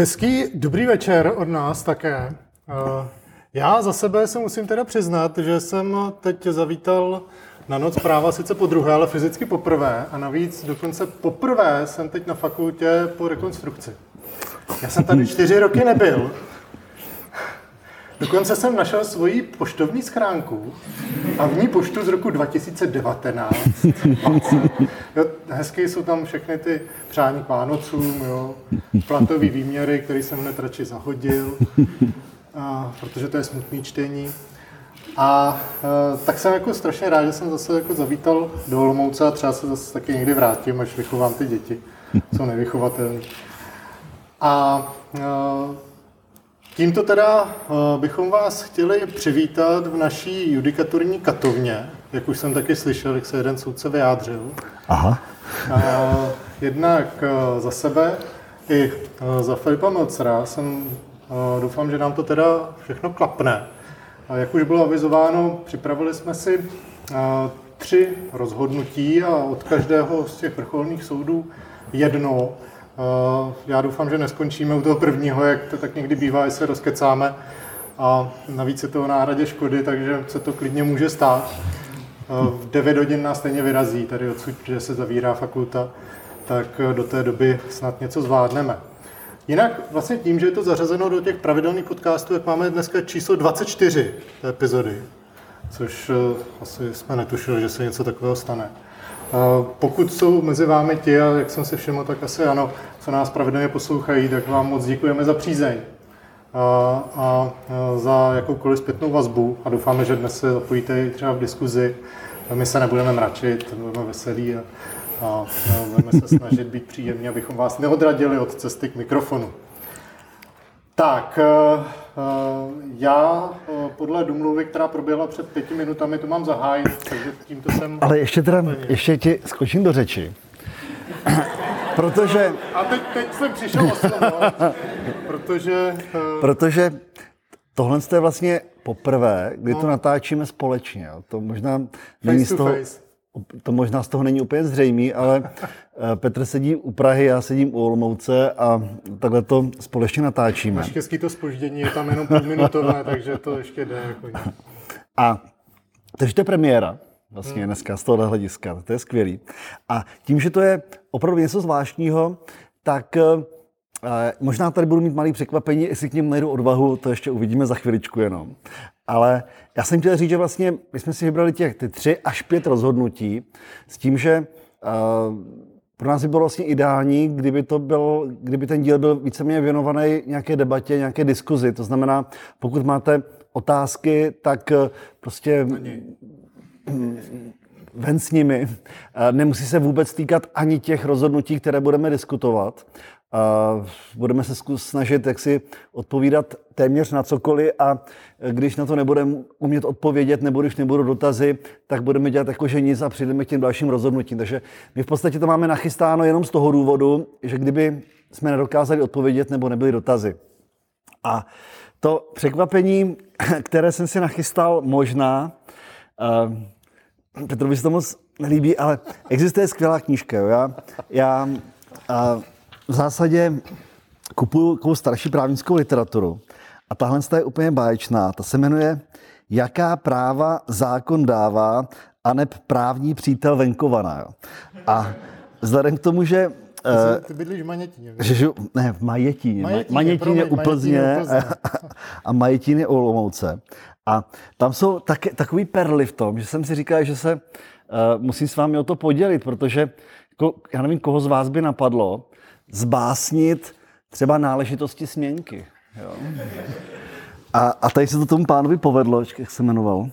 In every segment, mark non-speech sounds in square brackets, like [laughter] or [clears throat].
hezký dobrý večer od nás také. Eh, já za sebe se musím teda přiznat, že jsem teď zavítal na noc práva sice po druhé, ale fyzicky poprvé a navíc dokonce poprvé jsem teď na fakultě po rekonstrukci. Já jsem tady čtyři roky nebyl. Dokonce jsem našel svoji poštovní schránku a v ní poštu z roku 2019. jo, hezky jsou tam všechny ty přání k Vánocům, jo, platový výměry, který jsem hned radši zahodil, a, protože to je smutný čtení. A, a tak jsem jako strašně rád, že jsem zase jako zavítal do Olomouce a třeba se zase taky někdy vrátím, až vychovám ty děti. Jsou nevychovatelné. A, a tímto teda bychom vás chtěli přivítat v naší judikaturní katovně, jak už jsem taky slyšel, jak se jeden soudce vyjádřil. Aha. A, jednak za sebe i za Filipa Melcera jsem doufám, že nám to teda všechno klapne. A jak už bylo avizováno, připravili jsme si tři rozhodnutí a od každého z těch vrcholných soudů jedno. Já doufám, že neskončíme u toho prvního, jak to tak někdy bývá, že se rozkecáme. A navíc je to o náhradě škody, takže se to klidně může stát. V 9 hodin nás stejně vyrazí, tady odsud, že se zavírá fakulta, tak do té doby snad něco zvládneme. Jinak vlastně tím, že je to zařazeno do těch pravidelných podcastů, jak máme dneska číslo 24 té epizody, což uh, asi jsme netušili, že se něco takového stane. Uh, pokud jsou mezi vámi ti, a jak jsem si všiml, tak asi ano, co nás pravidelně poslouchají, tak vám moc děkujeme za přízeň a, a za jakoukoliv zpětnou vazbu a doufáme, že dnes se zapojíte i třeba v diskuzi. My se nebudeme mračit, budeme veselí a, a budeme se snažit být příjemní, abychom vás neodradili od cesty k mikrofonu. Tak, eh, eh, já eh, podle domluvy, která proběhla před pěti minutami, to mám zahájit, takže tímto jsem... Ale ještě teda, ještě ti skočím do řeči. Protože... A teď, teď jsem přišel o slovo, protože... Protože tohle je vlastně poprvé, kdy no. to natáčíme společně. To možná face není z toho... Face to možná z toho není úplně zřejmý, ale [laughs] Petr sedí u Prahy, já sedím u Olomouce a takhle to společně natáčíme. Naštěstí to spoždění je tam jenom půlminutové, [laughs] takže to ještě jde. Jako... A takže to je premiéra vlastně dneska z tohohle hlediska, to je skvělý. A tím, že to je opravdu něco zvláštního, tak Možná tady budu mít malý překvapení, jestli k němu najdu odvahu, to ještě uvidíme za chviličku jenom. Ale já jsem chtěl říct, že vlastně my jsme si vybrali těch ty tři až pět rozhodnutí s tím, že uh, pro nás by bylo vlastně ideální, kdyby, to byl, kdyby ten díl byl víceméně věnovaný nějaké debatě, nějaké diskuzi. To znamená, pokud máte otázky, tak prostě ven s nimi. Nemusí se vůbec týkat ani těch rozhodnutí, které budeme diskutovat. Budeme se snažit jak si odpovídat téměř na cokoliv a když na to nebudeme umět odpovědět nebo když nebudou dotazy, tak budeme dělat jako že nic a přijdeme k těm dalším rozhodnutím. Takže my v podstatě to máme nachystáno jenom z toho důvodu, že kdyby jsme nedokázali odpovědět nebo nebyly dotazy. A to překvapení, které jsem si nachystal, možná, uh, Petrovi se to moc nelíbí, ale existuje skvělá knížka. Jo? Já, já uh, v zásadě kupuju takovou starší právnickou literaturu a tahle je úplně báječná. Ta se jmenuje Jaká práva zákon dává a neb právní přítel venkovana. Jo. A vzhledem k tomu, že ty bydlíš v Manětíně. Že, ne, v Majetíně. Majetíně u Plzně a Majetíně u Olomouce. A tam jsou tak, takový perly v tom, že jsem si říkal, že se uh, musím s vámi o to podělit, protože jako, já nevím, koho z vás by napadlo, zbásnit třeba náležitosti směnky. Jo? A, a tady se to tomu pánovi povedlo, jak se jmenoval?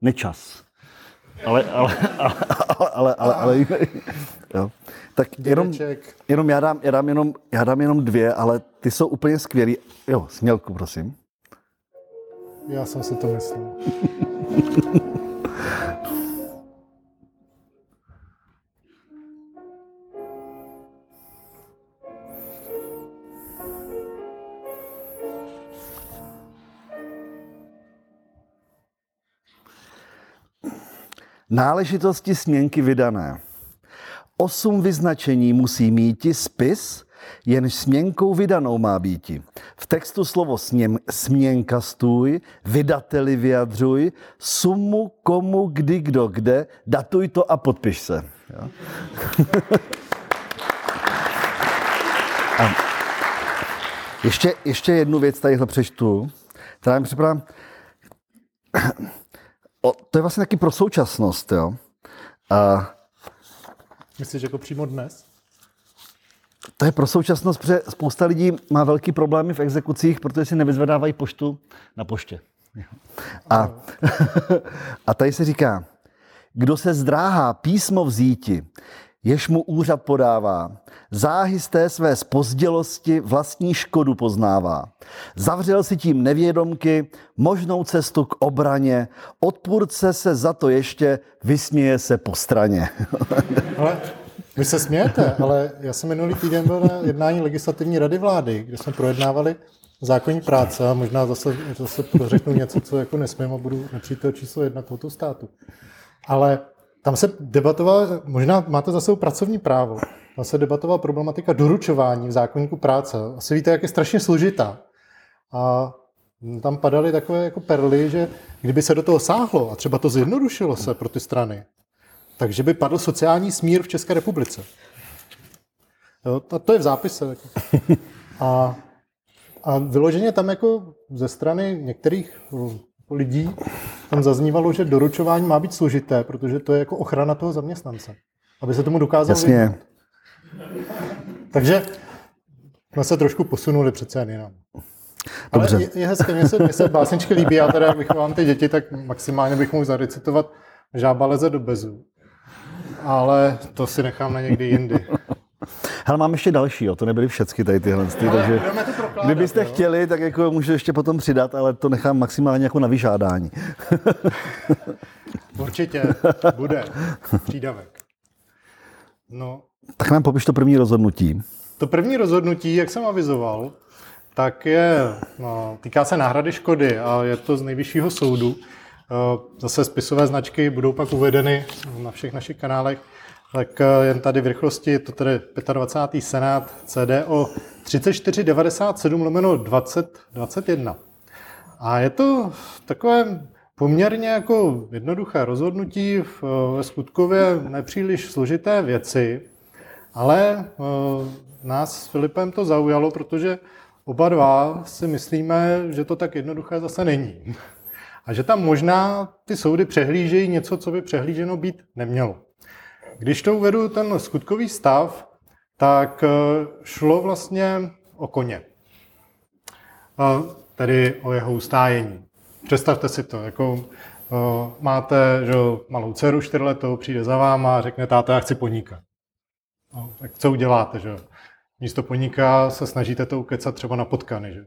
Nečas. Ale, ale, ale, ale, ale, ale, ale jo. Tak jenom, jenom já, dám, já, dám jenom, já dám jenom dvě, ale ty jsou úplně skvělý. Jo, smělku, prosím. Já jsem si to myslel. Náležitosti směnky vydané. Osm vyznačení musí mít spis jen směnkou vydanou má býti. V textu slovo směm, směnka stůj, vydateli vyjadřuj, sumu, komu, kdy, kdo, kde, datuj to a podpiš se. A ještě, ještě jednu věc tady přečtu, která mi připadá, o, to je vlastně taky pro současnost, jo. A, Myslíš jako přímo dnes? To je pro současnost, protože spousta lidí má velký problémy v exekucích, protože si nevyzvedávají poštu na poště. A, [laughs] a tady se říká, kdo se zdráhá písmo vzíti, jež mu úřad podává, záhy z té své spozdělosti vlastní škodu poznává. Zavřel si tím nevědomky možnou cestu k obraně, odpůrce se za to ještě vysměje se po straně. [laughs] Ale vy se smějete, ale já jsem minulý týden byl na jednání legislativní rady vlády, kde jsme projednávali zákonní práce a možná zase, zase řeknu něco, co jako nesmím a budu nepřítel číslo jedna tohoto státu. Ale tam se debatovala, možná máte za sebou pracovní právo, tam se debatovala problematika doručování v zákonníku práce. Asi víte, jak je strašně složitá. A tam padaly takové jako perly, že kdyby se do toho sáhlo a třeba to zjednodušilo se pro ty strany, takže by padl sociální smír v České republice. Jo, a to je v zápise. A, a vyloženě tam jako ze strany některých lidí tam zaznívalo, že doručování má být složité, protože to je jako ochrana toho zaměstnance. Aby se tomu dokázal Jasně. Takže jsme se trošku posunuli přece jen jinam. Dobře. Ale je, je hezké, mně se, mně se básničky líbí, já teda vychovám ty děti, tak maximálně bych mohl zarecitovat Žába leze do bezu. Ale to si nechám na někdy jindy. [laughs] Hele, mám ještě další, jo. to nebyly všechny tady tyhle, ty, takže kdybyste jo? chtěli, tak jako můžu ještě potom přidat, ale to nechám maximálně jako na vyžádání. [laughs] Určitě, bude přídavek. No. Tak nám popiš to první rozhodnutí. To první rozhodnutí, jak jsem avizoval, tak je, no, týká se náhrady škody a je to z nejvyššího soudu. Eh, zase spisové značky budou pak uvedeny na všech našich kanálech. Tak eh, jen tady v rychlosti, to tedy 25. senát CDO 3497 lomeno 2021. A je to takové poměrně jako jednoduché rozhodnutí v, ve skutkově nepříliš složité věci, ale nás s Filipem to zaujalo, protože oba dva si myslíme, že to tak jednoduché zase není. A že tam možná ty soudy přehlížejí něco, co by přehlíženo být nemělo. Když to uvedu ten skutkový stav, tak e, šlo vlastně o koně. Tedy o jeho ustájení. Představte si to, jako uh, máte že, malou dceru čtyřletou, přijde za váma a řekne, táta, já chci poníkat. No, tak co uděláte, že Místo poníka se snažíte to ukecat třeba na potkany, že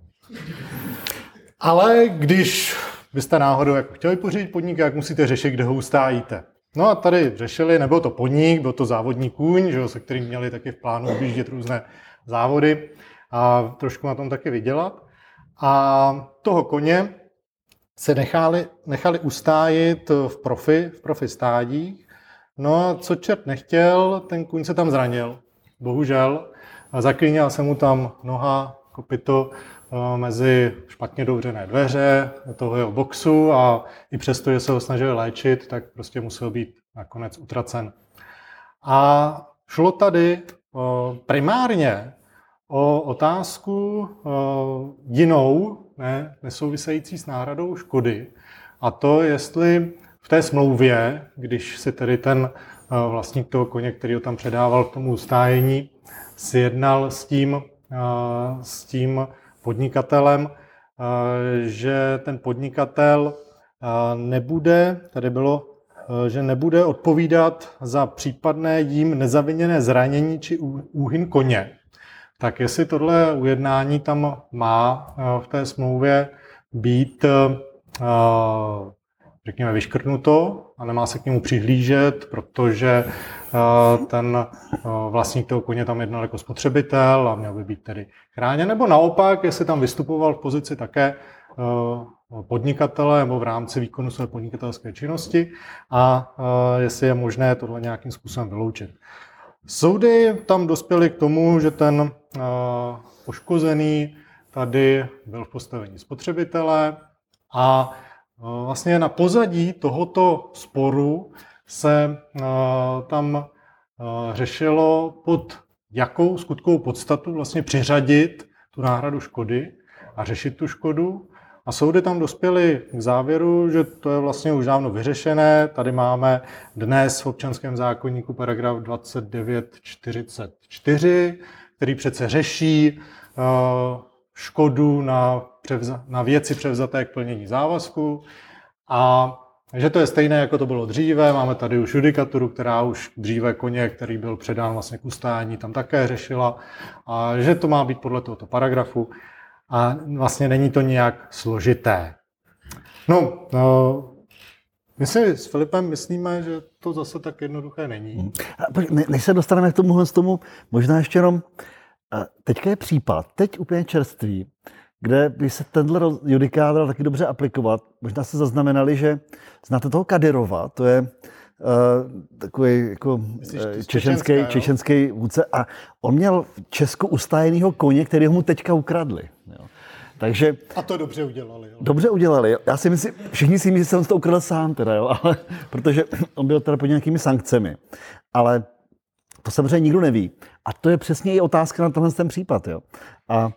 Ale když byste náhodou jako chtěli pořídit podnik, jak musíte řešit, kde ho ustájíte. No a tady řešili, nebyl to podnik, byl to závodní kůň, že, se kterým měli taky v plánu objíždět různé závody a trošku na tom taky vydělat. A toho koně se nechali, nechali ustájit v profi, v profi stádích. No a co čert nechtěl, ten kůň se tam zranil. Bohužel. A zaklínil se mu tam noha, kopito mezi špatně dovřené dveře toho jeho boxu a i přesto, že se ho snažili léčit, tak prostě musel být nakonec utracen. A šlo tady eh, primárně o otázku eh, jinou, ne, nesouvisející s náhradou škody. A to, jestli v té smlouvě, když si tedy ten eh, vlastník toho koně, který ho tam předával k tomu ustájení, si jednal s tím, eh, s tím podnikatelem, že ten podnikatel nebude, tady bylo, že nebude odpovídat za případné jím nezaviněné zranění či úhyn koně. Tak jestli tohle ujednání tam má eh, v té smlouvě být, eh, řekněme, vyškrtnuto a nemá se k němu přihlížet, protože eh, ten vlastník toho koně tam jednal jako spotřebitel a měl by být tedy chráněn, nebo naopak, jestli tam vystupoval v pozici také podnikatele nebo v rámci výkonu své podnikatelské činnosti a jestli je možné tohle nějakým způsobem vyloučit. Soudy tam dospěly k tomu, že ten poškozený tady byl v postavení spotřebitele a vlastně na pozadí tohoto sporu se tam řešilo pod jakou skutkovou podstatu vlastně přiřadit tu náhradu škody a řešit tu škodu. A soudy tam dospěly k závěru, že to je vlastně už dávno vyřešené. Tady máme dnes v občanském zákonníku paragraf 2944, který přece řeší uh, škodu na, převza- na věci převzaté k plnění závazku. A že to je stejné, jako to bylo dříve. Máme tady už judikaturu, která už dříve koně, který byl předán vlastně k ustání, tam také řešila. A že to má být podle tohoto paragrafu. A vlastně není to nějak složité. No, no my si s Filipem myslíme, že to zase tak jednoduché není. Ne, než se dostaneme k z tomu, možná ještě jenom, teďka je případ, teď úplně čerstvý, kde by se tenhle judikát dal taky dobře aplikovat. Možná se zaznamenali, že znáte toho Kadyrova, to je uh, takový jako uh, čečenský, čečenský vůdce a on měl Česku ustájenýho koně, který mu teďka ukradli. Jo. Takže, a to dobře udělali. Jo. Dobře udělali. Já si myslím, všichni si myslí, že jsem to ukradl sám, teda, jo, [laughs] ale, protože on byl teda pod nějakými sankcemi. Ale to samozřejmě nikdo neví. A to je přesně i otázka na tenhle ten případ. Jo. A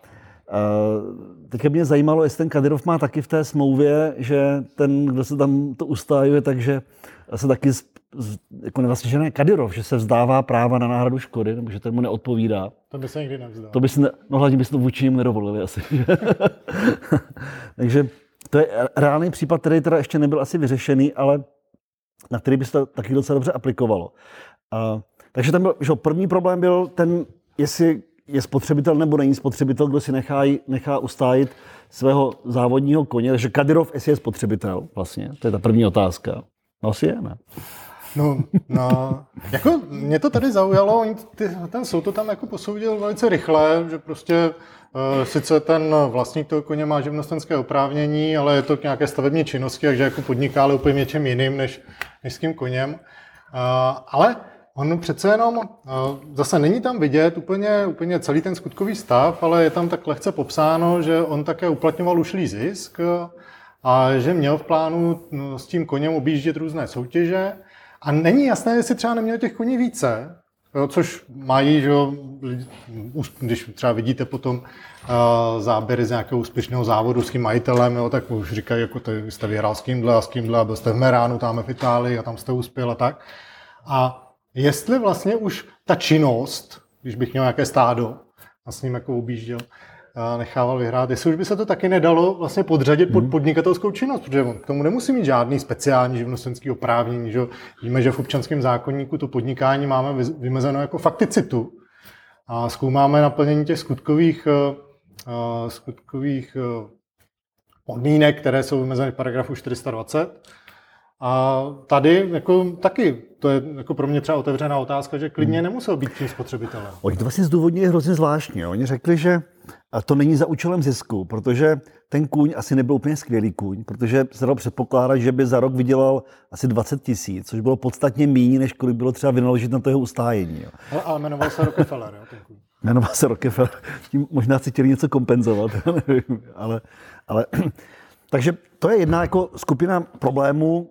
Teď mě zajímalo, jestli ten Kadyrov má taky v té smlouvě, že ten, kdo se tam to ustájuje, takže se taky z, z, jako nevlastnižené Kadyrov, že se vzdává práva na náhradu škody, nebo že ten mu neodpovídá. To by se nikdy nevzdal. To by se ne, no hlavně by se to vůči němu nedovolili asi. [laughs] takže to je reálný případ, který teda ještě nebyl asi vyřešený, ale na který by se to taky docela dobře aplikovalo. A, takže tam byl, že první problém byl ten, jestli je spotřebitel nebo není spotřebitel, kdo si nechá, nechá ustájit svého závodního koně. Takže Kadyrov, jestli je spotřebitel vlastně, to je ta první otázka. No asi je, ne? No, no, jako mě to tady zaujalo, ty, ten soud to tam jako posoudil velice rychle, že prostě uh, sice ten vlastník toho koně má živnostenské oprávnění, ale je to k nějaké stavební činnosti, takže jako podniká ale úplně něčem jiným než, než s tím koněm. Uh, ale On přece jenom, zase není tam vidět úplně, úplně celý ten skutkový stav, ale je tam tak lehce popsáno, že on také uplatňoval ušlý zisk a že měl v plánu no, s tím koněm objíždět různé soutěže. A není jasné, jestli třeba neměl těch koní více, jo, což mají, že když třeba vidíte potom uh, záběry z nějakého úspěšného závodu s tím majitelem, jo, tak už říkají, jako jste vyhrál s kýmhle a s kýmhle a byl jste v Meránu, tam v Itálii a tam jste uspěl a tak. A jestli vlastně už ta činnost, když bych měl nějaké stádo a s ním jako objížděl, a nechával vyhrát, jestli už by se to taky nedalo vlastně podřadit pod hmm. podnikatelskou činnost, protože on k tomu nemusí mít žádný speciální živnostenský oprávnění. Že? Víme, že v občanském zákonníku to podnikání máme vymezeno jako fakticitu a zkoumáme naplnění těch skutkových, uh, skutkových uh, podmínek, které jsou vymezeny v paragrafu 420 a tady jako taky, to je jako pro mě třeba otevřená otázka, že klidně hmm. nemusel být tím spotřebitelem. Oni to vlastně zdůvodnili hrozně zvláštně. Oni řekli, že to není za účelem zisku, protože ten kůň asi nebyl úplně skvělý kůň, protože se dalo předpokládat, že by za rok vydělal asi 20 tisíc, což bylo podstatně méně, než kolik bylo třeba vynaložit na to jeho ustájení. Jo. Ale, ale jmenoval se Rockefeller, jo, ten kůň. Jmenoval se Rockefeller, tím možná si chtěli něco kompenzovat, nevím, [laughs] ale, ale [clears throat] takže to je jedna jako skupina problémů,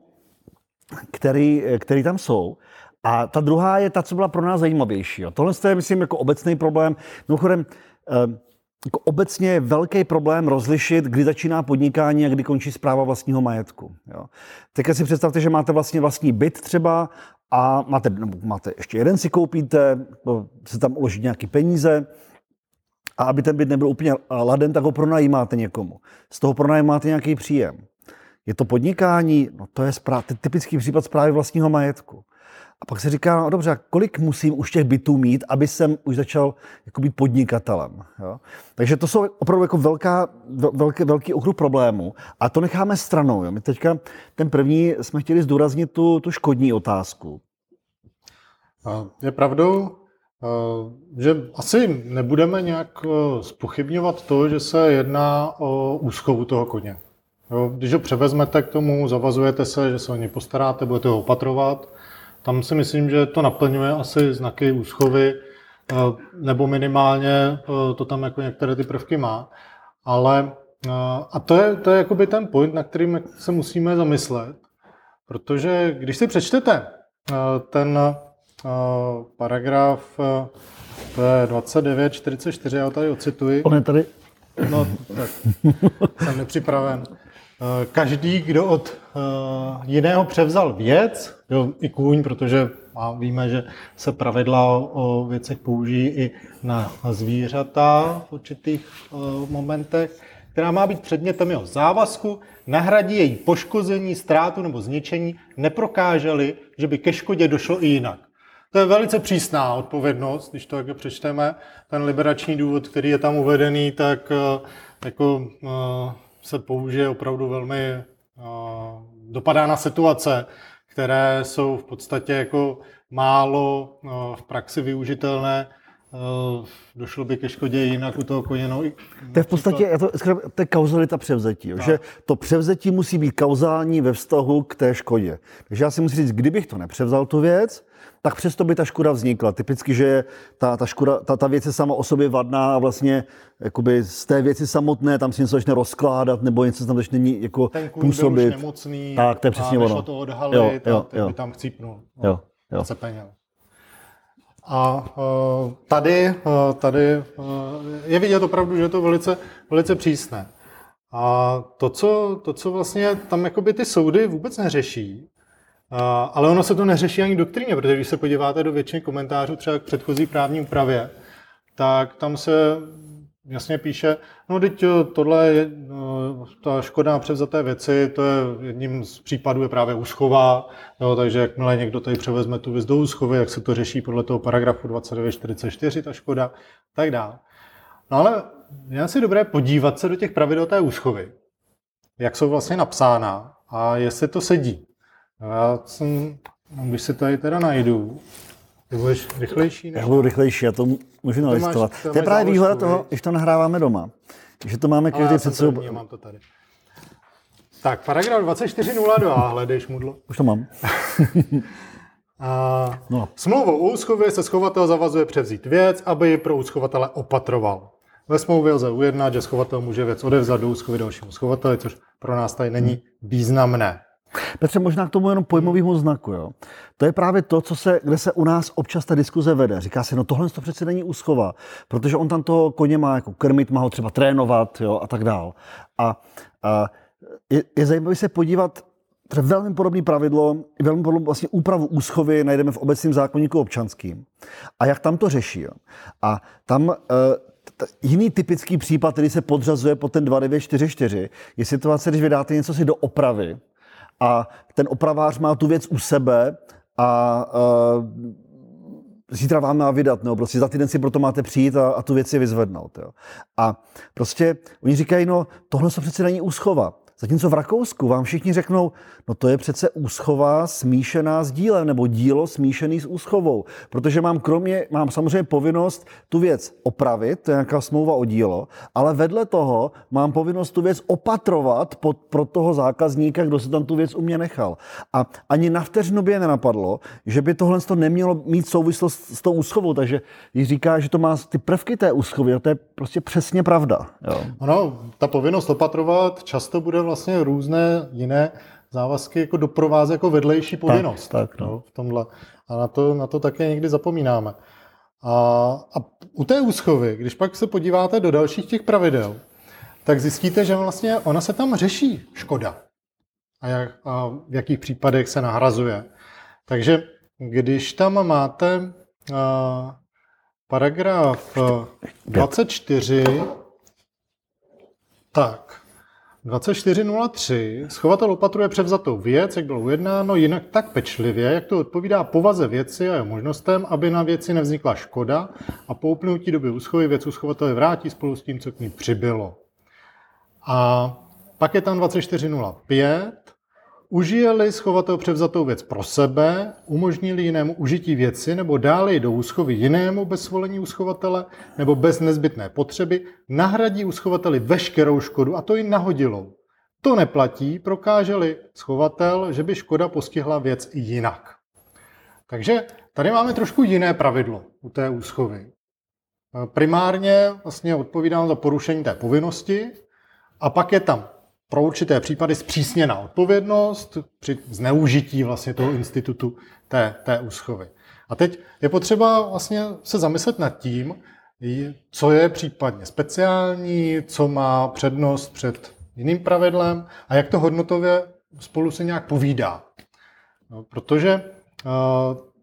který, který tam jsou. A ta druhá je ta, co byla pro nás zajímavější. Jo. Tohle je, myslím, jako obecný problém. Mimochodem, eh, jako obecně je velký problém rozlišit, kdy začíná podnikání a kdy končí zpráva vlastního majetku. Jo. Teď si představte, že máte vlastně vlastní byt třeba a máte, nebo máte ještě jeden si koupíte, se tam uloží nějaké peníze a aby ten byt nebyl úplně laden, tak ho pronajímáte někomu. Z toho pronajímáte nějaký příjem. Je to podnikání? No to je správ, typický případ zprávy vlastního majetku. A pak se říká, no dobře, kolik musím už těch bytů mít, aby jsem už začal jako být podnikatelem. Jo? Takže to jsou opravdu jako velká, velký, velký okruh problémů. A to necháme stranou. Jo? My teďka ten první jsme chtěli zdůraznit tu, tu škodní otázku. Je pravdou, že asi nebudeme nějak spochybňovat to, že se jedná o úschovu toho koně. Jo, když ho převezmete k tomu, zavazujete se, že se o něj postaráte, budete ho opatrovat. Tam si myslím, že to naplňuje asi znaky úschovy. nebo minimálně to tam jako některé ty prvky má. Ale a to je, to je jakoby ten point, na kterým se musíme zamyslet, protože když si přečtete ten paragraf, to je 29.44, já ho tady ocituji. On je tady. No, tak jsem nepřipraven. Každý, kdo od jiného převzal věc, jo, i kůň, protože a víme, že se pravidla o věcech použijí i na zvířata v určitých momentech, která má být předmětem jeho závazku, nahradí její poškození, ztrátu nebo zničení, neprokáželi, že by ke škodě došlo i jinak. To je velice přísná odpovědnost, když to také přečteme. Ten liberační důvod, který je tam uvedený, tak eh, jako, se použije opravdu velmi, uh, dopadá na situace, které jsou v podstatě jako málo uh, v praxi využitelné Uh, došlo by ke škodě jinak u toho koně. No, to je v podstatě je to, to je kauzalita převzetí. Že to převzetí musí být kauzální ve vztahu k té škodě. Takže já si musím říct, kdybych to nepřevzal tu věc, tak přesto by ta škoda vznikla. Typicky, že ta, ta, škoda, ta, ta věc je sama o sobě vadná a vlastně jakoby z té věci samotné tam si něco začne rozkládat nebo něco tam začne jako Ten působit. Ten nemocný tak, to je přesně a ono. to odhalit jo, jo, jo. by tam chcípnul. No, jo, jo. A uh, tady, uh, tady uh, je vidět opravdu, že je to velice, velice přísné. A to co, to, co vlastně tam jakoby ty soudy vůbec neřeší, ale ono se to neřeší ani doktríně, protože když se podíváte do většiny komentářů třeba k předchozí právní úpravě, tak tam se jasně píše, no teď tohle je, no, ta škoda na převzaté věci, to je jedním z případů je právě úschova, jo, takže jakmile někdo tady převezme tu věc do úschovy, jak se to řeší podle toho paragrafu 2944, ta škoda, tak dále. No ale je asi dobré podívat se do těch pravidel té úschovy, jak jsou vlastně napsána a jestli to sedí. Já jsem, když se tady teda najdu, ty budeš rychlejší? Než já budu rychlejší, já to můžu nalistovat. To, to je právě výhoda toho, když to nahráváme doma. Že to máme každý před sebou. mám to tady. Tak, paragraf 24.02, hledej šmudlo. Už to mám. [laughs] A no. Smlouvou o úschově se schovatel zavazuje převzít věc, aby ji pro úschovatele opatroval. Ve smlouvě lze ujednat, že schovatel může věc odevzat do úschovy dalšímu schovateli, což pro nás tady není významné. Petře, možná k tomu jenom pojmovému znaku. Jo. To je právě to, co se, kde se u nás občas ta diskuze vede. Říká se, no tohle to přece není úschova, protože on tam toho koně má jako krmit, má ho třeba trénovat jo, a tak dál. A, a je, je zajímavé se podívat, to velmi podobné pravidlo, velmi podobnou vlastně úpravu úschovy najdeme v obecním zákonníku občanským. A jak tam to řeší. Jo. A tam e, jiný typický případ, který se podřazuje pod ten 2944, je situace, když vydáte něco si do opravy, a ten opravář má tu věc u sebe a uh, zítra vám má vydat, nebo prostě za týden si proto máte přijít a, a tu věc si vyzvednout. Jo. A prostě oni říkají, no tohle se přece není úschova. Zatímco v Rakousku vám všichni řeknou, no to je přece úschova smíšená s dílem, nebo dílo smíšený s úschovou. Protože mám kromě, mám samozřejmě povinnost tu věc opravit, to je nějaká smlouva o dílo, ale vedle toho mám povinnost tu věc opatrovat pod, pro toho zákazníka, kdo se tam tu věc u mě nechal. A ani na vteřinu by je nenapadlo, že by tohle to nemělo mít souvislost s tou úschovou. Takže když říká, že to má ty prvky té úschovy, to je prostě přesně pravda. Jo. Ano, ta povinnost opatrovat často bude vlastně různé jiné závazky jako doprovázet jako vedlejší povinnost. Tak, tak, no. no, v tomhle. A na to, na to také někdy zapomínáme. A, a u té úschovy, když pak se podíváte do dalších těch pravidel, tak zjistíte, že vlastně ona se tam řeší škoda. A, jak, a v jakých případech se nahrazuje. Takže když tam máte a, paragraf 24, tak, 2403. Schovatel opatruje převzatou věc, jak bylo ujednáno, jinak tak pečlivě, jak to odpovídá povaze věci a jeho možnostem, aby na věci nevznikla škoda a po uplynutí doby úschovy věc schovatele vrátí spolu s tím, co k ní přibylo. A pak je tam 2405. Užije-li schovatel převzatou věc pro sebe, umožní-li jinému užití věci nebo dále do úschovy jinému bez svolení uschovatele nebo bez nezbytné potřeby, nahradí uschovateli veškerou škodu a to i nahodilou. To neplatí, prokáže-li schovatel, že by škoda postihla věc jinak. Takže tady máme trošku jiné pravidlo u té úschovy. primárně vlastně odpovídám za porušení té povinnosti a pak je tam pro určité případy zpřísněná odpovědnost při zneužití vlastně toho institutu té, té úschovy. A teď je potřeba vlastně se zamyslet nad tím, co je případně speciální, co má přednost před jiným pravidlem a jak to hodnotově spolu se nějak povídá. No, protože eh,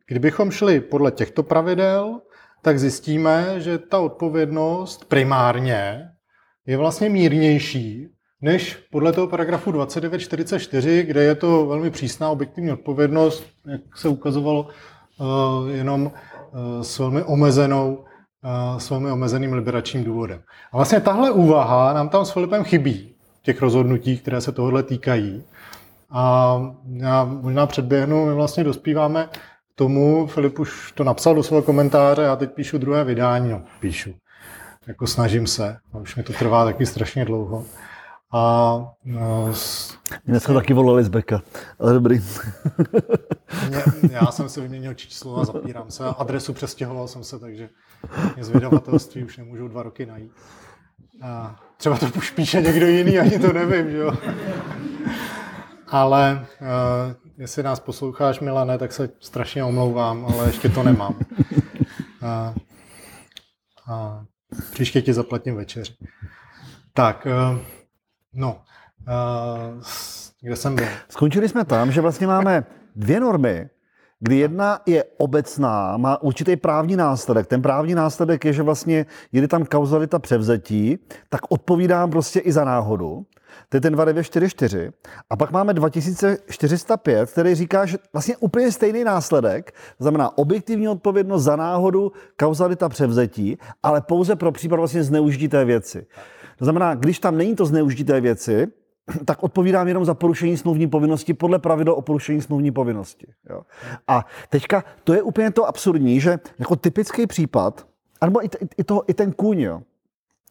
kdybychom šli podle těchto pravidel, tak zjistíme, že ta odpovědnost primárně je vlastně mírnější než podle toho paragrafu 2944, kde je to velmi přísná objektivní odpovědnost, jak se ukazovalo, eh, jenom eh, s velmi omezenou s velmi omezeným liberačním důvodem. A vlastně tahle úvaha nám tam s Filipem chybí, těch rozhodnutí, které se tohohle týkají. A já možná předběhnu, my vlastně dospíváme k tomu, Filip už to napsal do svého komentáře, já teď píšu druhé vydání, no píšu, jako snažím se, už mi to trvá taky strašně dlouho. A no, mě jsme taky volali z Beka, ale dobrý. Mě, já jsem si vyměnil číslo a zapírám se. Adresu přestěhoval jsem se, takže mě z vydavatelství už nemůžou dva roky najít. A třeba to už píše někdo jiný, ani to nevím, že jo. Ale uh, jestli nás posloucháš, Milane, tak se strašně omlouvám, ale ještě to nemám. A, a příště ti zaplatím večeři. Tak, uh, no, uh, kde jsem byl? Skončili jsme tam, že vlastně máme dvě normy, kdy jedna je obecná, má určitý právní následek. Ten právní následek je, že vlastně, je tam kauzalita převzetí, tak odpovídám prostě i za náhodu. To je ten 2944. A pak máme 2405, který říká, že vlastně úplně stejný následek, znamená objektivní odpovědnost za náhodu, kauzalita převzetí, ale pouze pro případ vlastně zneužití té věci. To znamená, když tam není to zneužití té věci, [clears throat] tak odpovídám jenom za porušení smluvní povinnosti podle pravidel o porušení smluvní povinnosti. Jo. A teďka to je úplně to absurdní, že jako typický případ, nebo i, i, to, i ten kůň, jo,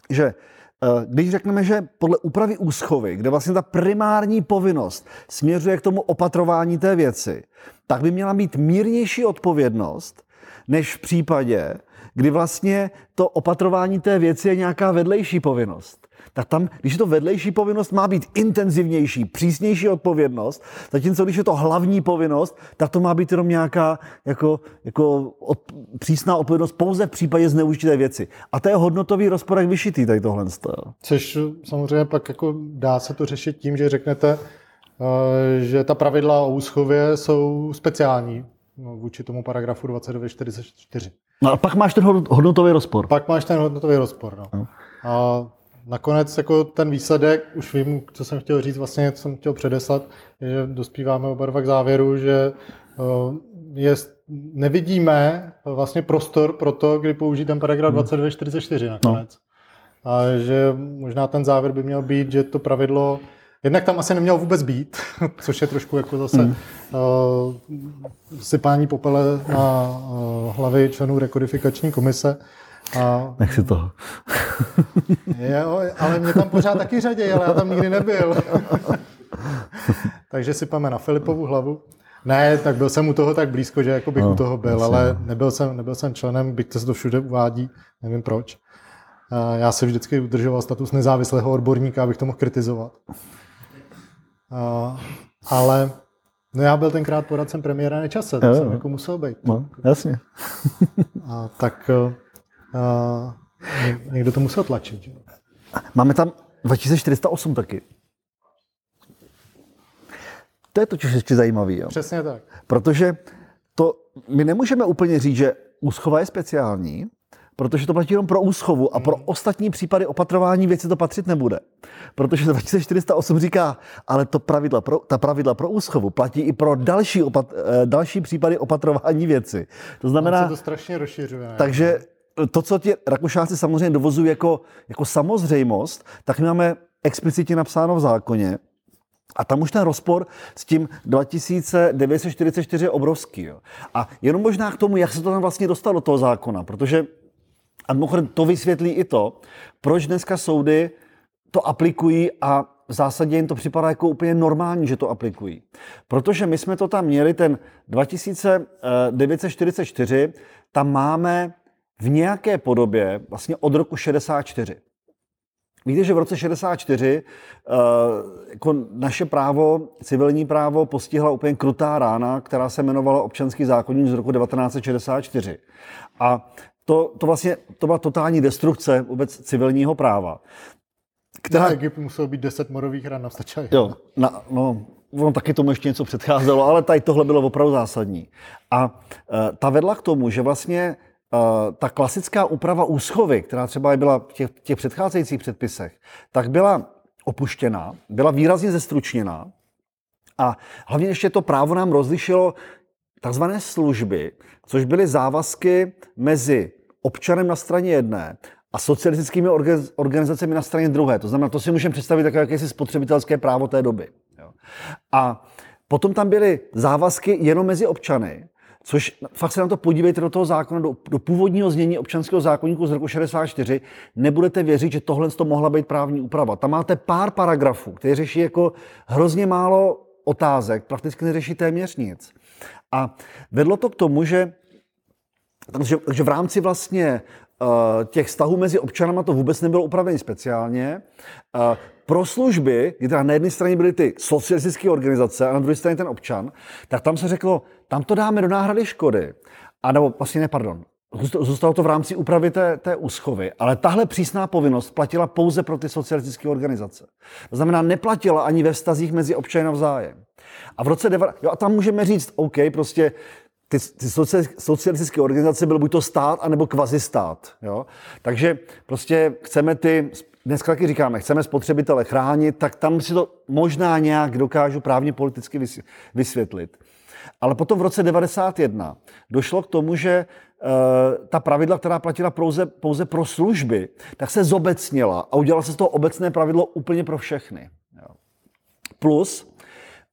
že eh, když řekneme, že podle úpravy úschovy, kde vlastně ta primární povinnost směřuje k tomu opatrování té věci, tak by měla být mírnější odpovědnost, než v případě, kdy vlastně to opatrování té věci je nějaká vedlejší povinnost tak tam, když je to vedlejší povinnost, má být intenzivnější, přísnější odpovědnost, zatímco když je to hlavní povinnost, tak to má být jenom nějaká jako, jako od, přísná odpovědnost pouze v případě zneužití té věci. A to je hodnotový rozporek vyšitý tady tohle. Což samozřejmě pak jako dá se to řešit tím, že řeknete, eh, že ta pravidla o úschově jsou speciální vůči tomu paragrafu 2944. No a pak máš ten hodnotový rozpor. Pak máš ten hodnotový rozpor. No. no. A nakonec jako ten výsledek, už vím, co jsem chtěl říct, vlastně co jsem chtěl předeslat, je, že dospíváme oba dva k závěru, že eh, je, nevidíme vlastně prostor pro to, kdy použít ten paragraf 2244 hmm. nakonec. No. A že možná ten závěr by měl být, že to pravidlo Jednak tam asi nemělo vůbec být, [laughs] což je trošku jako zase hmm. uh, sypání popele na uh, hlavy členů rekodifikační komise. A... Nech si toho. [laughs] jo, ale mě tam pořád taky řadí, ale já tam nikdy nebyl. [laughs] Takže si na Filipovu hlavu. Ne, tak byl jsem u toho tak blízko, že jako bych no, u toho byl, ale nebyl jsem, nebyl jsem členem, byť se to všude uvádí, nevím proč. Já si vždycky udržoval status nezávislého odborníka, abych to mohl kritizovat. Ale no já byl tenkrát poradcem premiéra Nečase, tak jsem jako musel být. No, jasně. A tak Uh, někdo to musel tlačit. Že? Máme tam 2408 taky. To je totiž ještě zajímavý. Jo? Přesně tak. Protože to, my nemůžeme úplně říct, že úschova je speciální, protože to platí jenom pro úschovu a pro hmm. ostatní případy opatrování věci to patřit nebude. Protože [laughs] 2408 říká, ale to pravidla pro, ta pravidla pro úschovu platí i pro další, opat, eh, další případy opatrování věci. To znamená... se to strašně rozšiřuje. Takže to, co ti Rakušáci samozřejmě dovozují jako, jako samozřejmost, tak my máme explicitně napsáno v zákoně, a tam už ten rozpor s tím 2944 je obrovský. Jo. A jenom možná k tomu, jak se to tam vlastně dostalo do toho zákona, protože a mimochodem to vysvětlí i to, proč dneska soudy to aplikují a v zásadě jim to připadá jako úplně normální, že to aplikují. Protože my jsme to tam měli, ten 2944, tam máme v nějaké podobě vlastně od roku 64. Víte, že v roce 64 uh, eh, jako naše právo, civilní právo, postihla úplně krutá rána, která se jmenovala občanský zákonník z roku 1964. A to, to vlastně to byla totální destrukce vůbec civilního práva. Která... Na Egypt muselo být 10 morových ran, stačilo. Jo, na, no, ono taky tomu ještě něco předcházelo, ale tady tohle bylo opravdu zásadní. A uh, ta vedla k tomu, že vlastně Eh, ta klasická úprava úschovy, která třeba byla v těch, těch předcházejících předpisech, tak byla opuštěná, byla výrazně zestručněná a hlavně ještě to právo nám rozlišilo takzvané služby, což byly závazky mezi občanem na straně jedné a socialistickými organizacemi na straně druhé. To znamená, to si můžeme představit jako jakési spotřebitelské právo té doby. A potom tam byly závazky jenom mezi občany Což fakt se na to podívejte do toho zákona, do, do původního znění občanského zákonníku z roku 64, nebudete věřit, že tohle to mohla být právní úprava. Tam máte pár paragrafů, které řeší jako hrozně málo otázek, prakticky neřeší téměř nic. A vedlo to k tomu, že takže, takže v rámci vlastně uh, těch vztahů mezi občanama to vůbec nebylo upravené speciálně. Uh, pro služby, teda na jedné straně byly ty socialistické organizace a na druhé straně ten občan, tak tam se řeklo, tam to dáme do náhrady škody. A nebo vlastně ne, pardon, Zůstalo to v rámci úpravy té, té úschovy, ale tahle přísná povinnost platila pouze pro ty socialistické organizace. To znamená, neplatila ani ve vztazích mezi občany navzájem. A v roce 90, jo, a tam můžeme říct, OK, prostě ty, ty socialistické organizace byly buď to stát, anebo kvazistát. Jo? Takže prostě chceme ty dneska taky říkáme, chceme spotřebitele chránit, tak tam si to možná nějak dokážu právně politicky vysvětlit. Ale potom v roce 91 došlo k tomu, že uh, ta pravidla, která platila pouze, pouze pro služby, tak se zobecnila a udělalo se z toho obecné pravidlo úplně pro všechny. Jo. Plus,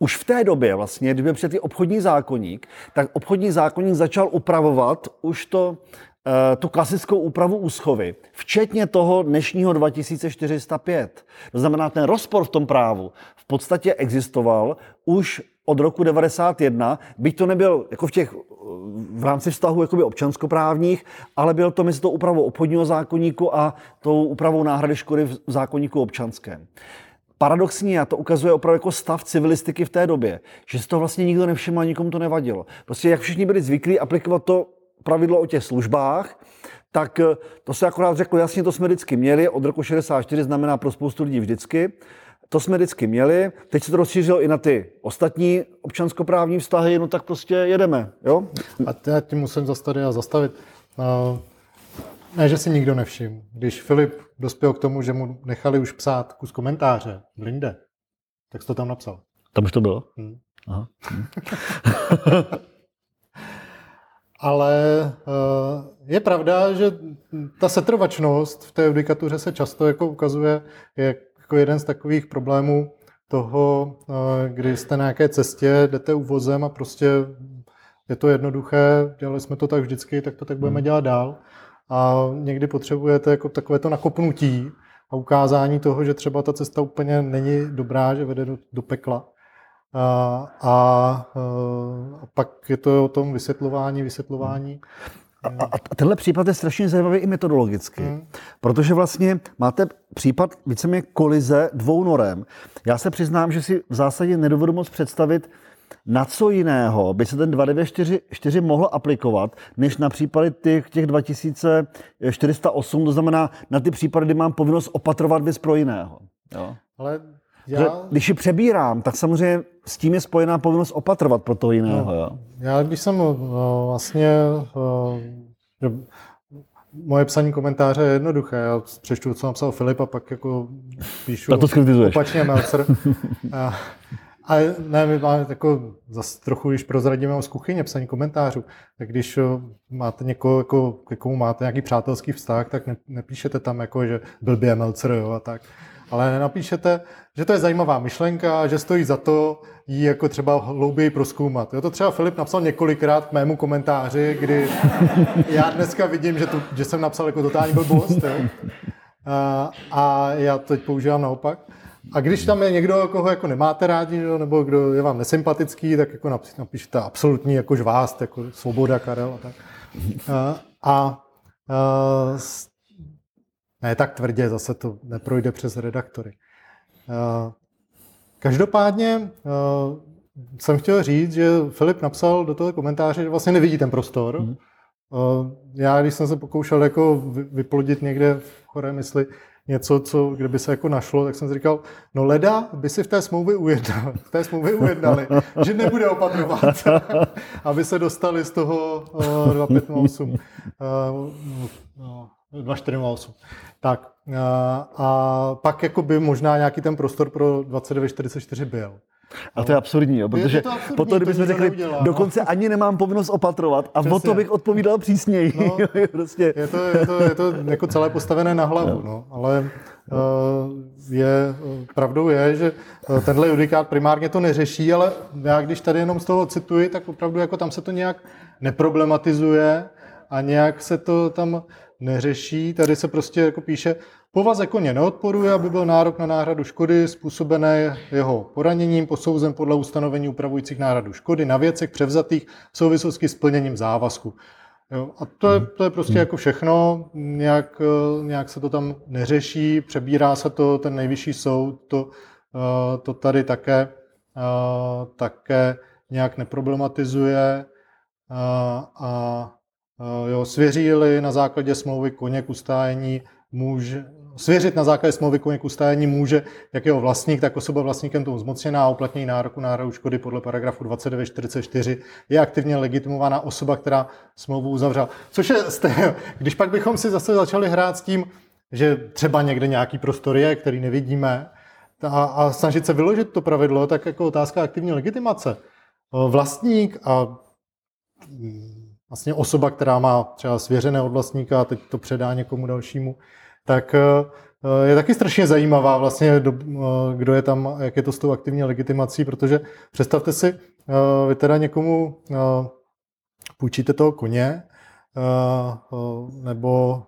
už v té době vlastně, když byl před obchodní zákonník, tak obchodní zákonník začal upravovat už to Eh, tu klasickou úpravu úschovy, včetně toho dnešního 2405. To znamená, ten rozpor v tom právu v podstatě existoval už od roku 91, byť to nebyl jako v těch v rámci vztahu jakoby občanskoprávních, ale byl to mezi tou úpravou obchodního zákonníku a tou úpravou náhrady škody v zákonníku občanském. Paradoxní, a to ukazuje opravdu jako stav civilistiky v té době, že si to vlastně nikdo nevšiml a nikomu to nevadilo. Prostě jak všichni byli zvyklí aplikovat to pravidlo o těch službách, tak eh, to se akorát řeklo, jasně, to jsme vždycky měli, od roku 64 znamená pro spoustu lidí vždycky, to jsme vždycky měli, teď se to rozšířilo i na ty ostatní občanskoprávní vztahy, no tak prostě jedeme, jo? A já tím musím zastavit a zastavit. Uh, ne, že si nikdo nevšiml. Když Filip dospěl k tomu, že mu nechali už psát kus komentáře v Linde, tak jsi to tam napsal. Tam už to bylo? Hmm. Aha. Hmm. [laughs] Ale eh, je pravda, že ta setrvačnost v té judikatuře se často jako ukazuje jako jeden z takových problémů toho, eh, kdy jste na nějaké cestě, jdete uvozem a prostě je to jednoduché, dělali jsme to tak vždycky, tak to tak budeme hmm. dělat dál. A někdy potřebujete jako takové to nakopnutí a ukázání toho, že třeba ta cesta úplně není dobrá, že vede do, do pekla. A, a, a pak je to o tom vysvětlování, vysvětlování. A, a tenhle případ je strašně zajímavý i metodologicky, hmm. protože vlastně máte případ víceméně kolize dvou norem. Já se přiznám, že si v zásadě nedovedu moc představit, na co jiného by se ten 294 mohl aplikovat, než na případy těch, těch 2408, to znamená na ty případy, kdy mám povinnost opatrovat věc pro jiného. Jo? Ale já... Když ji přebírám, tak samozřejmě s tím je spojená povinnost opatrovat pro toho jiného. No, jo? Já když jsem uh, vlastně... Že moje psaní komentáře je jednoduché. Já přečtu, co napsal Filip a pak jako píšu to opačně Melcer. [laughs] a, a ne, my máme jako zase trochu, když prozradíme z kuchyně psaní komentářů, tak když máte někoho, jako, k komu máte nějaký přátelský vztah, tak ne, nepíšete tam jako, že byl Melcer, jo, a tak ale napíšete, že to je zajímavá myšlenka, že stojí za to ji jako třeba hlouběji proskoumat. Jo, to třeba Filip napsal několikrát k mému komentáři, kdy [laughs] já dneska vidím, že, to, že jsem napsal jako totální blbost. A, a já to teď používám naopak. A když tam je někdo, koho jako nemáte rádi, nebo kdo je vám nesympatický, tak jako napíšete absolutní jako žvást, jako svoboda Karel a tak. [laughs] A, a Uh, ne tak tvrdě, zase to neprojde přes redaktory. Uh, každopádně uh, jsem chtěl říct, že Filip napsal do toho komentáře, že vlastně nevidí ten prostor. Mm. Já, když jsem se pokoušel jako vyplodit někde v choré mysli něco, co, kde by se jako našlo, tak jsem si říkal, no leda by si v té smlouvě ujednali, v té smlouvě ujednali že nebude opatrovat, [laughs] aby se dostali z toho uh, 2508. Uh, no, 2408. Tak uh, a pak jako by možná nějaký ten prostor pro 2944 byl. A to je absurdní, jo, protože je to absurdní, potom, kdybychom řekli, neudělá, no. dokonce no. ani nemám povinnost opatrovat a Přesně. o to bych odpovídal přísněji. No, [laughs] prostě. je, to, je, to, je to jako celé postavené na hlavu, no. no ale uh, je, pravdou je, že eh, tenhle judikát primárně to neřeší, ale já když tady jenom z toho cituji, tak opravdu jako tam se to nějak neproblematizuje a nějak se to tam neřeší. Tady se prostě jako píše, Povaze koně neodporuje, aby byl nárok na náhradu škody způsobené jeho poraněním posouzen podle ustanovení upravujících náhradu škody na věcech převzatých v souvislosti s plněním závazku. Jo, a to je, mhm. to je prostě jako všechno, nějak, nějak se to tam neřeší, přebírá se to, ten nejvyšší soud to, to tady také, také nějak neproblematizuje a, a jo, svěřili na základě smlouvy koně k ustájení může, svěřit na základě smlouvy koněk ustájení může jak jeho vlastník, tak osoba vlastníkem tomu zmocněná a uplatnění nároku náhradu škody podle paragrafu 2944 je aktivně legitimovaná osoba, která smlouvu uzavřela. Což je, když pak bychom si zase začali hrát s tím, že třeba někde nějaký prostor je, který nevidíme, a, a snažit se vyložit to pravidlo, tak jako otázka aktivní legitimace. Vlastník a mm, vlastně osoba, která má třeba svěřené od vlastníka a teď to předá někomu dalšímu, tak eh, je taky strašně zajímavá vlastně, eh, kdo je tam, jak je to s tou aktivní legitimací, protože představte si, eh, vy teda někomu půjčíte toho koně, nebo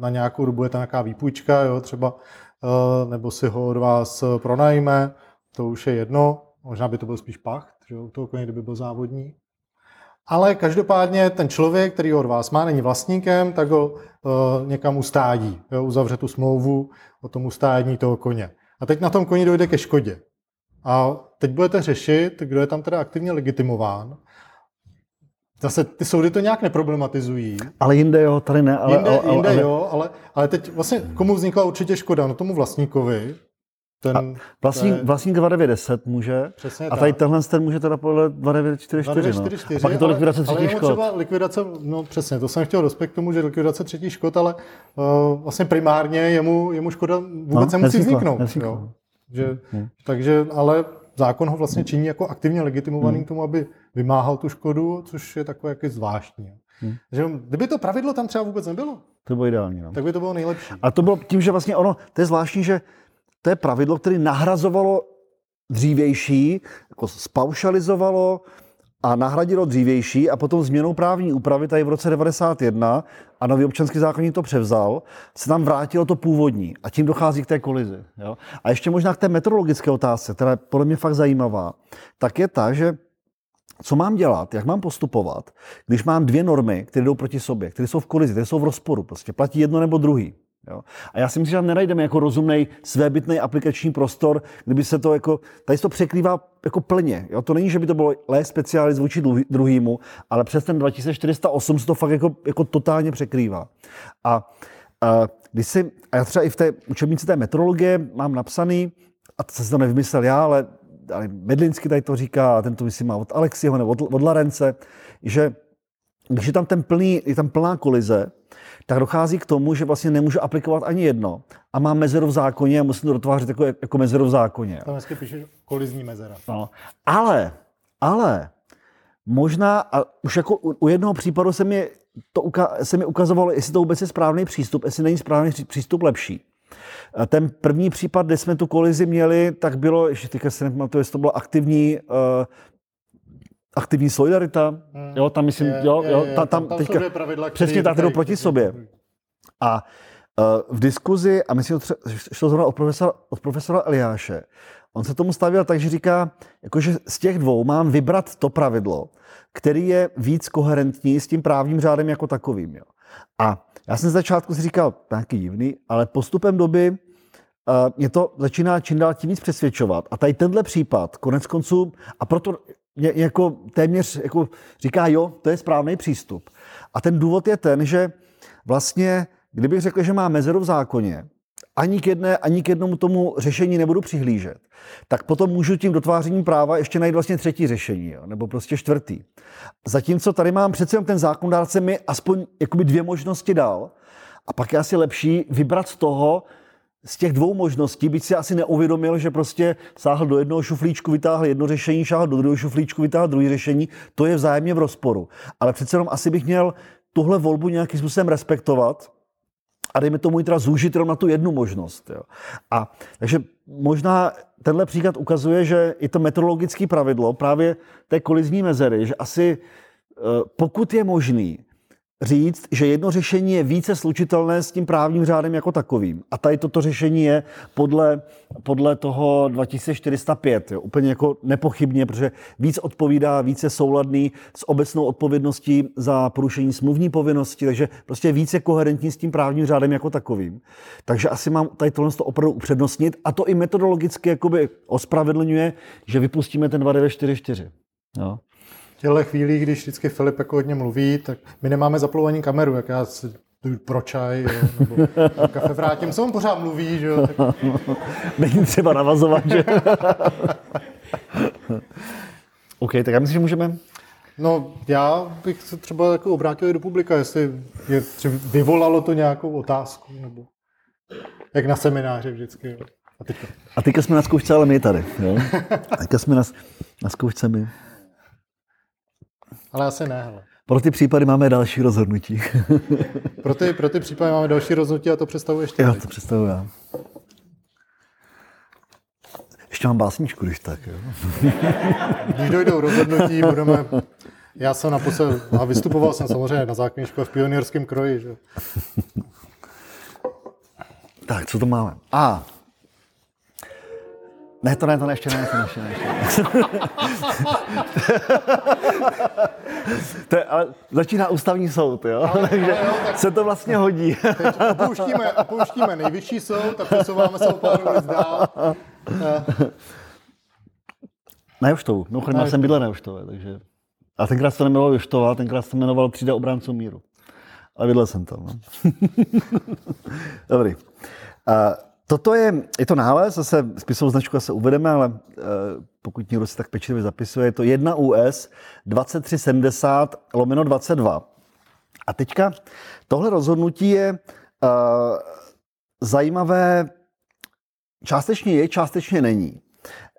na nějakou dobu je to nějaká výpůjčka, jo, třeba, nebo si ho od vás pronajme, to už je jedno, možná by to byl spíš pacht, že u toho koně, kdyby byl závodní, ale každopádně ten člověk, který ho od vás má, není vlastníkem, tak ho uh, někam ustádí, jo, uzavře tu smlouvu o tom ustádí toho koně. A teď na tom koni dojde ke škodě. A teď budete řešit, kdo je tam teda aktivně legitimován. Zase ty soudy to nějak neproblematizují. Ale jinde jo, tady ne. Ale, jinde, ale, jinde ale, jo, ale, ale teď vlastně komu vznikla určitě škoda? No tomu vlastníkovi, ten, a vlastník, ten... vlastník 2910 může, Přesně a tady tak. tenhle ten může teda podle 2944. 2944 no. A pak je to likvidace třetí škod. třeba likvidace, no přesně, to jsem chtěl dospět k tomu, že likvidace třetí škod, ale uh, vlastně primárně jemu, jemu škoda vůbec no, nemusí vzniknout. Nevznikla. Jo. Že, hmm. Takže, ale zákon ho vlastně činí jako aktivně legitimovaný hmm. k tomu, aby vymáhal tu škodu, což je takové jaký zvláštní. Hmm. Že, kdyby to pravidlo tam třeba vůbec nebylo, to bylo ideální. No. Tak by to bylo nejlepší. A to bylo tím, že vlastně ono, to je zvláštní, že to je pravidlo, které nahrazovalo dřívější, jako spaušalizovalo a nahradilo dřívější a potom změnou právní úpravy tady v roce 91 a nový občanský zákonník to převzal, se tam vrátilo to původní a tím dochází k té kolizi. Jo? A ještě možná k té meteorologické otázce, která je podle mě fakt zajímavá, tak je ta, že co mám dělat, jak mám postupovat, když mám dvě normy, které jdou proti sobě, které jsou v kolizi, které jsou v rozporu, prostě platí jedno nebo druhý. Jo? A já si myslím, že tam nenajdeme jako rozumný svébytný aplikační prostor, kdyby se to jako, tady se to překrývá jako plně. Jo? To není, že by to bylo lé speciális vůči druhýmu, ale přes ten 2408 se to fakt jako, jako totálně překrývá. A, a když si, a já třeba i v té učebnici té metrologie mám napsaný, a to se to nevymyslel já, ale, ale Medlinsky tady to říká, a ten to myslím má od Alexiho nebo od, od Larence, že když je tam ten plný, je tam plná kolize, tak dochází k tomu, že vlastně nemůžu aplikovat ani jedno a mám mezeru v zákoně a musím to dotvářet jako, jako mezeru v zákoně. Tam hezky píše kolizní mezera. No. Ale, ale možná, a už jako u, u jednoho případu se mi, to uka, se mi ukazovalo, jestli to vůbec je správný přístup, jestli není správný přístup lepší. Ten první případ, kde jsme tu kolizi měli, tak bylo, ještě teďka se nepamatuju, jestli to bylo aktivní uh, aktivní solidarita, hmm. jo, tam myslím, je, jo, jo, je, tam, tam, tam teďka, pravidla, přesně tak, jdou proti sobě. A uh, v diskuzi, a myslím, že šlo zrovna od profesora, od profesora Eliáše, on se tomu stavil tak, že říká, jakože z těch dvou mám vybrat to pravidlo, který je víc koherentní s tím právním řádem jako takovým. Jo. A já jsem z začátku si říkal, nějaký divný, ale postupem doby uh, mě to začíná čím dál tím víc přesvědčovat. A tady tenhle případ, konec konců, a proto mě jako téměř jako říká, jo, to je správný přístup. A ten důvod je ten, že vlastně, kdybych řekl, že má mezeru v zákoně, ani k, jedné, ani k jednomu tomu řešení nebudu přihlížet, tak potom můžu tím dotvářením práva ještě najít vlastně třetí řešení, jo, nebo prostě čtvrtý. Zatímco tady mám přece jenom ten zákondárce mi aspoň jakoby dvě možnosti dal, a pak je asi lepší vybrat z toho, z těch dvou možností, byť si asi neuvědomil, že prostě sáhl do jednoho šuflíčku, vytáhl jedno řešení, šáhl do druhého šuflíčku, vytáhl druhé řešení, to je vzájemně v rozporu. Ale přece jenom asi bych měl tuhle volbu nějakým způsobem respektovat a dejme tomu ji teda zúžit jenom na tu jednu možnost. Jo. A takže možná tenhle příklad ukazuje, že i to meteorologické pravidlo právě té kolizní mezery, že asi eh, pokud je možný říct, že jedno řešení je více slučitelné s tím právním řádem jako takovým. A tady toto řešení je podle, podle toho 2405, jo, úplně jako nepochybně, protože víc odpovídá, více souladný s obecnou odpovědností za porušení smluvní povinnosti, takže prostě více koherentní s tím právním řádem jako takovým. Takže asi mám tady tohle to opravdu upřednostnit a to i metodologicky jakoby ospravedlňuje, že vypustíme ten 2944. Jo těchto chvílích, když vždycky Filip jako hodně mluví, tak my nemáme zaplou ani kameru, jak já si jdu pro čaj, jo, nebo [laughs] kafe vrátím, co on pořád mluví, že jo. Tak... [laughs] Není třeba navazovat, že? [laughs] OK, tak já myslím, že můžeme No, já bych se třeba jako obrátil do publika, jestli je, třeba vyvolalo to nějakou otázku, nebo jak na semináři vždycky. Jo. A teďka. A teďka jsme na zkoušce, ale my tady. Jo? A teďka jsme na, na zkoušce my. Ale asi ne, hele. Pro ty případy máme další rozhodnutí. [laughs] pro, ty, pro ty případy máme další rozhodnutí a to představuje ještě. Jo, to představuji já. Ještě mám básničku, když tak. Jo. [laughs] když dojdou rozhodnutí, budeme... Já jsem naposled, a vystupoval jsem samozřejmě na základní škole v pionýrském kroji. Že? Tak, co to máme? A, ne, to ne, to ne, ještě ne, to ne, ještě ne. Ještě ne. [laughs] to je, ale začíná ústavní soud, jo? Ale, Takže ale jo, tak se to vlastně hodí. Teď opouštíme, opouštíme nejvyšší soud a přesouváme se o pár ulic dál. Na Joštovu. No, já jsem bydlel na Joštové, takže... A tenkrát se to nemělo Joštova, tenkrát se to jmenoval Třída obránců míru. Ale bydlel jsem tam. No. [laughs] Dobrý. Uh, Toto je, je to nález, zase spisovou značku se uvedeme, ale e, pokud někdo si tak pečlivě zapisuje, je to 1 US 2370 lomeno 22. A teďka tohle rozhodnutí je e, zajímavé, částečně je, částečně není.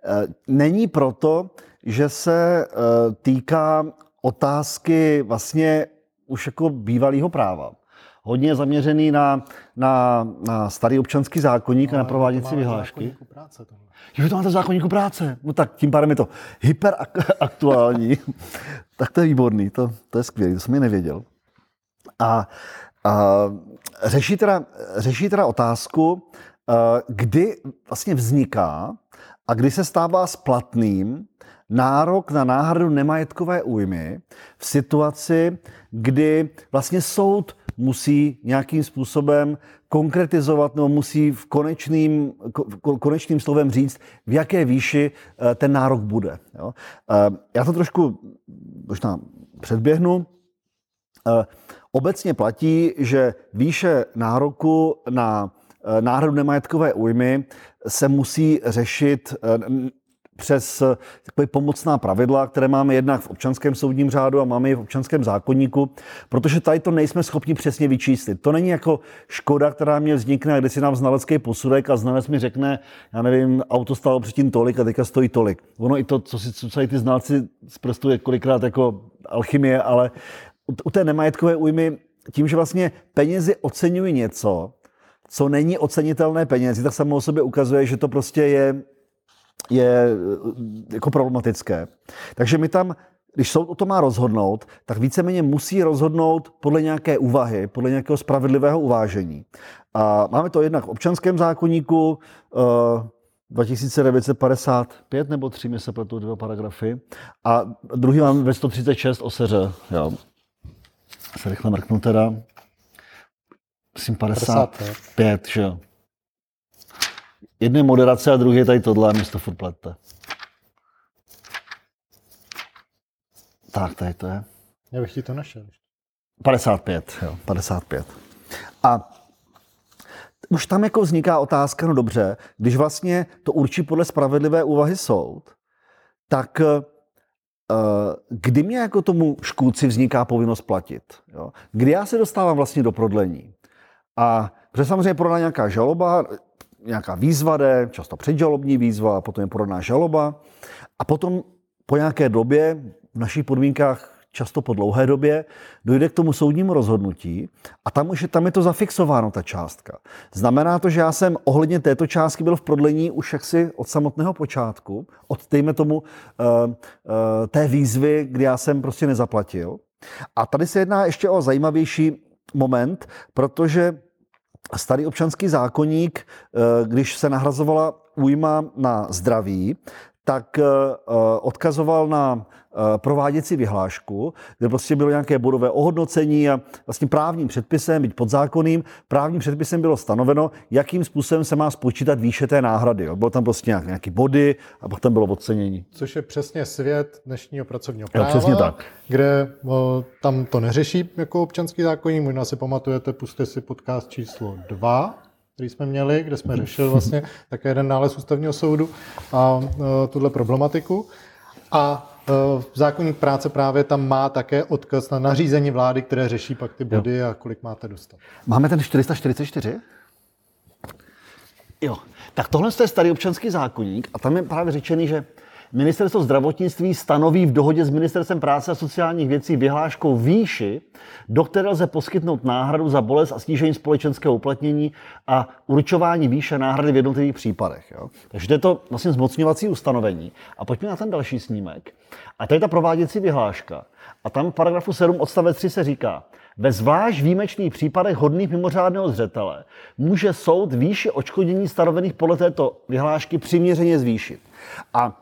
E, není proto, že se e, týká otázky vlastně už jako bývalého práva hodně zaměřený na, na, na starý občanský zákonník no, a na prováděcí vyhlášky. Práce že to máte v zákonníku práce. No tak tím pádem je to hyperaktuální. [laughs] tak to je výborný, to, to je skvělé, to jsem mi nevěděl. A, a řeší, teda, řeší teda otázku, kdy vlastně vzniká a kdy se stává splatným nárok na náhradu nemajetkové újmy v situaci, kdy vlastně soud musí nějakým způsobem konkretizovat nebo musí v konečným, konečným slovem říct, v jaké výši eh, ten nárok bude. Jo? Eh, já to trošku možná předběhnu. Eh, obecně platí, že výše nároku na náhradu nemajetkové újmy se musí řešit přes eh, takové pomocná pravidla, které máme jednak v občanském soudním řádu a máme i v občanském zákonníku, protože tady to nejsme schopni přesně vyčíslit. To není jako škoda, která mě vznikne, kde si nám znalecký posudek a znalec mi řekne, já nevím, auto stálo předtím tolik a teďka stojí tolik. Ono i to, co si co ty znalci zprostuje kolikrát jako alchymie, ale u té nemajetkové újmy, tím, že vlastně penězi oceňují něco, co není ocenitelné penězi, tak samo o sobě ukazuje, že to prostě je je eh, jako problematické. Takže my tam, když soud o to má rozhodnout, tak víceméně musí rozhodnout podle nějaké úvahy, podle nějakého spravedlivého uvážení. A máme to jednak v občanském zákonníku, uh, 2955 nebo 3, mi se pletou dva paragrafy. A druhý mám ve 136 o seře. Jo. Se rychle mrknu teda. myslím 55, 55 že jo. Jedny moderace a druhý je tady tohle a místo furt plete. Tak, tady to je. Já bych ti to našel. 55, jo, 55. A už tam jako vzniká otázka, no dobře, když vlastně to určí podle spravedlivé úvahy soud, tak uh, kdy mě jako tomu škůdci vzniká povinnost platit? Jo? Kdy já se dostávám vlastně do prodlení? A protože samozřejmě podaná nějaká žaloba, nějaká výzva jde, často předžalobní výzva, potom je podaná žaloba a potom po nějaké době v našich podmínkách často po dlouhé době, dojde k tomu soudnímu rozhodnutí a tam už je, tam je to zafixováno, ta částka. Znamená to, že já jsem ohledně této částky byl v prodlení už jaksi od samotného počátku, od, dejme tomu, uh, uh, té výzvy, kdy já jsem prostě nezaplatil. A tady se jedná ještě o zajímavější moment, protože starý občanský zákonník, uh, když se nahrazovala újma na zdraví, tak odkazoval na Eh, prováděcí vyhlášku, kde prostě bylo nějaké bodové ohodnocení a vlastně právním předpisem, byť podzákonným, právním předpisem bylo stanoveno, jakým způsobem se má spočítat výše té náhrady. Jo. Bylo tam prostě nějak, nějaký body a pak tam bylo ocenění. Což je přesně svět dnešního pracovního práva, jo, přesně tak. kde o, tam to neřeší jako občanský zákonník. Možná si pamatujete, puste si podcast číslo 2, který jsme měli, kde jsme řešili vlastně také jeden nález ústavního soudu a tuhle problematiku. A Eh, zákonník práce právě tam má také odkaz na nařízení vlády, které řeší pak ty body jo. a kolik máte dostat. Máme ten 444? Jo, tak tohle je starý občanský zákonník a tam je právě řečený, že Ministerstvo zdravotnictví stanoví v dohodě s Ministerstvem práce a sociálních věcí vyhláškou výši, do které lze poskytnout náhradu za bolest a snížení společenského uplatnění a určování výše náhrady v jednotlivých případech. Jo? Takže to je to vlastně zmocňovací ustanovení. A pojďme na ten další snímek. A to je ta prováděcí vyhláška. A tam v paragrafu 7 odstavec 3 se říká, ve zvlášť výjimečných případech hodných mimořádného zřetele může soud výši očkodění stanovených podle této vyhlášky přiměřeně zvýšit. A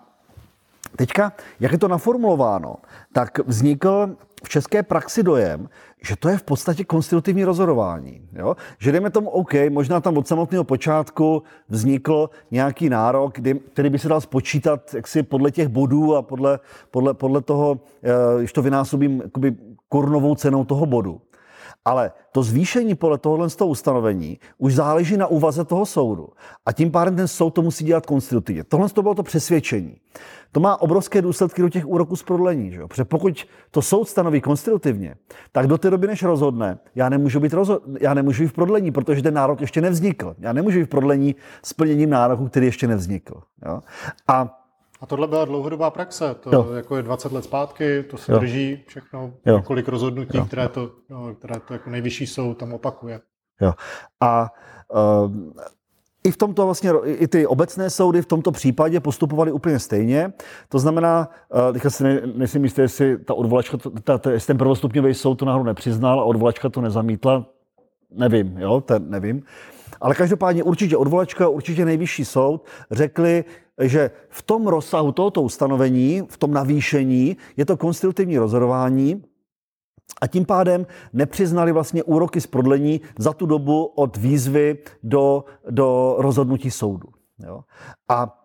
Teďka, jak je to naformulováno, tak vznikl v české praxi dojem, že to je v podstatě konstitutivní rozhodování. Jo? Že jdeme tomu, OK, možná tam od samotného počátku vznikl nějaký nárok, který by se dal spočítat jaksi podle těch bodů a podle, podle, podle toho, eh, když to vynásobím jakoby korunovou cenou toho bodu. Ale to zvýšení podle tohohle z toho ustanovení už záleží na úvaze toho soudu. A tím pádem ten soud to musí dělat konstitutivně. Tohle to bylo to přesvědčení. To má obrovské důsledky do těch úroků z prodlení. Že? Protože pokud to soud stanoví konstitutivně, tak do té doby, než rozhodne, já nemůžu být, rozhod- já nemůžu být v prodlení, protože ten nárok ještě nevznikl. Já nemůžu být v prodlení s plněním nároku, který ještě nevznikl. Jo? A a tohle byla dlouhodobá praxe, to jo. jako je 20 let zpátky, to se jo. drží všechno, jo. několik rozhodnutí, jo. které to, no, které to jako nejvyšší soud tam opakuje. Jo. A uh, i v tomto vlastně, i ty obecné soudy v tomto případě postupovaly úplně stejně. To znamená, uh, teďka si ne, nejsem jistý, jestli ta odvolačka, ta, ta, jestli ten prvostupňový soud to náhodou nepřiznal a odvolačka to nezamítla, nevím, jo, ten nevím. Ale každopádně určitě odvolačka, určitě nejvyšší soud řekli, že v tom rozsahu tohoto ustanovení, v tom navýšení, je to konstitutivní rozhodování a tím pádem nepřiznali vlastně úroky z prodlení za tu dobu od výzvy do, do rozhodnutí soudu. Jo? A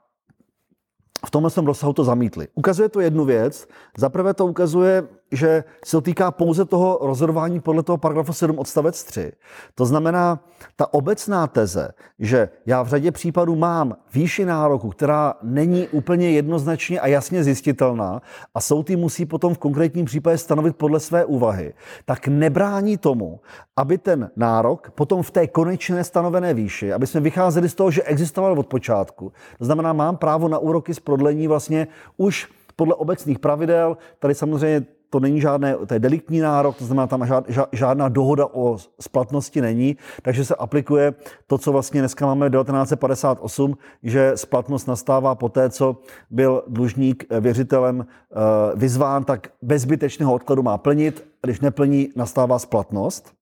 v tomhle rozsahu to zamítli. Ukazuje to jednu věc. Zaprvé to ukazuje že se to týká pouze toho rozhodování podle toho paragrafu 7 odstavec 3. To znamená, ta obecná teze, že já v řadě případů mám výši nároku, která není úplně jednoznačně a jasně zjistitelná a soud ji musí potom v konkrétním případě stanovit podle své úvahy, tak nebrání tomu, aby ten nárok potom v té konečné stanovené výši, aby jsme vycházeli z toho, že existoval od počátku. To znamená, mám právo na úroky z prodlení vlastně už podle obecných pravidel. Tady samozřejmě to není žádné, to je deliktní nárok, to znamená, tam žád, žádná dohoda o splatnosti není, takže se aplikuje to, co vlastně dneska máme 1958, že splatnost nastává po té, co byl dlužník eh, věřitelem eh, vyzván, tak bez zbytečného odkladu má plnit, a když neplní, nastává splatnost.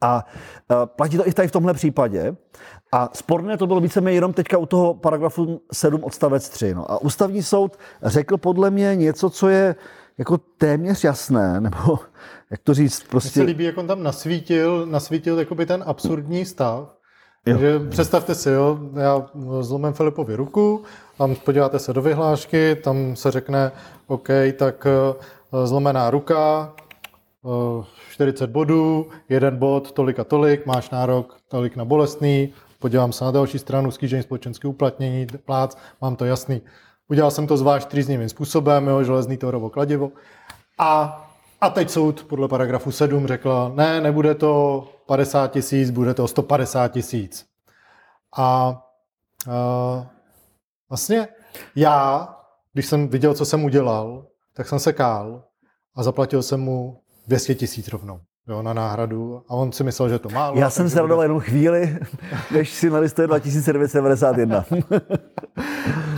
A eh, platí to i tady v tomhle případě. A sporné to bylo víceméně jenom teďka u toho paragrafu 7 odstavec 3. No. A ústavní soud řekl podle mě něco, co je jako téměř jasné, [laughs] nebo jak to říct, prostě... Mně se líbí, jak on tam nasvítil, nasvítil jakoby ten absurdní stav, takže představte si, jo, já zlomím Filipovi ruku, tam podíváte se do vyhlášky, tam se řekne, OK, tak eh, zlomená ruka, 40 eh, bodů, jeden bod, tolik a tolik, máš nárok tolik na bolestný, podívám se na další stranu, skýžení společenské uplatnění, plác, mám to jasný. Udělal jsem to zvlášť trýznivým způsobem, jo, železný torovo kladivo. A, a teď soud podle paragrafu 7 řekl, ne, nebude to 50 tisíc, bude to 150 tisíc. A, a vlastně já, když jsem viděl, co jsem udělal, tak jsem se kál a zaplatil jsem mu 200 tisíc rovnou jo, na náhradu a on si myslel, že to málo. Já jsem se radoval jenom chvíli, [laughs] než si nalistuje 2991.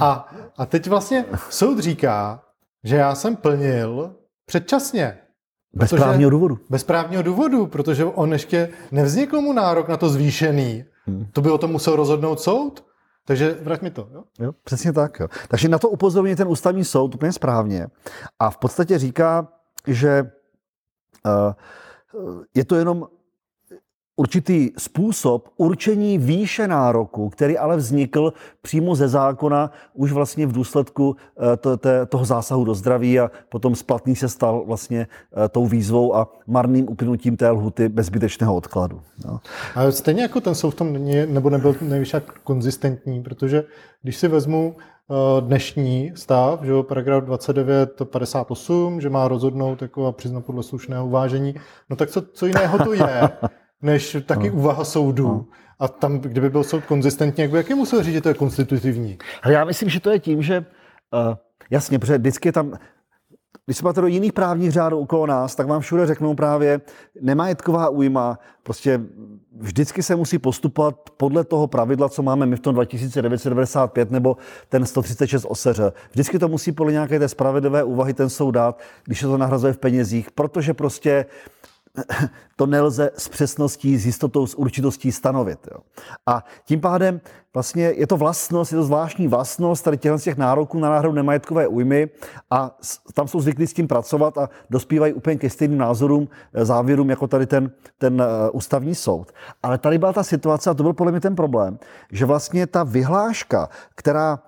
a, a teď vlastně soud říká, že já jsem plnil předčasně. Bez právního důvodu. Bez právního důvodu, protože on ještě nevznikl mu nárok na to zvýšený. Hmm. To by o tom musel rozhodnout soud. Takže vrať mi to. Jo? Jo, přesně tak. Jo. Takže na to upozorňuje ten ústavní soud úplně správně. A v podstatě říká, že uh, je to jenom určitý způsob určení výše nároku, který ale vznikl přímo ze zákona už vlastně v důsledku eh, toho zásahu do zdraví a potom splatný se stal vlastně eh, tou výzvou a marným uplynutím té lhuty bez zbytečného odkladu. No. A stejně jako ten soud v tom není, nebo nebyl nejvíc konzistentní, protože když si vezmu eh, dnešní stav, že jo, paragraf 2958, že má rozhodnout jako a přiznat podle slušného uvážení, no tak co, co jiného to je, [laughs] než taky no. úvaha soudu. No. A tam, kdyby byl soud konzistentní, jak by jaký musel říct, že to je konstitutivní? Ale já myslím, že to je tím, že uh, jasně, protože vždycky je tam když se máte do jiných právních řádů okolo nás, tak vám všude řeknou právě nemajetková újma. Prostě vždycky se musí postupovat podle toho pravidla, co máme my v tom 2995 nebo ten 136 oseře. Vždycky to musí podle nějaké té spravedlivé úvahy ten soud dát, když se to nahrazuje v penězích, protože prostě [clears throat] to nelze s přesností, s jistotou, s určitostí stanovit. Jo. A tím pádem vlastně je to vlastnost, je to zvláštní vlastnost tady těchto těch nároků na náhradu nemajetkové újmy a tam jsou zvyklí s tím pracovat a dospívají úplně ke stejným názorům, eh, závěrům, jako tady ten, ten eh, ústavní soud. Ale tady byla ta situace, a to byl podle mě ten problém, že vlastně ta vyhláška, která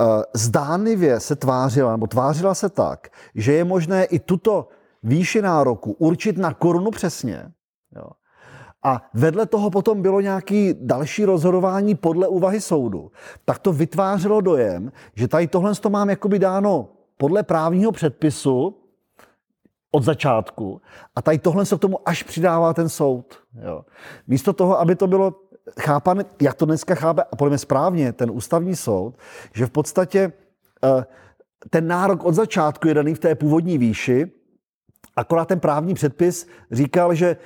uh, zdánlivě se tvářila, nebo tvářila se tak, že je možné i tuto výši nároku určit na korunu přesně. Jo. A vedle toho potom bylo nějaké další rozhodování podle úvahy soudu. Tak to vytvářelo dojem, že tady tohle to mám jakoby dáno podle právního předpisu od začátku a tady tohle se k tomu až přidává ten soud. Jo. Místo toho, aby to bylo chápané, jak to dneska chápe, a podle mě správně, ten ústavní soud, že v podstatě eh, ten nárok od začátku je daný v té původní výši, Akorát ten právní předpis říkal, že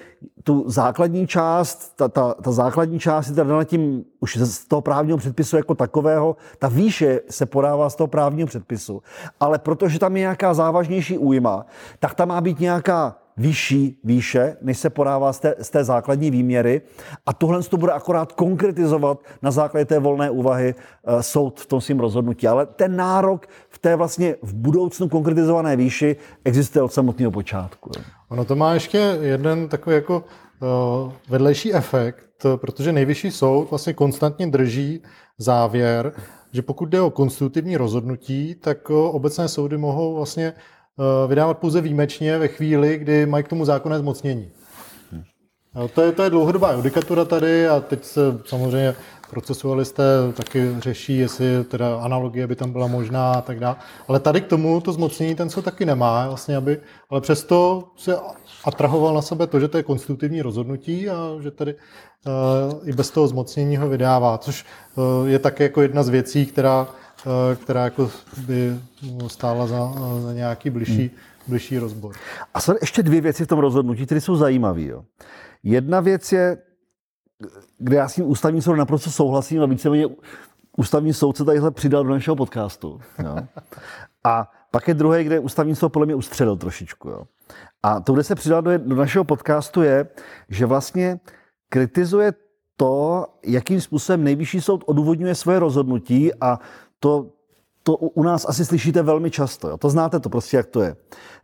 tu základní část, ta, ta, ta základní část je teda tím už z toho právního předpisu jako takového, ta výše se podává z toho právního předpisu. Ale protože tam je nějaká závažnější újma, tak tam má být nějaká vyšší výše, než se podává z té, z té základní výměry. A tohle to bude akorát konkretizovat na základě té volné úvahy uh, soud v tom svým rozhodnutí. Ale ten nárok v té vlastně v budoucnu konkretizované výši existuje od samotného počátku. Ono to má ještě jeden takový jako uh, vedlejší efekt, protože nejvyšší soud vlastně konstantně drží závěr, že pokud jde o konstitutivní rozhodnutí, tak uh, obecné soudy mohou vlastně Eh, vydávat pouze výjimečně ve chvíli, kdy mají k tomu zákonné zmocnění. To je, to je dlouhodobá judikatura tady a teď se samozřejmě procesualisté taky řeší, jestli teda analogie by tam byla možná a tak dále. Ale tady k tomu to zmocnění ten co taky nemá, vlastně, aby, ale přesto se atrahoval na sebe to, že to je konstitutivní rozhodnutí a že tady uh, i bez toho zmocnění ho vydává, což uh, je také jako jedna z věcí, která Eh, která jako by stála za, za nějaký bližší, hmm. bližší rozbor. A jsou ještě dvě věci v tom rozhodnutí, které jsou zajímavé. Jedna věc je, kde já s tím ústavním soudem naprosto souhlasím a víceméně ústavní soud se tadyhle přidal do našeho podcastu. Jo. A pak je druhý, kde ústavní soud podle mě ustřelil trošičku. Jo. A to, kde se přidal do, do našeho podcastu, je, že vlastně kritizuje to, jakým způsobem nejvyšší soud odůvodňuje svoje rozhodnutí a to, to u nás asi slyšíte velmi často. Jo? To znáte to prostě, jak to je.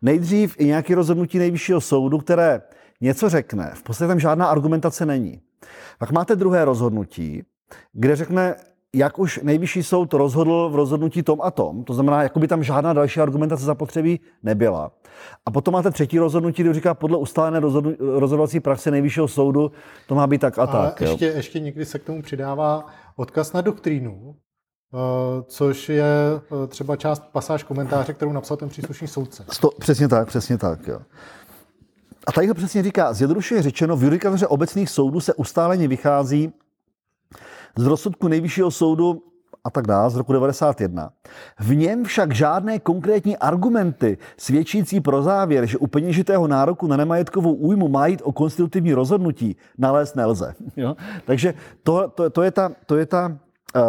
Nejdřív i nějaké rozhodnutí nejvyššího soudu, které něco řekne, v podstatě tam žádná argumentace není. Pak máte druhé rozhodnutí, kde řekne, jak už nejvyšší soud rozhodl v rozhodnutí tom a tom, to znamená, jako by tam žádná další argumentace zapotřebí nebyla. A potom máte třetí rozhodnutí, kde říká, podle ustálené rozhodovací praxe nejvyššího soudu, to má být tak a Ale tak. Ještě, ještě někdy se k tomu přidává odkaz na doktrínu, což je eh, třeba část pasáž komentáře, kterou napsal ten příslušný soudce. Sto, přesně tak, přesně tak. Jo. A tady to přesně říká, zjednodušeně řečeno, v judikatoře obecných soudů se ustáleně vychází z rozsudku nejvyššího soudu a tak dále z roku 91. V něm však žádné konkrétní argumenty svědčící pro závěr, že u peněžitého nároku na nemajetkovou újmu má jít o konstitutivní rozhodnutí, nalézt nelze. Jo? Takže to, to, to, je ta, to je ta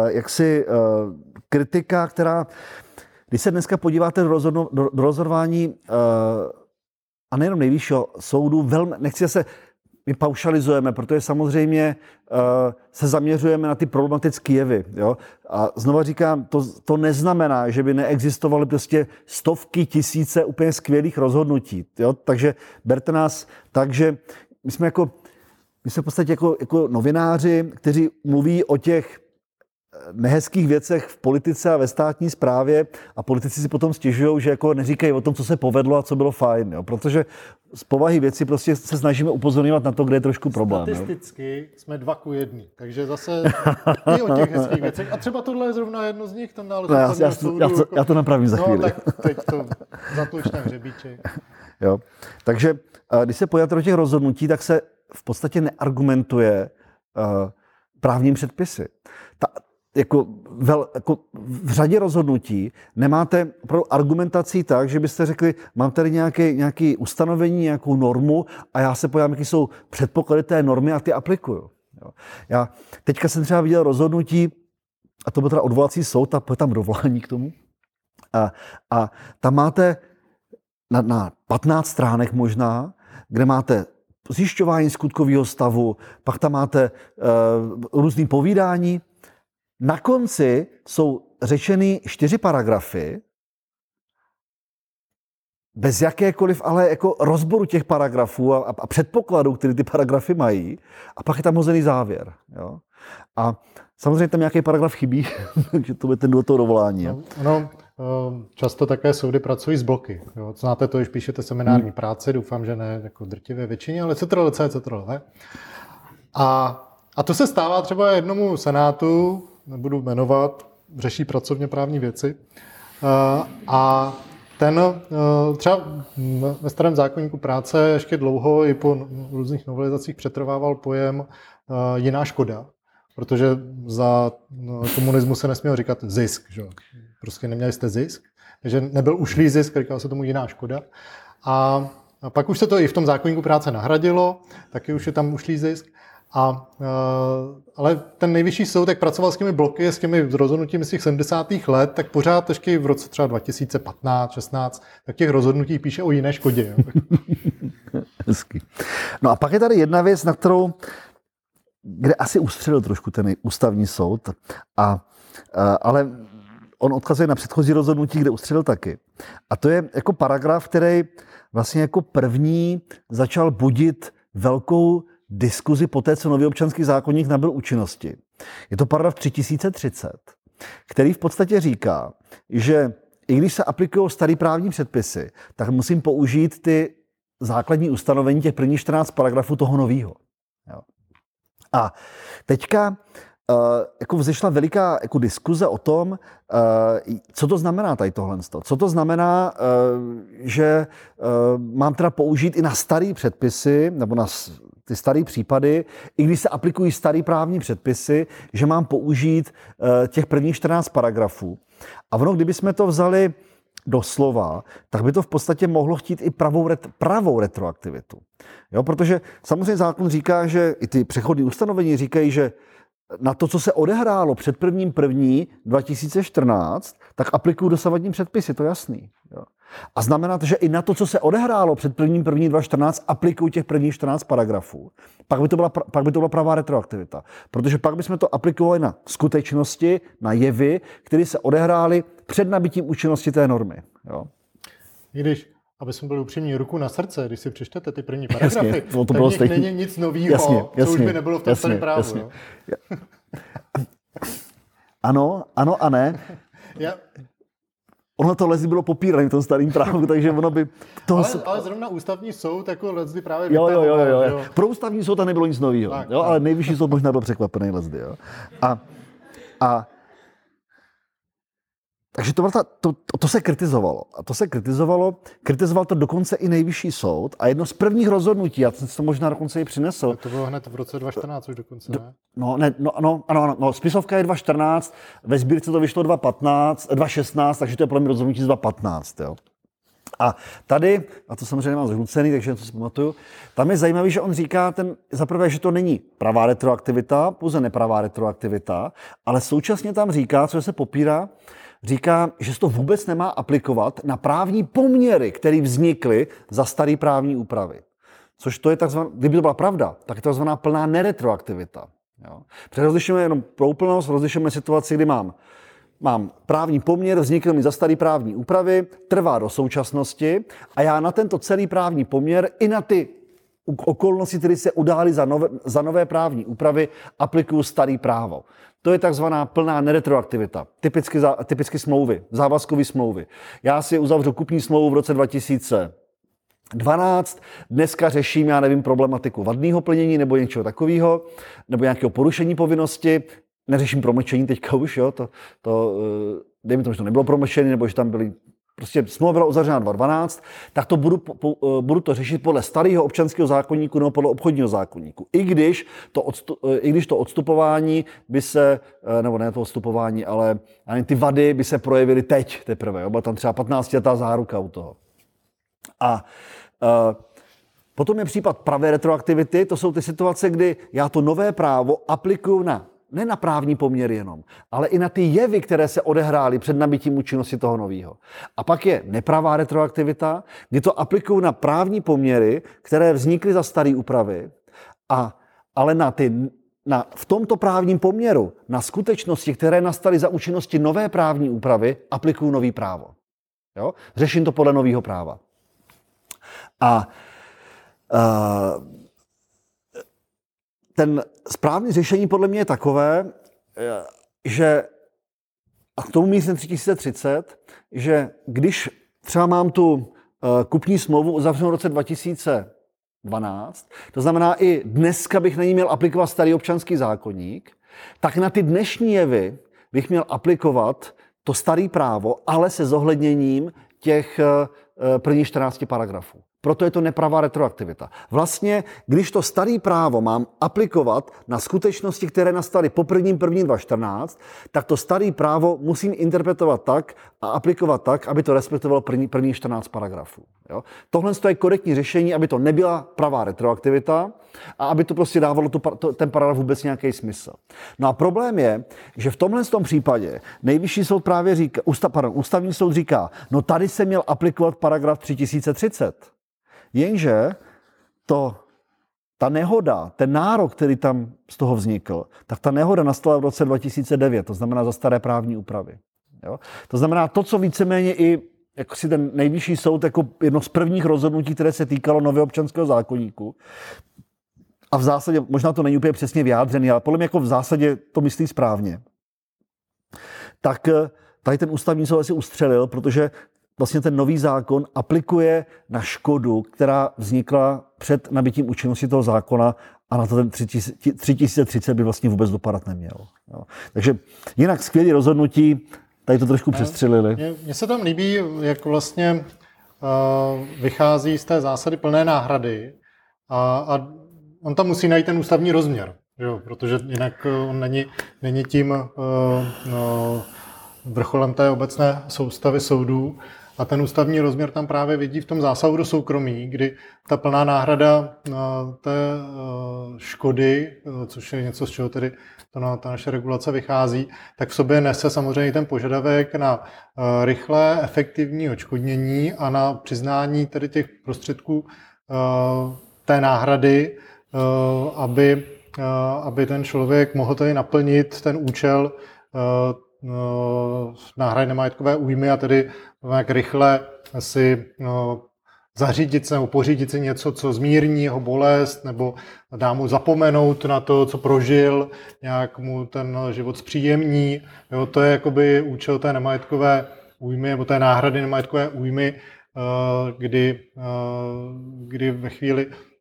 jaksi uh, kritika, která, když se dneska podíváte do, rozhodno, do, do rozhodování uh, a nejenom nejvyššího soudu, velmi, nechci se my paušalizujeme, protože samozřejmě uh, se zaměřujeme na ty problematické jevy. Jo? A znova říkám, to, to neznamená, že by neexistovaly prostě stovky, tisíce úplně skvělých rozhodnutí. Jo? Takže berte nás tak, že my jsme jako my jsme v podstatě jako, jako novináři, kteří mluví o těch nehezkých věcech v politice a ve státní správě a politici si potom stěžují, že jako neříkají o tom, co se povedlo a co bylo fajn, jo? protože z povahy věci prostě se snažíme upozorňovat na to, kde je trošku problém. Statisticky jo? jsme dva ku jedný, takže zase [laughs] i o těch hezkých věcech. A třeba tohle je zrovna jedno z nich, ten nález no, já, já, soudu, já, to, jako... já to napravím za chvíli. No, tak teď to zatluč na hřebíči. [laughs] Jo. Takže když se pojáte do těch rozhodnutí, tak se v podstatě neargumentuje uh, právním předpisy. Ta, jako, vel, jako v řadě rozhodnutí nemáte pro argumentací tak, že byste řekli, mám tady nějaké, nějaké ustanovení, nějakou normu a já se pojám, jaké jsou předpoklady té normy a ty aplikuju. Jo. Já teďka jsem třeba viděl rozhodnutí, a to byl teda odvolací soud, a tam dovolání k tomu. A, a tam máte na, na 15 stránek možná, kde máte zjišťování skutkového stavu, pak tam máte uh, různý povídání, na konci jsou řečeny čtyři paragrafy, bez jakékoliv ale jako rozboru těch paragrafů a, a předpokladů, které ty paragrafy mají, a pak je tam hozený závěr. Jo? A samozřejmě tam nějaký paragraf chybí, [laughs] takže to bude ten do toho dovolání. No, no, často také soudy pracují s bloky. Jo? Znáte to, když píšete seminární hmm. práci, doufám, že ne jako drtivé většině, ale ctrl, c, ctrl, A, a to se stává třeba jednomu senátu, nebudu jmenovat, řeší pracovně právní věci. Eh, a ten eh, třeba ve starém zákonníku práce ještě dlouho i po různých novelizacích přetrvával pojem eh, jiná škoda, protože za komunismu se nesměl říkat zisk. Že? Prostě neměli jste zisk, takže nebyl ušlý zisk, říkal se tomu jiná škoda. A pak už se to i v tom zákonníku práce nahradilo, taky už je tam ušlý zisk. A, uh, ale ten nejvyšší soud, jak pracoval s těmi bloky, s těmi rozhodnutími z těch 70. let, tak pořád ještě v roce třeba 2015, 16, tak těch rozhodnutí píše o jiné škodě. [laughs] Hezky. No a pak je tady jedna věc, na kterou, kde asi ustřelil trošku ten ústavní soud, a, uh, ale on odkazuje na předchozí rozhodnutí, kde ustřelil taky. A to je jako paragraf, který vlastně jako první začal budit velkou diskuzi po té, co nový občanský zákonník nabyl účinnosti. Je to paragraf 3030, který v podstatě říká, že i když se aplikují starý právní předpisy, tak musím použít ty základní ustanovení těch prvních 14 paragrafů toho nového. A teďka Uh, jako vzešla veliká jako diskuze o tom, uh, co to znamená tady tohle. Co to znamená, uh, že mám teda použít i na staré předpisy, nebo na ty staré případy, i když se aplikují staré právní předpisy, že mám použít eh, těch prvních 14 paragrafů. A ono, kdyby jsme to vzali do slova, tak by to v podstatě mohlo chtít i pravou, ret, pravou retroaktivitu. Jo, protože samozřejmě zákon říká, že i ty přechodní ustanovení říkají, že na to, co se odehrálo před prvním první 2014, tak aplikují dosavadní předpisy, to jasný. Jo. A znamená to, že i na to, co se odehrálo před prvním první 2014, aplikují těch prvních 14 paragrafů. Pak by, to byla, pak by to byla pravá retroaktivita. Protože pak bychom to aplikovali na skutečnosti, na jevy, které se odehrály před nabitím účinnosti té normy. Jo? I když, aby jsme byli upřímní ruku na srdce, když si přečtete ty první paragrafy, jasně, to, to bylo stejný. není nic nového, jasně, jasně, co už by nebylo v tom jasně, právu. Jasně. Jo? [laughs] ano, ano a ne. Já, ono to lezi bylo popírané v tom starým právu, [laughs] takže ono by... To ale, ale zrovna ústavní soud jako lezdy právě jo, jo, jo, jo, jo. Pro ústavní soud tam nebylo nic nového, jo, ale nejvyšší soud možná byl překvapený lezdy. Jo. A, a takže to, to, to, to se kritizovalo. A to se kritizovalo, kritizoval to dokonce i nejvyšší soud. A jedno z prvních rozhodnutí, já jsem to možná dokonce i přinesl. To bylo hned v roce 2014 už dokonce, ne? No, ne, no, no, ano, ano, no, spisovka je 2014, ve sbírce to vyšlo 2015, 2016, takže to je podle mě rozhodnutí z 2015, jo. A tady, a to samozřejmě mám zhlucený, takže to si pamatuju, tam je zajímavé, že on říká ten, zaprvé, že to není pravá retroaktivita, pouze nepravá retroaktivita, ale současně tam říká, co se popírá, říká, že se to vůbec nemá aplikovat na právní poměry, které vznikly za staré právní úpravy. Což to je takzvaná, kdyby to byla pravda, tak je to takzvaná plná neretroaktivita. Jo. rozlišujeme jenom pro úplnost, rozlišujeme situaci, kdy mám, mám právní poměr, vznikl mi za staré právní úpravy, trvá do současnosti a já na tento celý právní poměr i na ty okolnosti, které se udály za nové, za nové právní úpravy, aplikuju starý právo. To je takzvaná plná neretroaktivita. Typicky, typicky smlouvy, závazkové smlouvy. Já si uzavřu kupní smlouvu v roce 2000. 12. Dneska řeším, já nevím, problematiku vadného plnění nebo něčeho takového, nebo nějakého porušení povinnosti. Neřeším promlčení teďka už, jo, to, to eh, dejme tomu, že to nebylo promlčení, nebo že tam byly prostě smlouva byla uzavřena 2012, tak to budu, po, eh, budu to řešit podle starého občanského zákonníku nebo podle obchodního zákonníku. I když to, odstu, eh, i když to odstupování by se, eh, nebo ne to odstupování, ale ani ty vady by se projevily teď teprve. Jo? Byla tam třeba 15 letá záruka u toho. A uh, potom je případ pravé retroaktivity, to jsou ty situace, kdy já to nové právo aplikuju na ne na právní poměr jenom, ale i na ty jevy, které se odehrály před nabitím účinnosti toho nového. A pak je nepravá retroaktivita, kdy to aplikují na právní poměry, které vznikly za staré úpravy, a, ale na ty, na, v tomto právním poměru, na skutečnosti, které nastaly za účinnosti nové právní úpravy, aplikují nový právo. Jo? Řeším to podle nového práva. A uh, ten správný řešení podle mě je takové, eh, že a k tomu místím 3030, že když třeba mám tu eh, kupní smlouvu uzavřenou v roce 2012, to znamená i dneska bych na ní měl aplikovat starý občanský zákonník, tak na ty dnešní jevy bych měl aplikovat to staré právo, ale se zohledněním těch eh, prvních 14 paragrafů. Proto je to nepravá retroaktivita. Vlastně, když to staré právo mám aplikovat na skutečnosti, které nastaly po prvním prvním 2014, tak to staré právo musím interpretovat tak a aplikovat tak, aby to respektovalo první, první 14 paragrafů. Jo? Tohle je korektní řešení, aby to nebyla pravá retroaktivita a aby to prostě dávalo tu, to, ten paragraf vůbec nějaký smysl. No a problém je, že v tomhle tom případě nejvyšší soud právě říká, ústa, pardon, ústavní soud říká, no tady se měl aplikovat paragraf 3030. Jenže to, ta nehoda, ten nárok, který tam z toho vznikl, tak ta nehoda nastala v roce 2009, to znamená za staré právní úpravy. Jo? To znamená to, co víceméně i jako si ten nejvyšší soud jako jedno z prvních rozhodnutí, které se týkalo nového občanského zákonníku, a v zásadě, možná to není úplně přesně vyjádřený, ale podle mě jako v zásadě to myslí správně, tak eh, tady ten ústavní soud asi ustřelil, protože vlastně ten nový zákon aplikuje na škodu, která vznikla před nabitím účinnosti toho zákona a na to ten 3030 by vlastně vůbec dopadat neměl. Jo. Takže jinak skvělé rozhodnutí, tady to trošku přestřelili. Mně se tam líbí, jak vlastně uh, vychází z té zásady plné náhrady a, a on tam musí najít ten ústavní rozměr, jo, protože jinak on není, není tím uh, no, vrcholem té obecné soustavy soudů A ten ústavní rozměr tam právě vidí v tom zásahu do soukromí, kdy ta plná náhrada té škody, což je něco, z čeho tedy to na, ta naše regulace vychází, tak v sobě nese samozřejmě ten požadavek na rychlé, efektivní odškodnění a na přiznání tedy těch prostředků té náhrady, aby Eh, aby ten člověk mohl tady naplnit ten účel eh, eh, náhrady nemajetkové újmy a tedy jak rychle si zařídit se nebo pořídit si něco, co zmírní jeho bolest, nebo dá mu zapomenout na to, co prožil, nějak mu ten život zpříjemní. Jo, to je jakoby účel té nemajetkové újmy, nebo té náhrady nemajetkové újmy, kdy, kdy ve chvíli, Eh,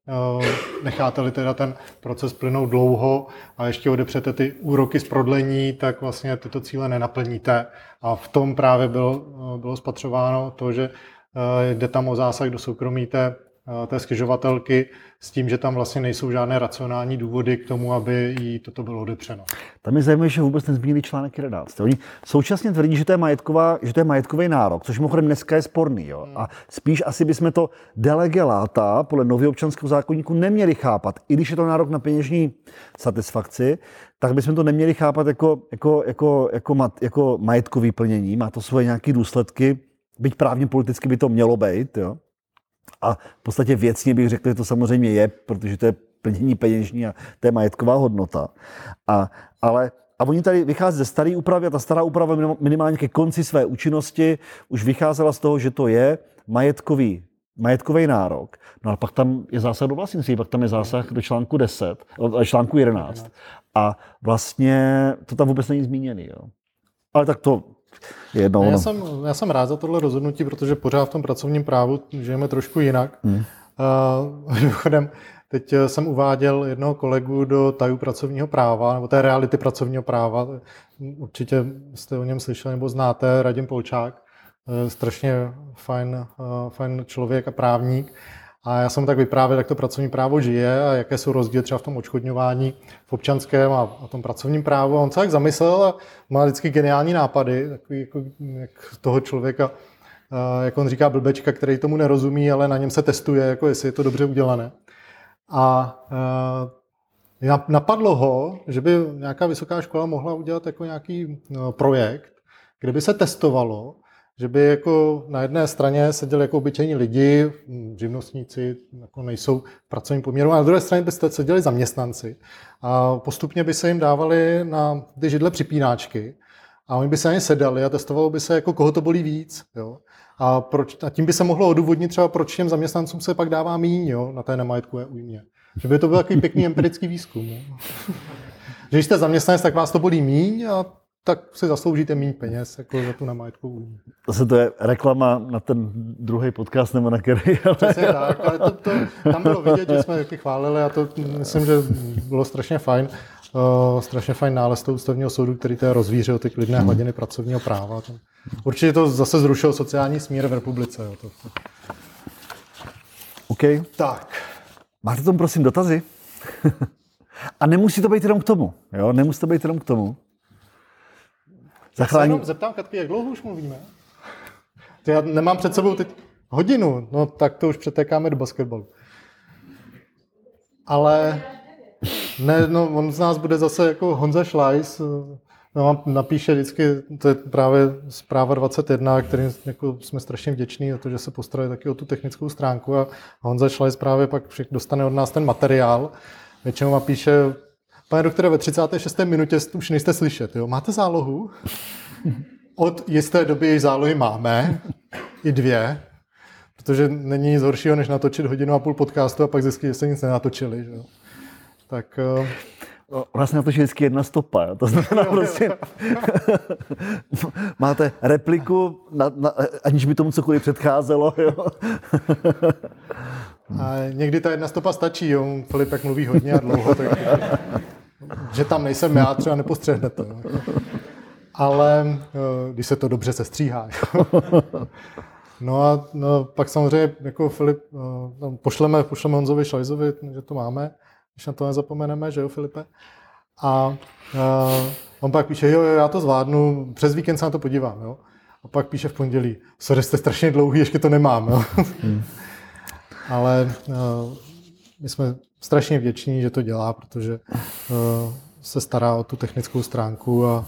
necháte-li teda ten proces plynout dlouho a ještě odepřete ty úroky z prodlení, tak vlastně tyto cíle nenaplníte. A v tom právě bylo, eh, bylo spatřováno to, že eh, jde tam o zásah do soukromí té té stěžovatelky s tím, že tam vlastně nejsou žádné racionální důvody k tomu, aby jí toto bylo odepřeno. Tam je zajímavé, že vůbec nezmínili článek 11. Oni současně tvrdí, že to je, majetková, že to je majetkový nárok, což mimochodem dneska je sporný. Jo? A spíš asi bychom to delegeláta podle nového občanského zákonníku neměli chápat. I když je to nárok na peněžní satisfakci, tak bychom to neměli chápat jako, jako, jako, jako, mat, jako majetkový plnění. Má to svoje nějaké důsledky, byť právně politicky by to mělo být. Jo? A v podstatě věcně bych řekl, že to samozřejmě je, protože to je plnění peněžní a to je majetková hodnota. A, ale a oni tady vychází ze staré úpravy a ta stará úprava minimálně ke konci své účinnosti už vycházela z toho, že to je majetkový majetkový nárok. No a pak tam je zásah do vlastnictví, pak tam je zásah do článku 10, článku 11. A vlastně to tam vůbec není zmíněný. Jo. Ale tak to jedno já, jsem, já jsem rád za tohle rozhodnutí, protože pořád v tom pracovním právu žijeme trošku jinak. Hmm. Uh, [laughs] teď jsem uváděl jednoho kolegu do tajů pracovního práva, nebo té reality pracovního práva. Určitě jste o něm slyšeli nebo znáte, Radim Polčák. Strašně fajn, fajn člověk a právník. A já jsem tak vyprávěl, jak to pracovní právo žije a jaké jsou rozdíly třeba v tom odškodňování v občanském a, a tom pracovním právu. On se tak zamyslel a má vždycky geniální nápady, takový jako, jak toho člověka, jak on říká, blbečka, který tomu nerozumí, ale na něm se testuje, jako jestli je to dobře udělané. A napadlo ho, že by nějaká vysoká škola mohla udělat jako nějaký no, projekt, kde by se testovalo, že by jako na jedné straně seděli jako obyčejní lidi, živnostníci, jako nejsou v pracovním poměru, a na druhé straně by seděli zaměstnanci. A postupně by se jim dávali na ty židle připínáčky a oni by se na ně sedali a testovalo by se, jako koho to bolí víc. Jo. A, proč, a tím by se mohlo odůvodnit třeba, proč těm zaměstnancům se pak dává míň jo, na té nemajetkové újmě. Že by to byl takový pěkný empirický výzkum. Že když jste zaměstnanec, tak vás to bolí míň a tak si zasloužíte méně peněz jako za tu namátkovou. Zase to je reklama na ten druhý podcast nebo na který. [laughs] Ale... Přesně tak, ale to, to, tam bylo vidět, že jsme taky chválili a to myslím, že bylo strašně fajn. Uh, strašně fajn nález toho ústavního soudu, který to rozvířil ty klidné hmm. hladiny pracovního práva. Určitě to zase zrušil sociální smír v republice. Jo, to. OK. Tak. Máte tomu prosím dotazy? [laughs] a nemusí to být jenom k tomu. Jo? Nemusí to být jenom k tomu. Zachrání... Já se zeptám, Katky, jak dlouho už mluvíme? To já nemám před sebou teď hodinu, no tak to už přetékáme do basketbalu. Ale ne, no, on z nás bude zase jako Honza Schleis, no, napíše vždycky, to je právě zpráva 21, kterým jako jsme strašně vděční za to, že se postarali taky o tu technickou stránku a Honza Schleis právě pak dostane od nás ten materiál. Většinou napíše Pane doktore, ve 36. minutě už nejste slyšet. Jo? Máte zálohu? Od jisté doby zálohy máme, i dvě, protože není nic horšího, než natočit hodinu a půl podcastu a pak zjistit, že se nic nenatočili. Že? Tak uh... Ona se natočí vždycky jedna stopa, jo? to znamená prostě, máte repliku, na, na, aniž by tomu cokoliv předcházelo. Jo? a někdy ta jedna stopa stačí, jo? Filip jak mluví hodně a dlouho, tak že tam nejsem já, třeba nepostřehnete. No. Ale eh, když se to dobře sestříhá. [laughs] No a no, pak samozřejmě jako Filip, no, pošleme, pošleme Honzovi Šlajzovi, že to máme, když na to nezapomeneme, že jo Filipe. A uh, on pak píše, jo, jo, já to zvládnu, přes víkend se na to podívám. Jo. a pak píše v pondělí, sorry, jste strašně dlouhý, ještě to nemám. Jo? Hmm. [laughs] Ale uh, my jsme strašně vděční, že to dělá, protože uh, se stará o tu technickou stránku a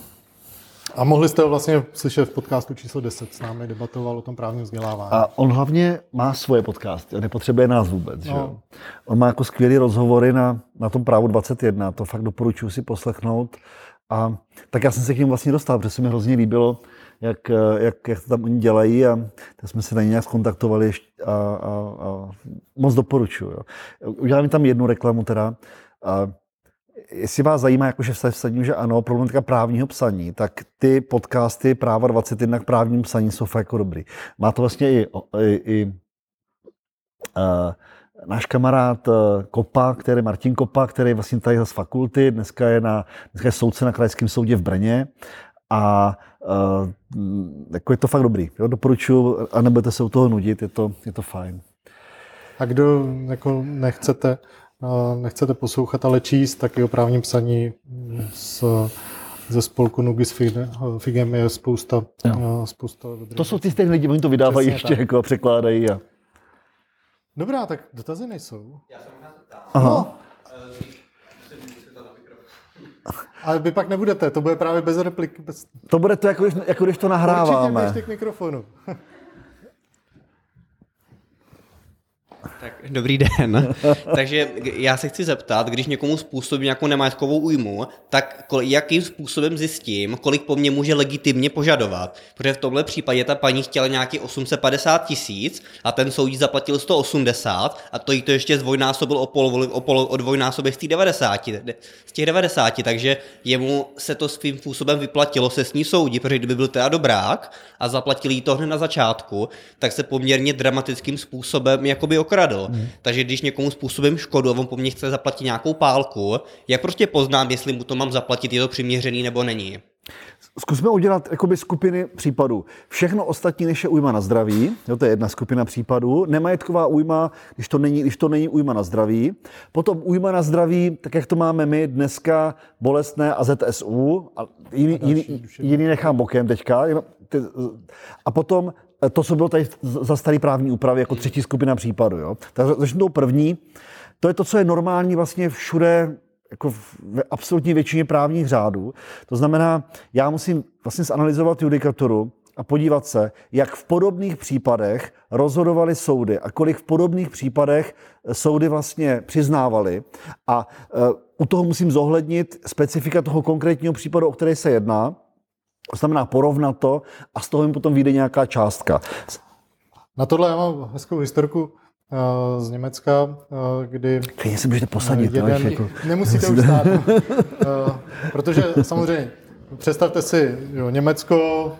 a mohli jste ho vlastně slyšet v podcastu číslo 10, s námi debatoval o tom právním vzdělávání. A on hlavně má svoje podcasty, nepotřebuje nás vůbec. No. Že? On má jako skvělé rozhovory na, na tom právu 21, to fakt doporučuji si poslechnout. A tak já jsem se k němu vlastně dostal, protože se mi hrozně líbilo, jak, jak, jak to tam oni dělají a tak jsme se na ně nějak skontaktovali a, a, a moc doporučuji. Udělám tam jednu reklamu teda. A jestli vás zajímá, jakože se vsadím, že ano, problematika právního psaní, tak ty podcasty Práva 21 k právním psaní jsou fakt jako dobrý. Má to vlastně i, i, i uh, náš kamarád uh, Kopa, který Martin Kopa, který je vlastně tady z fakulty, dneska je, na, dneska je soudce na krajském soudě v Brně a uh, jako je to fakt dobrý. Jo? Doporučuji a nebudete se u toho nudit, je to, je to fajn. A kdo jako nechcete nechcete poslouchat, ale číst, tak i o právním psaní z, ze spolku Nugi s Figem je spousta, jo. spousta To jsou ty stejné lidi, oni to vydávají Přesně ještě tak. jako a překládají. A... Dobrá, tak dotazy nejsou. Já jsem Aha. No. [laughs] Ale vy pak nebudete, to bude právě bez repliky. Bez... To bude to, jako když, jako když to nahráváme. Určitě k mikrofonu. [laughs] Tak dobrý den. [laughs] Takže já se chci zeptat, když někomu způsobím nějakou nemajetkovou újmu, tak jakým způsobem zjistím, kolik po mně může legitimně požadovat? Protože v tomhle případě ta paní chtěla nějaký 850 tisíc a ten soudí zaplatil 180 a to jí to ještě zdvojnásobil o, pol, o, pol, o dvojnásobek z těch 90, z těch 90, takže jemu se to svým způsobem vyplatilo se s ní soudit, protože kdyby byl teda dobrák a zaplatil jí to hned na začátku, tak se poměrně dramatickým způsobem jakoby okradl. Hmm. Takže když někomu způsobím škodu a on po mně chce zaplatit nějakou pálku, jak prostě poznám, jestli mu to mám zaplatit, je to přiměřený nebo není? Zkusme udělat jakoby skupiny případů. Všechno ostatní, než je újma na zdraví, jo, to je jedna skupina případů. Nemajetková újma, když to, není, když to není újma na zdraví. Potom újma na zdraví, tak jak to máme my dneska, bolestné a ZSU. A jiný, jiný, jiný nechám bokem teďka. A potom to, co bylo tady za starý právní úpravy jako třetí skupina případů. Jo? Tak začnu tou první. To je to, co je normální vlastně všude jako v absolutní většině právních řádů. To znamená, já musím vlastně zanalizovat judikaturu a podívat se, jak v podobných případech rozhodovaly soudy a kolik v podobných případech soudy vlastně přiznávaly. A uh, u toho musím zohlednit specifika toho konkrétního případu, o který se jedná. To znamená porovnat to a z toho jim potom vyjde nějaká částka. Na tohle já mám hezkou historku eh, z Německa, eh, kdy... Klidně se můžete posadit. Jeden, no, jako... Nemusíte už stát. [laughs] Eh, protože samozřejmě Představte si, jo, Německo,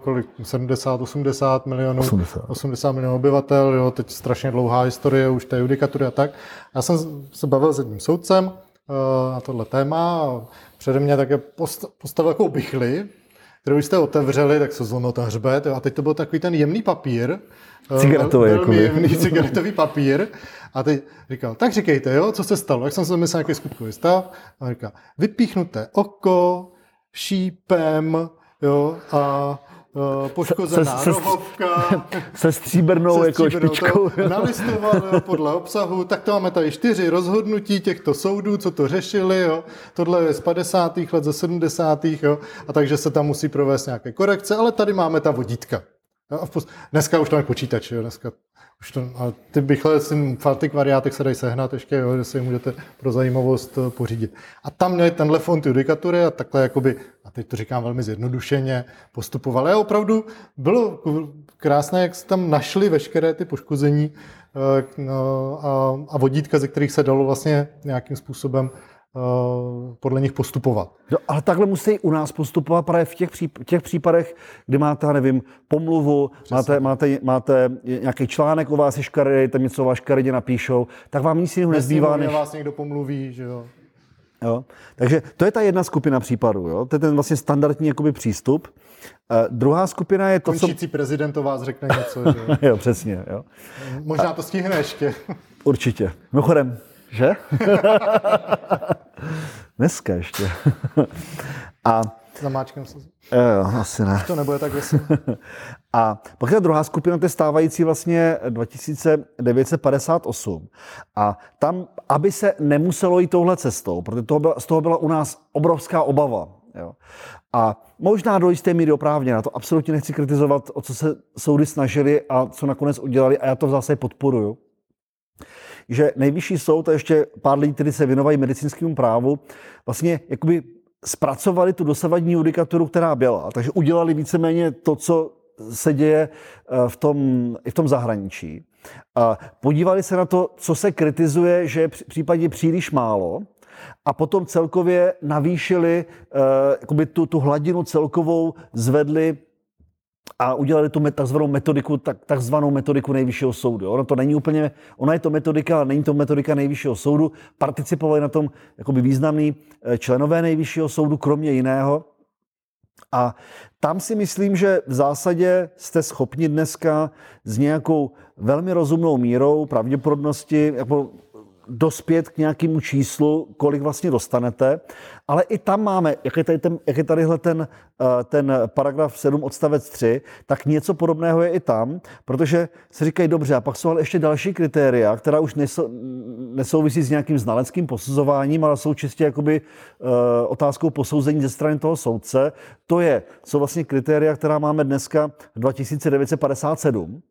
kolik, 70, 80 milionů, 80. 80 milionů obyvatel, jo, teď strašně dlouhá historie už té judikatury a tak. Já jsem se bavil s jedním soudcem na tohle téma a přede mě také postavil jako bychli, kterou jste otevřeli, tak se zlomil ten hřbet a teď to byl takový ten jemný papír, eh, cigaretový, velmi jemný [laughs] cigaretový papír. A teď říkal, tak říkejte, jo, co se stalo? Jak jsem se myslel, nějaký skutkový stav? A říkal, vypíchnuté oko, šípem, jo, a Uh, poškozená se, rohovka. [laughs] Se stříbrnou, se jako špičkou. [laughs] Nalistoval podle obsahu, tak to máme tady čtyři rozhodnutí těchto soudů, co to řešili. Jo. Tohle je z 50. let, ze 70. Jo. A takže se tam musí provést nějaké korekce, ale tady máme ta vodítka. Jo. Dneska už to je počítač, jo. dneska už to, a ty bychle si Faltic variátek se dají sehnat ještě, jo, že si můžete pro zajímavost eh, pořídit. A tam měli tenhle fond judikatury a takhle jakoby, a teď to říkám velmi zjednodušeně, postupovali. A opravdu bylo krásné, jak se tam našli veškeré ty poškození eh, no, a, a vodítka, ze kterých se dalo vlastně nějakým způsobem podle nich postupovat. No, ale takhle musí u nás postupovat právě v těch, příp- těch případech, kdy máte, nevím, pomluvu, máte, máte, máte nějaký článek o vás je tam něco o vás škaredě napíšou, tak vám nic jiného nezbývá, než... vás někdo pomluví, že jo. Jo? Takže to je ta jedna skupina případů. Jo? To je ten vlastně standardní jakoby, přístup. Uh, druhá skupina je to, Končící co... prezident o vás řekne něco. Že? jo, [laughs] přesně. Jo. Možná to stihne ještě. Určitě. Mimochodem, že? [laughs] Dneska ještě. A Zamáčkem se. Jo, asi ne. To nebude tak veselé. [laughs] A pak je ta druhá skupina, to je stávající vlastně 2958. A tam, aby se nemuselo jít touhle cestou, protože toho byla, z toho byla u nás obrovská obava. Jo. A možná do jisté míry oprávněná, to absolutně nechci kritizovat, o co se soudy snažili a co nakonec udělali a já to v zásadě podporuju že nejvyšší soud a ještě pár lidí, kteří se věnovají medicínskému právu, vlastně jakoby zpracovali tu dosavadní judikaturu, která byla. Takže udělali víceméně to, co se děje eh, v tom, i v tom zahraničí. A podívali se na to, co se kritizuje, že je v případě příliš málo, a potom celkově navýšili uh, tu, tu hladinu celkovou, zvedli a udělali tu takzvanou metodiku, tak, takzvanou metodiku nejvyššího soudu. Ono to není úplně, ona je to metodika, ale není to metodika nejvyššího soudu. Participovali na tom jakoby významní eh, členové nejvyššího soudu, kromě jiného. A tam si myslím, že v zásadě jste schopni dneska s nějakou velmi rozumnou mírou pravděpodobnosti, jako dospět k nějakému číslu, kolik vlastně dostanete, ale i tam máme, jak je, tady ten, jak je tadyhle ten, eh, ten paragraf 7 odstavec 3, tak něco podobného je i tam, protože se říkají dobře, a pak jsou ale ještě další kritéria, která už nesou, nesouvisí s nějakým znaleckým posuzováním, ale jsou čistě jakoby uh, otázkou posouzení ze strany toho soudce. To je, jsou vlastně kritéria, která máme dneska 2957,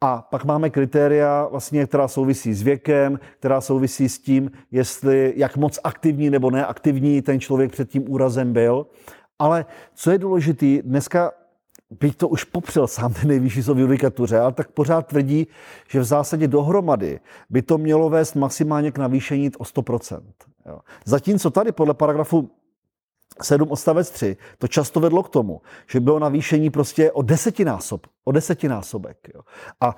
a pak máme kritéria, vlastně, která souvisí s věkem, která souvisí s tím, jestli, jak moc aktivní nebo neaktivní ten člověk před tím úrazem byl. Ale co je důležité, dneska bych to už popřel sám ten nejvyšší soud v judikatuře, ale tak pořád tvrdí, že v zásadě dohromady by to mělo vést maximálně k navýšení o 100%. Jo. Zatímco tady podle paragrafu 7 odstavec 3, to často vedlo k tomu, že bylo navýšení prostě o desetinásob, o desetinásobek. Jo. A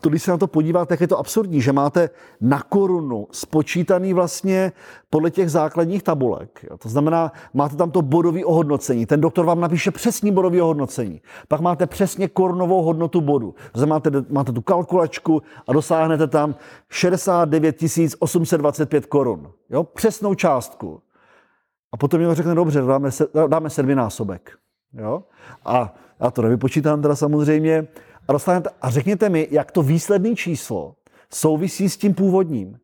to, když se na to podíváte, tak je to absurdní, že máte na korunu spočítaný vlastně podle těch základních tabulek. Jo. To znamená, máte tam to bodové ohodnocení. Ten doktor vám napíše přesný bodové ohodnocení. Pak máte přesně korunovou hodnotu bodu. To znamená, máte, máte tu kalkulačku a dosáhnete tam 69 825 korun. Jo. Přesnou částku. A potom mi řekne, dobře, dáme, se, dáme sedminásobek. Jo? A já to nevypočítám teda samozřejmě. A, dostanete, a řekněte mi, jak to výsledné číslo souvisí s tím původním.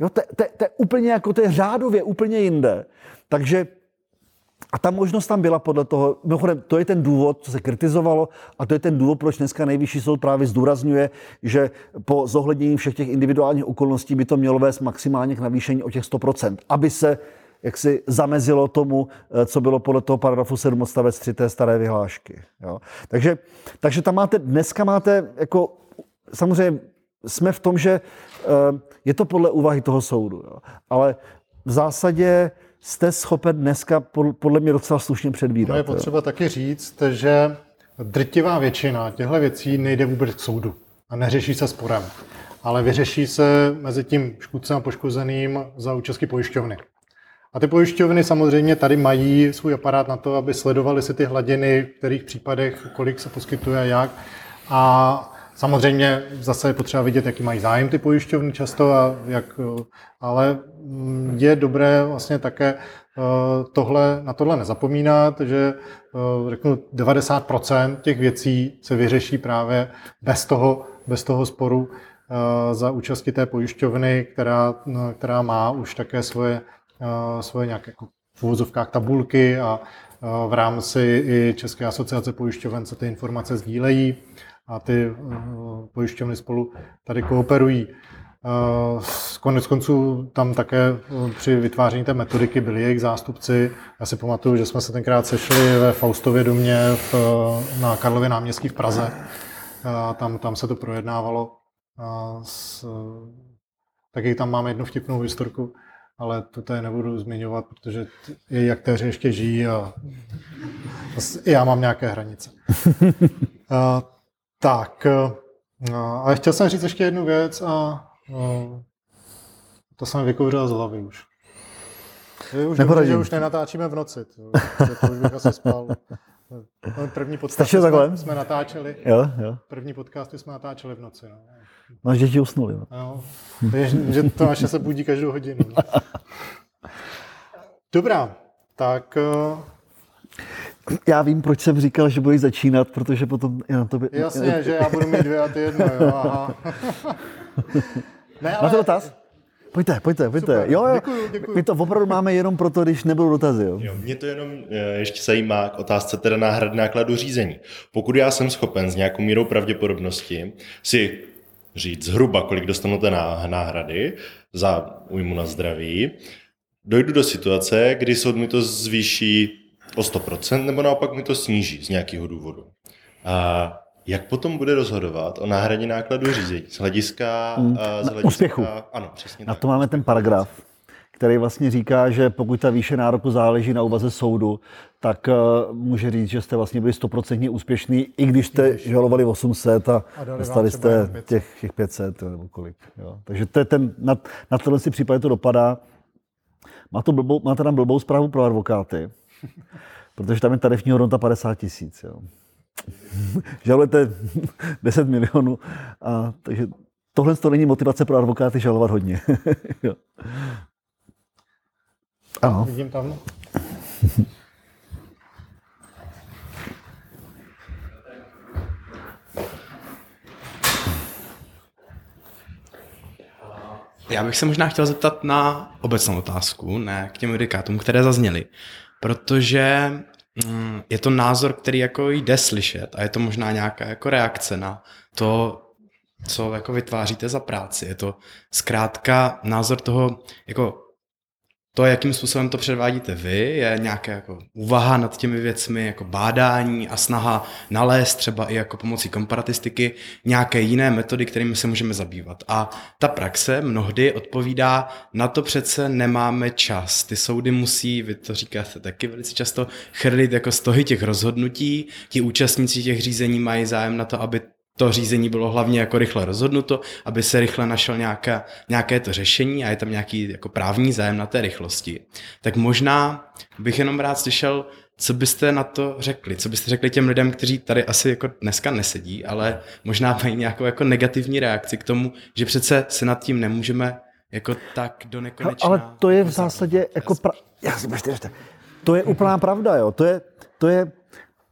Jo, to, to, to je úplně jako, to je řádově úplně jinde. Takže a ta možnost tam byla podle toho, mimochodem, to je ten důvod, co se kritizovalo, a to je ten důvod, proč dneska nejvyšší soud právě zdůrazňuje, že po zohlednění všech těch individuálních okolností by to mělo vést maximálně k navýšení o těch 100%, aby se jak si zamezilo tomu, eh, co bylo podle toho paragrafu 7 odstavec 3 té staré vyhlášky. Jo. Takže, takže tam máte, dneska máte, jako, samozřejmě jsme v tom, že eh, je to podle úvahy toho soudu, jo. ale v zásadě jste schopen dneska podle mě docela slušně předvídat. No je potřeba jo. taky říct, že drtivá většina těchto věcí nejde vůbec k soudu a neřeší se sporem, ale vyřeší se mezi tím škůdcem a poškozeným za účastky pojišťovny. A ty pojišťovny samozřejmě tady mají svůj aparát na to, aby sledovali si ty hladiny, v kterých případech, kolik se poskytuje a jak. A samozřejmě zase je potřeba vidět, jaký mají zájem ty pojišťovny často, a jak, ale je dobré vlastně také eh, tohle, na tohle nezapomínat, že eh, řeknu 90% těch věcí se vyřeší právě bez toho, bez toho sporu eh, za účasti té pojišťovny, která, která má už také svoje svoje nějaké jako v úvozovkách tabulky a eh, v rámci i České asociace pojišťoven se ty informace sdílejí a ty eh, pojišťovny spolu tady kooperují. Konec konců tam také při vytváření té metodiky byli jejich zástupci. Já si pamatuju, že jsme se tenkrát sešli ve Faustově domě v, na Karlově náměstí v Praze. Tam, tam se to projednávalo. S, taky tam máme jednu vtipnou historku ale to tady nebudu zmiňovat, protože její aktéři ještě žijí a já mám nějaké hranice. [laughs] uh, tak, uh, ale chtěl jsem říct ještě jednu věc a uh, to jsem vykouřil z hlavy už. Je už dobře, že už nenatáčíme v noci, to, to už bych asi spal. První podcast jsme, jsme natáčeli. Jo, jo. První podcasty jsme natáčeli v noci. No. No, že ti usnuli. No. Jo, je, že to naše se budí každou hodinu. No. Dobrá, tak uh, Já vím, proč jsem říkal, že budeš začínat, protože potom je na to by... Jasně, že já budu mít dvě a ty jedno, jo, aha. [laughs] ne, ale... Máte dotaz? Pojďte, pojďte, pojďte. Super, jo, jo. Děkuju, děkuju. My to opravdu máme jenom proto, když nebudou dotazy. Jo. Jo, mě to jenom eh, ještě zajímá k otázce teda náhrady nákladu řízení. Pokud já jsem schopen s nějakou mírou pravděpodobnosti si říct zhruba, kolik dostanu té náhrady za újmu na zdraví, dojdu do situace, kdy soud mi to zvýší o 100%, nebo naopak mi to sníží z nějakého důvodu. A jak potom bude rozhodovat o náhradě nákladů řízení z hlediska, mm, z hlediska úspěchu? Ano, přesně Na tak. to máme ten paragraf, který vlastně říká, že pokud ta výše nároku záleží na úvaze soudu, tak uh, může říct, že jste vlastně byli stoprocentně úspěšní, i když jste žalovali 800 a, a dostali jste těch, těch 500 nebo kolik. Jo. Takže to je ten, na, na tohle si případě to dopadá. Má to, blbou, má to tam blbou zprávu pro advokáty, [laughs] protože tam je tarifní hodnota 50 tisíc. [laughs] Žalujete [laughs] 10 milionů, a, takže tohle to není motivace pro advokáty žalovat hodně. ano. Vidím tam. Já bych se možná chtěl zeptat na obecnou otázku, ne k těm judikátům, které zazněly. Protože mm, je to názor, který jako jde slyšet a je to možná nějaká jako reakce na to, co jako vytváříte za práci. Je to zkrátka názor toho, jako to, jakým způsobem to předvádíte vy, je nějaká jako úvaha nad těmi věcmi, jako bádání a snaha nalézt třeba i jako pomocí komparatistiky nějaké jiné metody, kterými se můžeme zabývat. A ta praxe mnohdy odpovídá, na to přece nemáme čas. Ty soudy musí, vy to říkáte taky velice často, chrlit jako stohy těch rozhodnutí, ti účastníci těch řízení mají zájem na to, aby to řízení bylo hlavně jako rychle rozhodnuto, aby se rychle našel nějaké, nějaké to řešení a je tam nějaký jako právní zájem na té rychlosti. Tak možná bych jenom rád slyšel, co byste na to řekli? Co byste řekli těm lidem, kteří tady asi jako dneska nesedí, ale možná mají nějakou jako negativní reakci k tomu, že přece se nad tím nemůžeme jako tak do nekonečna... Ale to je v zásadě jako... Pra... Já si to je úplná pravda, jo. To je, to je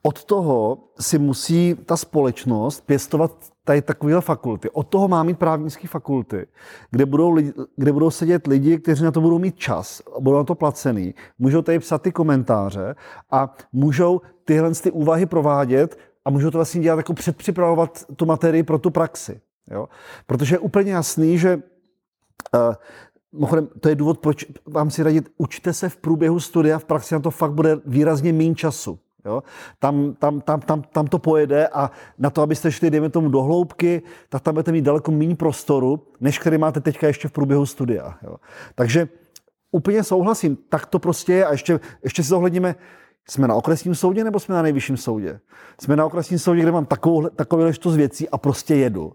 od toho si musí ta společnost pěstovat tady takovéhle fakulty. Od toho má mít právnické fakulty, kde budou, lidi, kde budou sedět lidi, kteří na to budou mít čas, budou na to placený, můžou tady psat ty komentáře a můžou tyhle ty úvahy provádět a můžou to vlastně dělat jako předpřipravovat tu materii pro tu praxi. Jo? Protože je úplně jasný, že uh, to je důvod, proč vám si radit, učte se v průběhu studia, v praxi na to fakt bude výrazně méně času. Jo? Tam, tam, tam, tam, tam to pojede a na to, abyste šli, dejme tomu, do hloubky, tak tam budete mít daleko méně prostoru, než který máte teďka ještě v průběhu studia. Jo? Takže úplně souhlasím, tak to prostě je a ještě, ještě si zohledníme, jsme na okresním soudě nebo jsme na nejvyšším soudě? Jsme na okresním soudě, kde mám takovou, takovou z věcí a prostě jedu.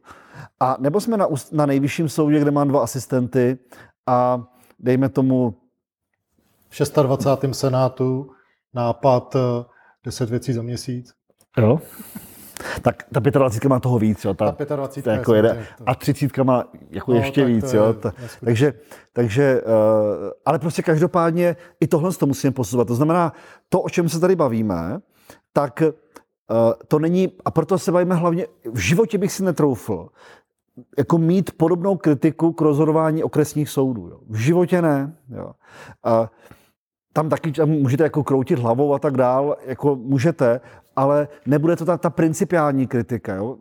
A nebo jsme na, na nejvyšším soudě, kde mám dva asistenty a dejme tomu... V 26. senátu nápad 10 věcí za měsíc. Jo. [laughs] Tak ta 25 má toho víc, jo. Ta, ta 25 to jako jede, a 30 má jako no, ještě víc, jo. Ta, takže, takže, uh, ale prostě každopádně i tohle to musíme posuzovat. To znamená, to, o čem se tady bavíme, tak uh, to není, a proto se bavíme hlavně, v životě bych si netroufl, jako mít podobnou kritiku k rozhodování okresních soudů. Jo. V životě ne. Jo. Uh, tam taky tam můžete jako kroutit hlavou a tak dál, jako můžete, ale nebude to ta, ta principiální kritika. Jo?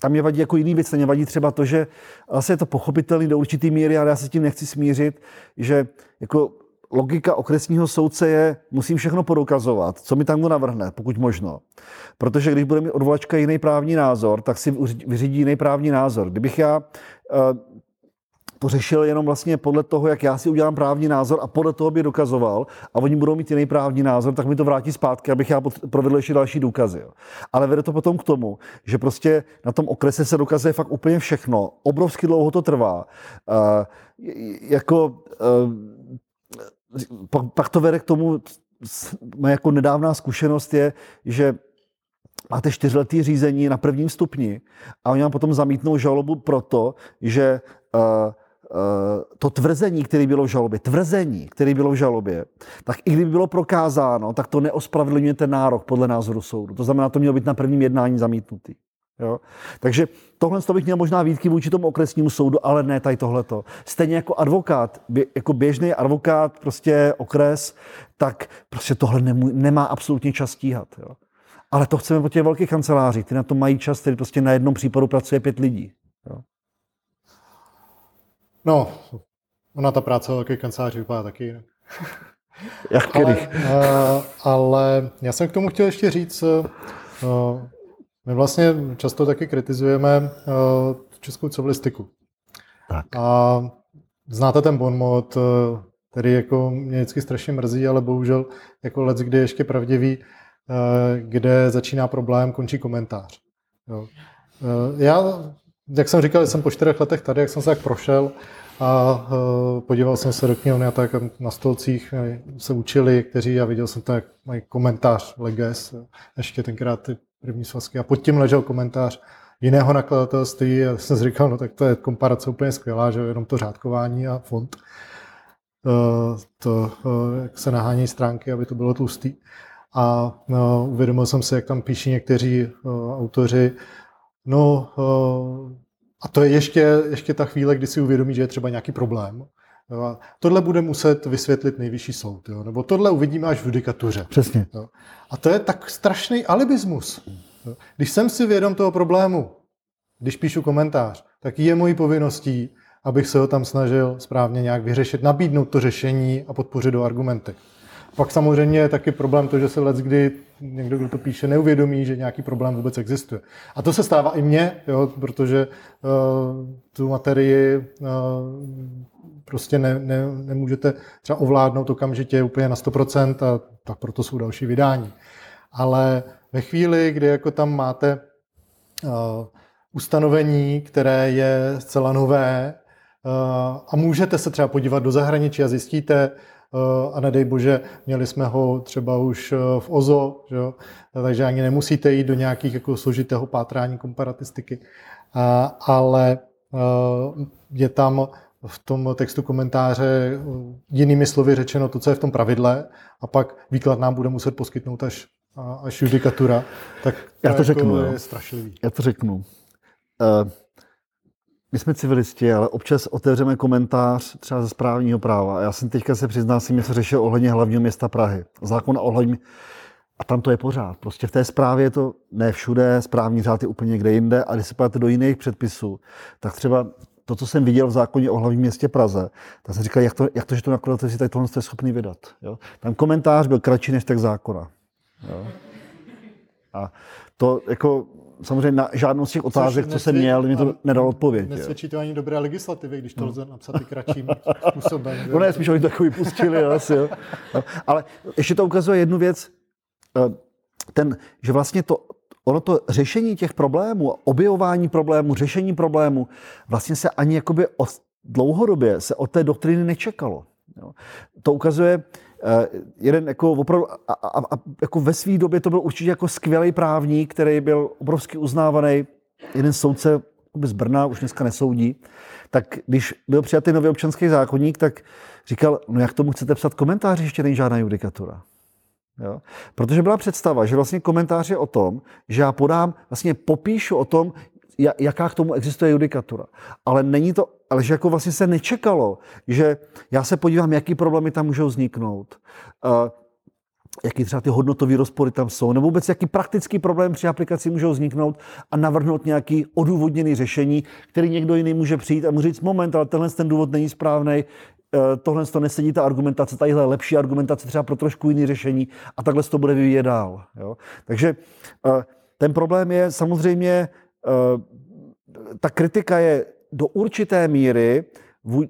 Tam mě vadí jako jiný věc, mě vadí třeba to, že asi je to pochopitelný do určitý míry, ale já se tím nechci smířit, že jako logika okresního soudce je, musím všechno podokazovat, co mi tam navrhne, pokud možno. Protože když bude mít odvolačka jiný právní názor, tak si vyřídí jiný právní názor. Kdybych já uh, to řešil jenom vlastně podle toho, jak já si udělám právní názor a podle toho by dokazoval a oni budou mít jiný právní názor, tak mi to vrátí zpátky, abych já provedl ještě další důkazy. Jo. Ale vede to potom k tomu, že prostě na tom okrese se dokazuje fakt úplně všechno. Obrovsky dlouho to trvá. Uh, jako, uh, pak, pak to vede k tomu, moje jako nedávná zkušenost je, že máte čtyřletý řízení na prvním stupni a oni vám potom zamítnou žalobu proto, že uh, to tvrzení, které bylo v žalobě, tvrzení, které bylo v žalobě, tak i kdyby bylo prokázáno, tak to neospravedlňuje ten nárok podle názoru soudu. To znamená, to mělo být na prvním jednání zamítnutý. Jo? Takže tohle bych měl možná výtky vůči tomu okresnímu soudu, ale ne tady tohleto. Stejně jako advokát, jako běžný advokát, prostě okres, tak prostě tohle nemů, nemá absolutně čas stíhat. Jo? Ale to chceme po těch velkých kancelářích, ty na to mají čas, který prostě na jednom případu pracuje pět lidí. Jo? No, ona ta práce velké kanceláři vypadá taky jinak. [laughs] Jak ale, uh, ale já jsem k tomu chtěl ještě říct, uh, my vlastně často taky kritizujeme uh, českou civilistiku. Tak. A znáte ten bonmot, uh, který jako mě vždycky strašně mrzí, ale bohužel jako let, kdy ještě pravdivý, uh, kde začíná problém, končí komentář. Jo. Uh, já jak jsem říkal, jsem po čtyřech letech tady, jak jsem se tak prošel a uh, podíval jsem se do knihovny a tak na stolcích se učili, kteří a viděl jsem to, jak mají komentář Leges, ještě tenkrát ty první svazky a pod tím ležel komentář jiného nakladatelství a jsem si říkal, no tak to je komparace úplně skvělá, že jenom to řádkování a font. Uh, to, jak se nahání stránky, aby to bylo tlustý. A uh, uvědomil jsem si, jak tam píší někteří autoři, No uh, a to je ještě, ještě ta chvíle, kdy si uvědomí, že je třeba nějaký problém. Jo. Tohle bude muset vysvětlit nejvyšší soud, jo. nebo tohle uvidíme až v judikatuře. Přesně. Jo. A to je tak strašný alibismus. Jo. Když jsem si vědom toho problému, když píšu komentář, tak je mojí povinností, abych se ho tam snažil správně nějak vyřešit, nabídnout to řešení a podpořit do argumenty. Pak samozřejmě je taky problém to, že se let, kdy někdo, kdo to píše, neuvědomí, že nějaký problém vůbec existuje. A to se stává i mně, jo, protože uh, tu materii uh, prostě ne, ne, nemůžete třeba ovládnout okamžitě úplně na 100% a tak proto jsou další vydání. Ale ve chvíli, kdy jako tam máte uh, ustanovení, které je zcela nové uh, a můžete se třeba podívat do zahraničí a zjistíte, a nedej bože, měli jsme ho třeba už eh, v OZO, že jo? takže ani nemusíte jít do nějakých jako složitého pátrání komparatistiky, ale eh, je tam v tom textu komentáře jinými slovy řečeno to, co je v tom pravidle a pak výklad nám bude muset poskytnout až, až judikatura, tak to, Já to jako řeknu, je jo. strašlivý. Já to řeknu. Uh, my jsme civilisti, ale občas otevřeme komentář třeba ze správního práva. Já jsem teďka se přiznal, jsem něco řešil ohledně hlavního města Prahy. Zákon o hlavním... A tam to je pořád. Prostě v té zprávě je to ne všude, správní řád je úplně někde jinde. A když se podíváte do jiných předpisů, tak třeba to, co jsem viděl v zákoně o hlavním městě Praze, tak jsem říkal, jak to, jak to že to nakladatelství tady tohle je schopný vydat. Jo? Tam komentář byl kratší než tak zákona. Jo? A to jako samozřejmě na žádnou z těch otázek, co jsem měl, mi to nedal odpověď. Nesvědčí to ani dobré legislativy, když to lze napsat i kratším [laughs] způsobem. No ne, spíš oni to takový pustili asi, jo. No, ale ještě to ukazuje jednu věc, eh, ten, že vlastně to, ono to řešení těch problémů, objevování problémů, řešení problémů, vlastně se ani jakoby o, dlouhodobě se od té doktriny nečekalo. Jo. To ukazuje, jeden jako opravdu, a, a, a jako ve své době to byl určitě jako skvělý právník, který byl obrovsky uznávaný, jeden soudce z Brna, už dneska nesoudí, tak když byl přijatý nový občanský zákonník, tak říkal, no jak tomu chcete psat komentáři, ještě není žádná judikatura. Jo? Protože byla představa, že vlastně komentář je o tom, že já podám, vlastně popíšu o tom, jaká k tomu existuje judikatura. Ale není to, ale že jako vlastně se nečekalo, že já se podívám, jaký problémy tam můžou vzniknout, uh, jaký třeba ty hodnotové rozpory tam jsou, nebo vůbec jaký praktický problém při aplikaci můžou vzniknout a navrhnout nějaký odůvodněný řešení, který někdo jiný může přijít a může říct, moment, ale tenhle ten důvod není správný, tohle to nesedí ta argumentace, tadyhle lepší argumentace třeba pro trošku jiný řešení a takhle to bude vyvíjet dál. Jo? Takže ten problém je samozřejmě Eh, ta kritika je do určité míry,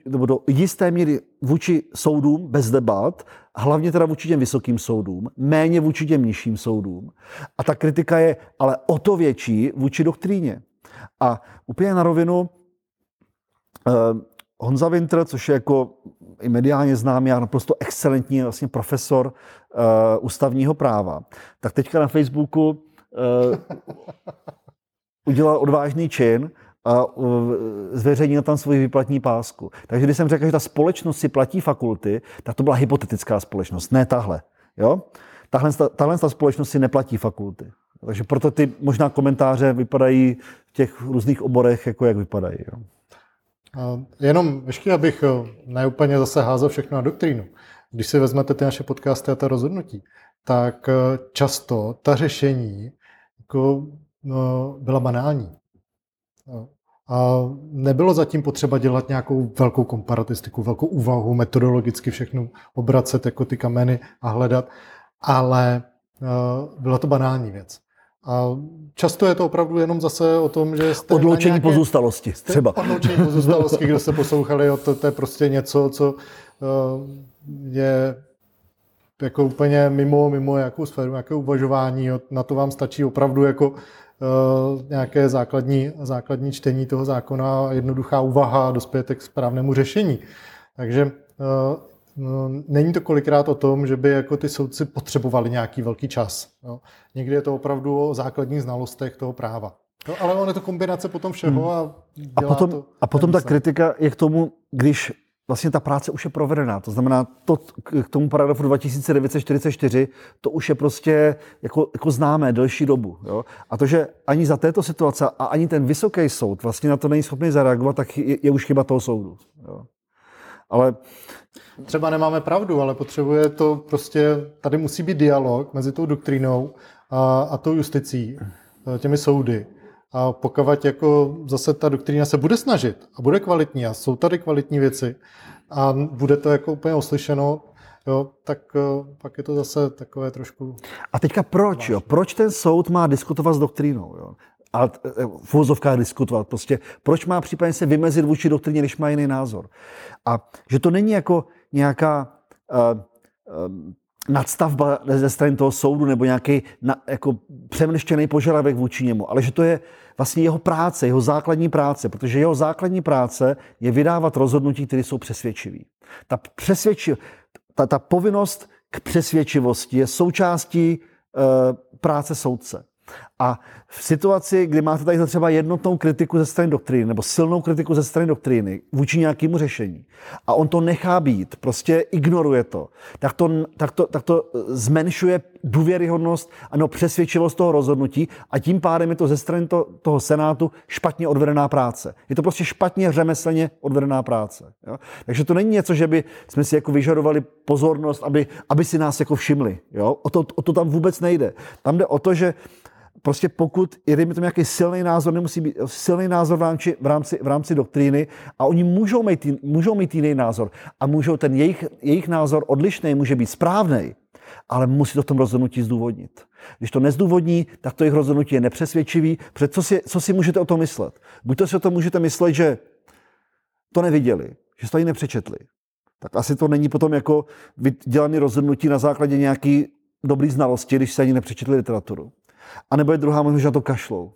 nebo do jisté míry vůči soudům bez debat, hlavně teda vůči těm vysokým soudům, méně vůči těm nižším soudům. A ta kritika je ale o to větší vůči doktríně. A úplně na rovinu, eh, Honza Winter, což je jako i mediálně známý a naprosto excelentní vlastně profesor uh, ústavního práva, tak teďka na Facebooku uh, udělal odvážný čin a zveřejnil tam svoji vyplatní pásku. Takže když jsem řekl, že ta společnost si platí fakulty, tak to byla hypotetická společnost, ne tahle. Jo? Tahle, tahle ta společnost si neplatí fakulty. Takže proto ty možná komentáře vypadají v těch různých oborech, jako jak vypadají. Jo. Jenom ještě, abych eh, neúplně zase házel všechno na doktrínu. Když si vezmete ty naše podcasty a ta rozhodnutí, tak eh, často ta řešení jako, no, byla banální. A nebylo zatím potřeba dělat nějakou velkou komparatistiku, velkou úvahu, metodologicky všechno obracet jako ty kameny a hledat, ale uh, byla to banální věc. A často je to opravdu jenom zase o tom, že jste Odloučení nějaké, pozůstalosti třeba. Odloučení pozůstalosti, kdo se poslouchali, to, to je prostě něco, co uh, je jako úplně mimo, mimo jakou sféru, nějaké uvažování. Na to vám stačí opravdu jako nějaké základní, základní čtení toho zákona, jednoduchá úvaha a dospějete k správnému řešení. Takže uh, No, není to kolikrát o tom, že by jako ty soudci potřebovali nějaký velký čas. Jo. Někdy je to opravdu o základních znalostech toho práva. No, ale ono je to kombinace potom všeho hmm. a dělá a potom, to a potom ta kritika je k tomu, když vlastně ta práce už je provedená. To znamená, to k tomu paragrafu 2944, to už je prostě jako, jako známé delší dobu. Jo? A to, že ani za této situace a ani ten vysoký soud vlastně na to není schopný zareagovat, tak je, je už chyba toho soudu. Jo? Ale třeba nemáme pravdu, ale potřebuje to prostě, tady musí být dialog mezi tou doktrínou a, a tou justicí, eh, těmi soudy. A pokud jako zase ta doktrína se bude snažit a bude kvalitní a jsou tady kvalitní věci a bude to jako úplně oslyšeno, jo, tak eh, pak je to zase takové trošku... A teďka proč? Jo? Proč ten soud má diskutovat s doktrínou? Jo? a eh, v úvozovkách diskutovat. Prostě proč má případně se vymezit vůči doktríně, když má jiný názor. A že to není jako nějaká uh, uh, nadstavba ze strany toho soudu nebo nějaký na, jako přemlštěný požadavek vůči němu, ale že to je vlastně jeho práce, jeho základní práce, protože jeho základní práce je vydávat rozhodnutí, které jsou přesvědčivý. Ta, přesvědči, ta, ta povinnost k přesvědčivosti je součástí uh, práce soudce. A v situaci, kdy máte tady třeba jednotnou kritiku ze strany doktríny, nebo silnou kritiku ze strany doktríny vůči nějakému řešení, a on to nechá být, prostě ignoruje to, tak to, tak to, tak to zmenšuje důvěryhodnost a no přesvědčivost toho rozhodnutí a tím pádem je to ze strany to, toho Senátu špatně odvedená práce. Je to prostě špatně řemeslně odvedená práce. Jo? Takže to není něco, že by jsme si jako vyžadovali pozornost, aby, aby si nás jako všimli. Jo? O, to, o to tam vůbec nejde. Tam jde o to, že prostě pokud, je dejme tomu nějaký silný názor, nemusí být silný názor v rámci, v rámci, v rámci doktríny a oni můžou mít, můžou mít jiný názor a můžou ten jejich, jejich názor odlišný, může být správný, ale musí to v tom rozhodnutí zdůvodnit. Když to nezdůvodní, tak to jejich rozhodnutí je nepřesvědčivý, protože co si, co si můžete o tom myslet? Buď to si o tom můžete myslet, že to neviděli, že to ani nepřečetli, tak asi to není potom jako dělané rozhodnutí na základě nějaký dobrý znalosti, když se ani nepřečetli literaturu. A nebo je druhá možnost, že na to kašlou.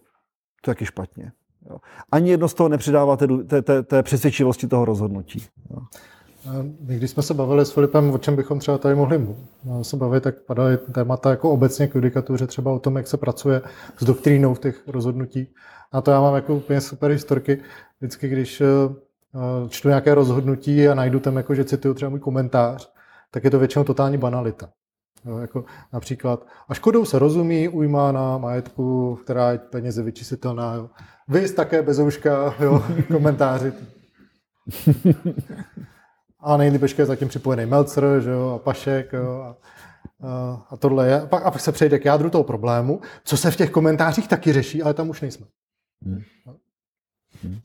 To je taky špatně. Jo. Ani jedno z toho nepřidává té, té, té, té přesvědčivosti toho rozhodnutí. Jo. My, když jsme se bavili s Filipem, o čem bychom třeba tady mohli se bavit, tak padaly témata jako obecně k judikatuře, třeba o tom, jak se pracuje s doktrínou v těch rozhodnutí. A to já mám jako úplně super historky. Vždycky, když eh, čtu nějaké rozhodnutí a najdu tam, jako, že cituju třeba můj komentář, tak je to většinou totální banalita. Jako například, a škodou se rozumí ujma na majetku, která je peněze vyčistitelná. Jo. Vy také bezouška, jo, [laughs] komentáři. A nejlíp je zatím připojený Melcer, že jo, a Pašek, jo, a, a, a tohle je. A pak, a pak se přejde k jádru toho problému, co se v těch komentářích taky řeší, ale tam už nejsme. Hmm. Hmm.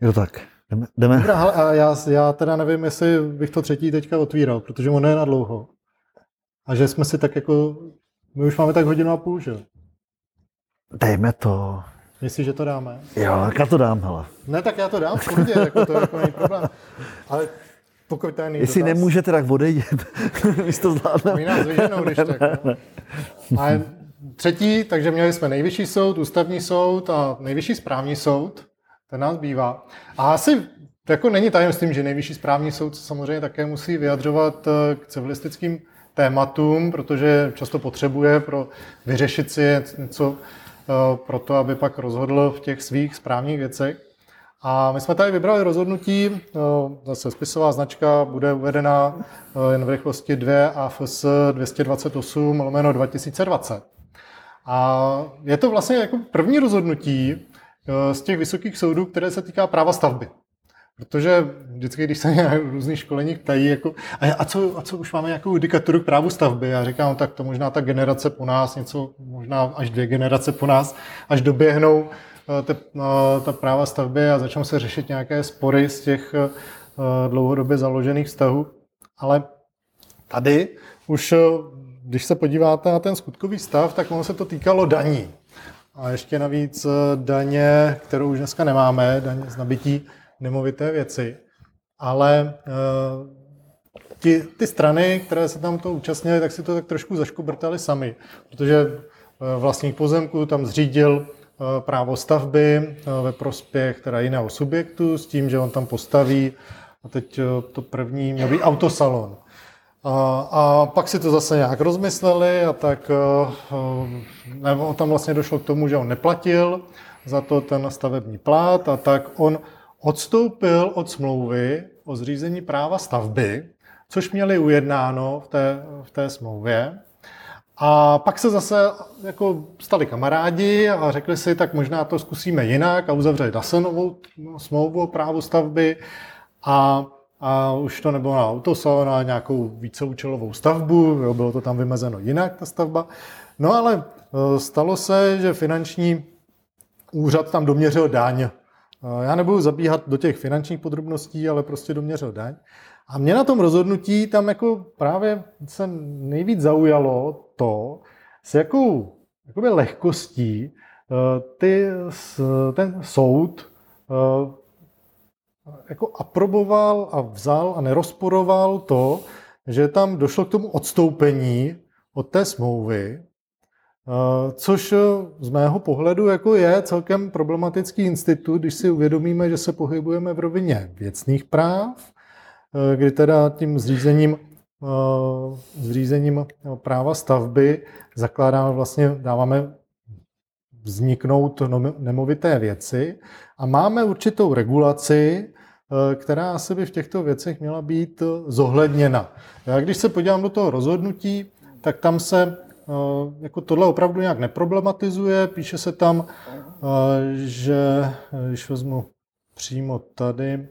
Je to tak. Jdeme. jdeme. Dobrá, ale a já, já teda nevím, jestli bych to třetí teďka otvíral, protože ono je na dlouho. A že jsme si tak jako, my už máme tak hodinu a půl, že Dejme to. Myslíš, že to dáme? Jo, tak já to dám, hele. Ne, tak já to dám, v pohodě, jako to jako není problém. Ale pokud to je Jestli dotaz, nemůžete, tak odejdět. Vy [laughs] to zvládneme. My nás vyženou, když tak. No. A třetí, takže měli jsme nejvyšší soud, ústavní soud a nejvyšší správní soud. Ten nás bývá. A asi jako není tajemstvím, že nejvyšší správní soud samozřejmě také musí vyjadřovat eh, k civilistickým tématům, protože často potřebuje pro vyřešit si něco pro to, aby pak rozhodl v těch svých správných věcech. A my jsme tady vybrali rozhodnutí, zase spisová značka bude uvedena jen v rychlosti 2 AFS 228 lomeno 2020. A je to vlastně jako první rozhodnutí z těch vysokých soudů, které se týká práva stavby. Protože vždycky, když se mě různých školeních ptají, jako, a, a, co, a co už máme nějakou judikaturu k právu stavby? Já říkám, no, tak to možná ta generace po nás, něco, možná až dvě generace po nás, až doběhnou eh, te, eh, ta práva stavby a začnou se řešit nějaké spory z těch eh, dlouhodobě založených vztahů. Ale tady už, když se podíváte na ten skutkový stav, tak ono se to týkalo daní. A ještě navíc daně, kterou už dneska nemáme, daně z nabití nemovité věci, ale uh, ti, ty strany, které se tam to účastnily, tak si to tak trošku zaškobrtali sami, protože uh, vlastník pozemku tam zřídil právo stavby ve prospěch teda jiného subjektu s tím, že on tam postaví. A teď to první měl být autosalon. A, a pak si to zase nějak rozmysleli a tak nebo tam vlastně došlo k tomu, že on neplatil za to ten stavební plát a tak on odstoupil od smlouvy o zřízení práva stavby, což měli ujednáno v té, v té smlouvě. A pak se zase jako stali kamarádi a řekli si, tak možná to zkusíme jinak a uzavřeli zase novou smlouvu o právu stavby a, a už to nebylo na autosalon, ale nějakou víceúčelovou stavbu, jo, bylo to tam vymezeno jinak, ta stavba. No ale e, stalo se, že finanční úřad tam doměřil daň já nebudu zabíhat do těch finančních podrobností, ale prostě doměřil daň. A mě na tom rozhodnutí tam jako právě se nejvíc zaujalo to, s jakou jakoby lehkostí eh, ty, ten soud jako aproboval a vzal a nerozporoval to, že tam došlo k tomu odstoupení od té smlouvy Eh, což eh, z mého pohledu jako je celkem problematický institut, když si uvědomíme, že se pohybujeme v rovině věcných práv, eh, kdy teda tím zřízením, zřízením práva stavby zakládáme vlastně, dáváme vzniknout nemovité věci a máme určitou regulaci, která se by v těchto věcech měla být zohledněna. Já když se podívám do toho rozhodnutí, tak tam se Eh, jako tohle opravdu nějak neproblematizuje. Píše se tam, eh, že eh, když vezmu přímo tady,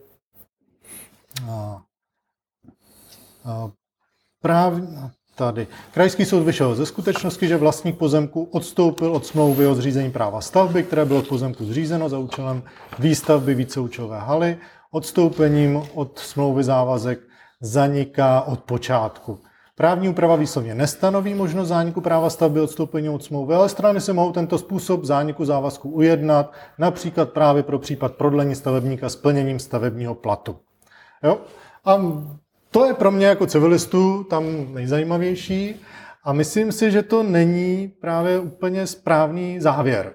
právě tady. Krajský soud vyšel ze skutečnosti, že vlastník pozemku odstoupil od smlouvy o zřízení práva stavby, které bylo pozemku zřízeno za účelem výstavby víceúčelové haly. Odstoupením od smlouvy závazek zaniká od počátku. Právní úprava výslovně nestanoví možnost zániku práva stavby odstoupení od smlouvy, ale strany si mohou tento způsob zániku závazku ujednat, například právě pro případ prodlení stavebníka splněním stavebního platu. Jo? A to je pro mě jako civilistu tam nejzajímavější a myslím si, že to není právě úplně správný závěr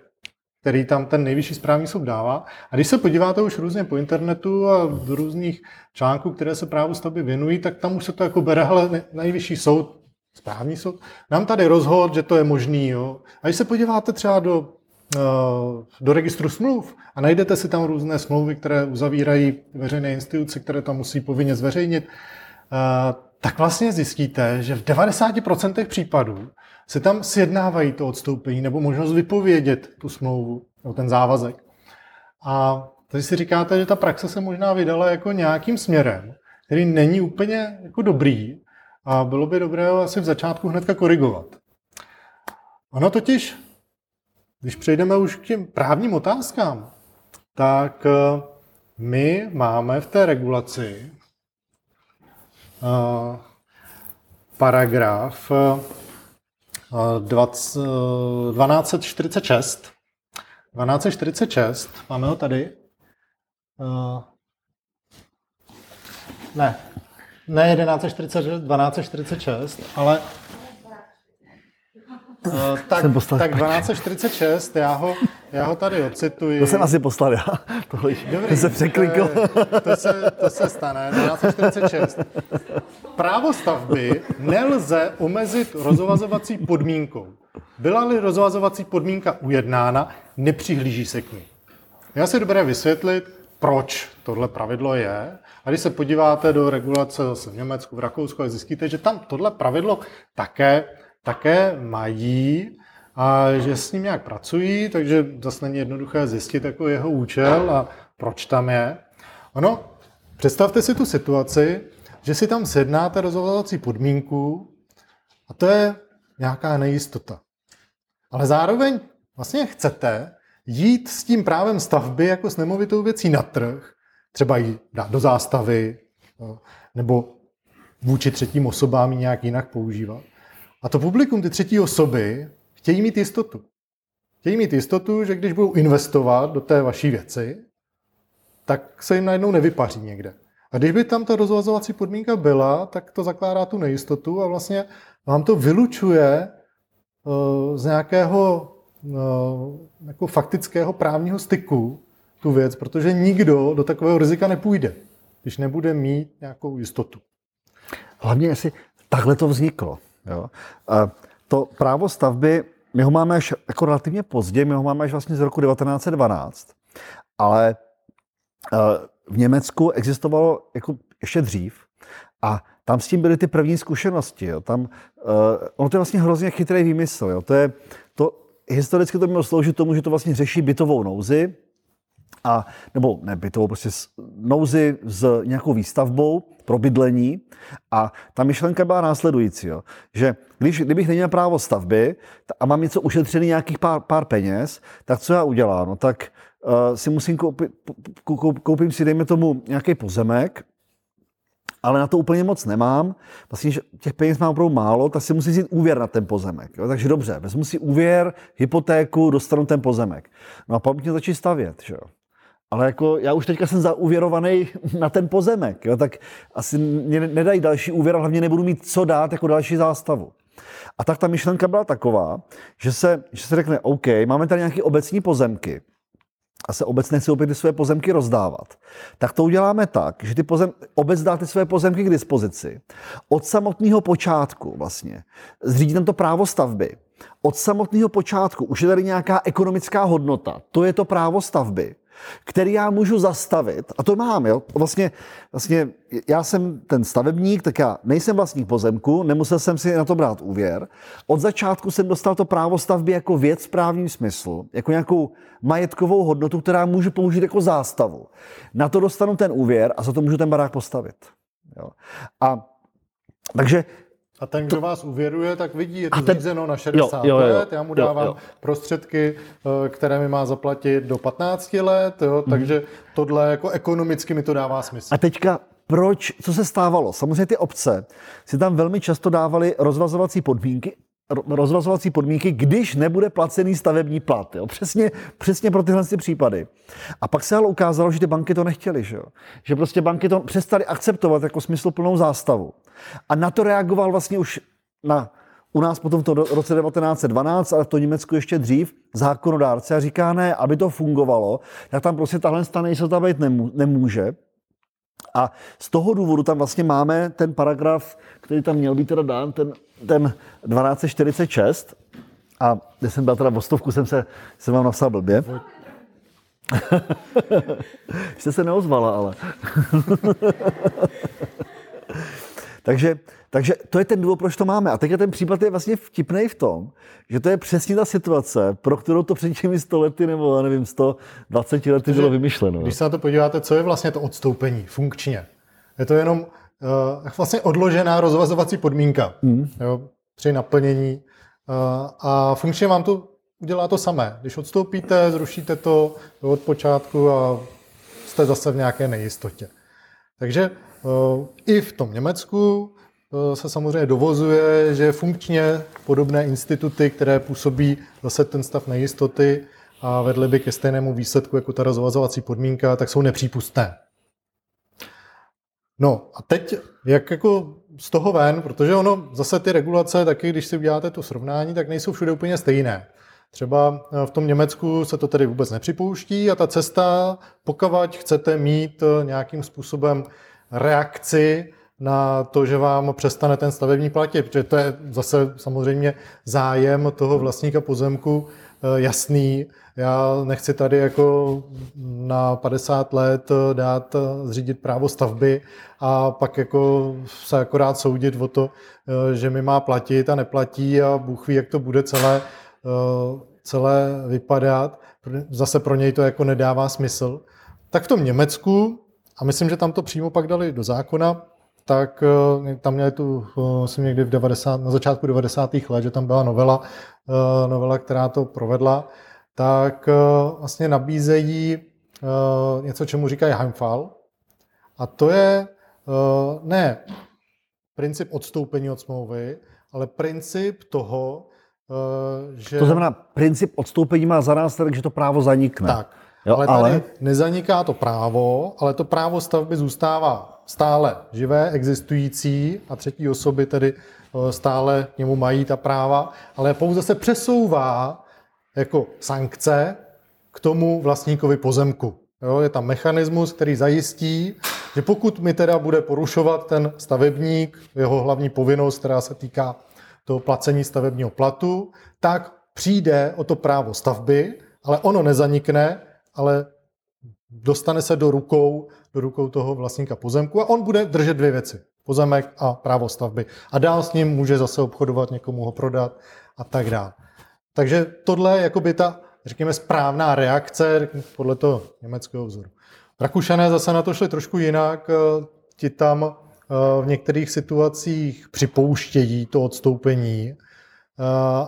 který tam ten nejvyšší správní soud dává. A když se podíváte už různě po internetu a do různých článků, které se právu stavby věnují, tak tam už se to jako bere, ale nejvyšší soud, správní soud, nám tady rozhod, že to je možný. Jo. A když se podíváte třeba do, eh, do registru smluv a najdete si tam různé smlouvy, které uzavírají veřejné instituce, které tam musí povinně zveřejnit, tak vlastně zjistíte, že v 90% případů se tam sjednávají to odstoupení nebo možnost vypovědět tu smlouvu, nebo ten závazek. A tady si říkáte, že ta praxe se možná vydala jako nějakým směrem, který není úplně jako dobrý a bylo by dobré ho asi v začátku hnedka korigovat. Ono totiž, když přejdeme už k těm právním otázkám, tak eh, my máme v té regulaci paragraf uh, 1246. 1246, máme ho tady. Ne, ne 1146, 1246, ale tak, tak 1246, já ho, já ho tady ocituji. To jsem asi poslal já. [laughs] Tohle Dobrý, se překlikl. To, to, se, to se stane. 1246. Právo stavby nelze omezit rozvazovací podmínkou. byla-li rozvazovací podmínka ujednána, nepřihlíží se k ní. Já si dobré vysvětlit, proč tohle pravidlo je. A když se podíváte do regulace zase v Německu, v Rakousku, tak zjistíte, že tam tohle pravidlo také, také mají a že s ním nějak pracují, takže zase není jednoduché zjistit jako jeho účel a proč tam je. Ono, představte si tu situaci, že si tam sednáte rozhodovací podmínku a to je nějaká nejistota. Ale zároveň vlastně chcete jít s tím právem stavby jako s nemovitou věcí na trh, třeba ji dát do zástavy, nebo vůči třetím osobám ji nějak jinak používat. A to publikum, ty třetí osoby, chtějí mít jistotu. Chtějí mít jistotu, že když budou investovat do té vaší věci, tak se jim najednou nevypaří někde. A když by tam ta rozvazovací podmínka byla, tak to zakládá tu nejistotu a vlastně vám to vylučuje uh, z nějakého uh, jako faktického právního styku tu věc, protože nikdo do takového rizika nepůjde, když nebude mít nějakou jistotu. Hlavně, jestli takhle to vzniklo. Jo? A to právo stavby, my ho máme až jako relativně pozdě, my ho máme až vlastně z roku 1912, ale uh, v Německu existovalo jako ještě dřív a tam s tím byly ty první zkušenosti. Jo. Tam, uh, ono to je vlastně hrozně chytrý výmysl. Jo. To je, to, historicky to mělo sloužit tomu, že to vlastně řeší bytovou nouzi, a, nebo ne bytovou, prostě nouzi s nějakou výstavbou pro bydlení. A ta myšlenka byla následující, jo, že když, kdybych neměl právo stavby a mám něco ušetřený nějakých pár, pár peněz, tak co já udělám? No tak uh, si musím koupit, koupím si, dejme tomu, nějaký pozemek, ale na to úplně moc nemám. Vlastně, že těch peněz mám opravdu málo, tak si musím vzít úvěr na ten pozemek. Jo? Takže dobře, vezmu si úvěr, hypotéku, dostanu ten pozemek. No a pak mě začít stavět. Že jo? Ale jako já už teďka jsem zauvěrovaný [laughs] na ten pozemek, jo? tak asi mě nedají další úvěr a hlavně nebudu mít co dát jako další zástavu. A tak ta myšlenka byla taková, že se, že se řekne, OK, máme tady nějaké obecní pozemky, a se obec nechce opět ty své pozemky rozdávat, tak to uděláme tak, že ty pozem, obec dá ty své pozemky k dispozici. Od samotného počátku vlastně zřídí tam to právo stavby. Od samotného počátku už je tady nějaká ekonomická hodnota. To je to právo stavby který já můžu zastavit, a to mám, jo, vlastně, vlastně já jsem ten stavebník, tak já nejsem vlastník pozemku, nemusel jsem si na to brát úvěr. Od začátku jsem dostal to právo stavby jako věc v právním smyslu, jako nějakou majetkovou hodnotu, která můžu použít jako zástavu. Na to dostanu ten úvěr a za to můžu ten barák postavit. Jo. A takže a ten, kdo vás uvěruje, tak vidí, je to ten, řízeno na 60 jo, jo, jo, let, já mu dávám jo, jo. prostředky, eh, které mi má zaplatit do 15 let, jo, hmm. takže tohle jako ekonomicky mi to dává smysl. A teďka proč, co se stávalo? Samozřejmě ty obce si tam velmi často dávali rozvazovací podmínky, rozvazovací podmínky, když nebude placený stavební plat. Jo? Přesně, přesně pro tyhle případy. A pak se ale ukázalo, že ty banky to nechtěly. Že, jo? že prostě banky to přestaly akceptovat jako smysluplnou zástavu. A na to reagoval vlastně už na, u nás potom v tom roce 1912, ale v to Německu ještě dřív, zákonodárce a říká, ne, aby to fungovalo, tak tam prostě tahle nejistota být nemůže. A z toho důvodu tam vlastně máme ten paragraf, který tam měl být teda dán, ten, ten 1246. A když jsem byl teda v Ostovku, jsem se, jsem vám napsal blbě. [laughs] Jste se neozvala, ale. [laughs] takže, takže to je ten důvod, proč to máme. A teď ten případ je vlastně vtipný v tom, že to je přesně ta situace, pro kterou to před těmi 100 lety nebo, nevím, 120 lety bylo vymyšleno. Když se na to podíváte, co je vlastně to odstoupení funkčně? Je to jenom uh, vlastně odložená rozvazovací podmínka hmm. jo, při naplnění uh, a funkčně vám to udělá to samé. Když odstoupíte, zrušíte to od počátku a jste zase v nějaké nejistotě. Takže i v tom Německu se samozřejmě dovozuje, že funkčně podobné instituty, které působí zase ten stav nejistoty a vedly by ke stejnému výsledku jako ta rozvazovací podmínka, tak jsou nepřípustné. No a teď, jak jako z toho ven, protože ono zase ty regulace, taky když si uděláte to srovnání, tak nejsou všude úplně stejné. Třeba v tom Německu se to tedy vůbec nepřipouští a ta cesta, pokud chcete mít nějakým způsobem reakci na to, že vám přestane ten stavební platit, protože to je zase samozřejmě zájem toho vlastníka pozemku eh, jasný. Já nechci tady jako na 50 let dát zřídit právo stavby a pak jako se akorát soudit o to, že mi má platit a neplatí a Bůh ví, jak to bude celé, celé vypadat. Zase pro něj to jako nedává smysl. Tak v tom Německu, a myslím, že tam to přímo pak dali do zákona, tak eh, tam měli tu, eh, myslím někdy v 90, na začátku 90. let, že tam byla novela, eh, novela, která to provedla, tak vlastně nabízejí něco, čemu říkají Heimfall. A to je ne princip odstoupení od smlouvy, ale princip toho, že... To znamená, princip odstoupení má za následek, že to právo zanikne. Tak, jo, ale tady ale... nezaniká to právo, ale to právo stavby zůstává stále živé, existující a třetí osoby tedy eh, stále k němu mají ta práva, ale pouze se přesouvá jako sankce k tomu vlastníkovi pozemku. Jo, je tam mechanismus, který zajistí, že pokud mi teda bude porušovat ten stavebník, jeho hlavní povinnost, která se týká toho placení stavebního platu, tak přijde o to právo stavby, ale ono nezanikne, ale dostane se do rukou, do rukou toho vlastníka pozemku a on bude držet dvě věci. Pozemek a právo stavby. A dál s ním může zase obchodovat, někomu ho prodat a tak dále. Takže tohle je jakoby ta, řekněme, správná reakce podle toho německého vzoru. Rakušané zase na to šli trošku jinak. Ti tam eh, v některých situacích připouštějí to odstoupení, eh,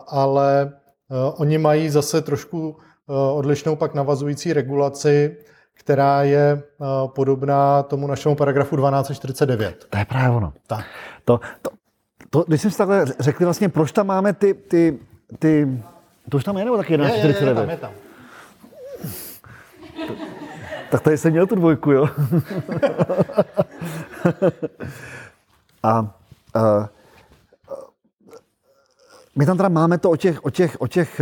ale eh, oni mají zase trošku odlišnou pak navazující regulaci, která je eh, podobná tomu našemu paragrafu 1249. To je právě ono. Tak. To, to, to, když jsem si takhle řekli vlastně, proč tam máme ty, ty, ty to už tam je nebo taky 1149? Je, je, je, tam, je tam. Tak tady jsem měl tu dvojku, jo? a, a my tam teda máme to o těch, o těch, o těch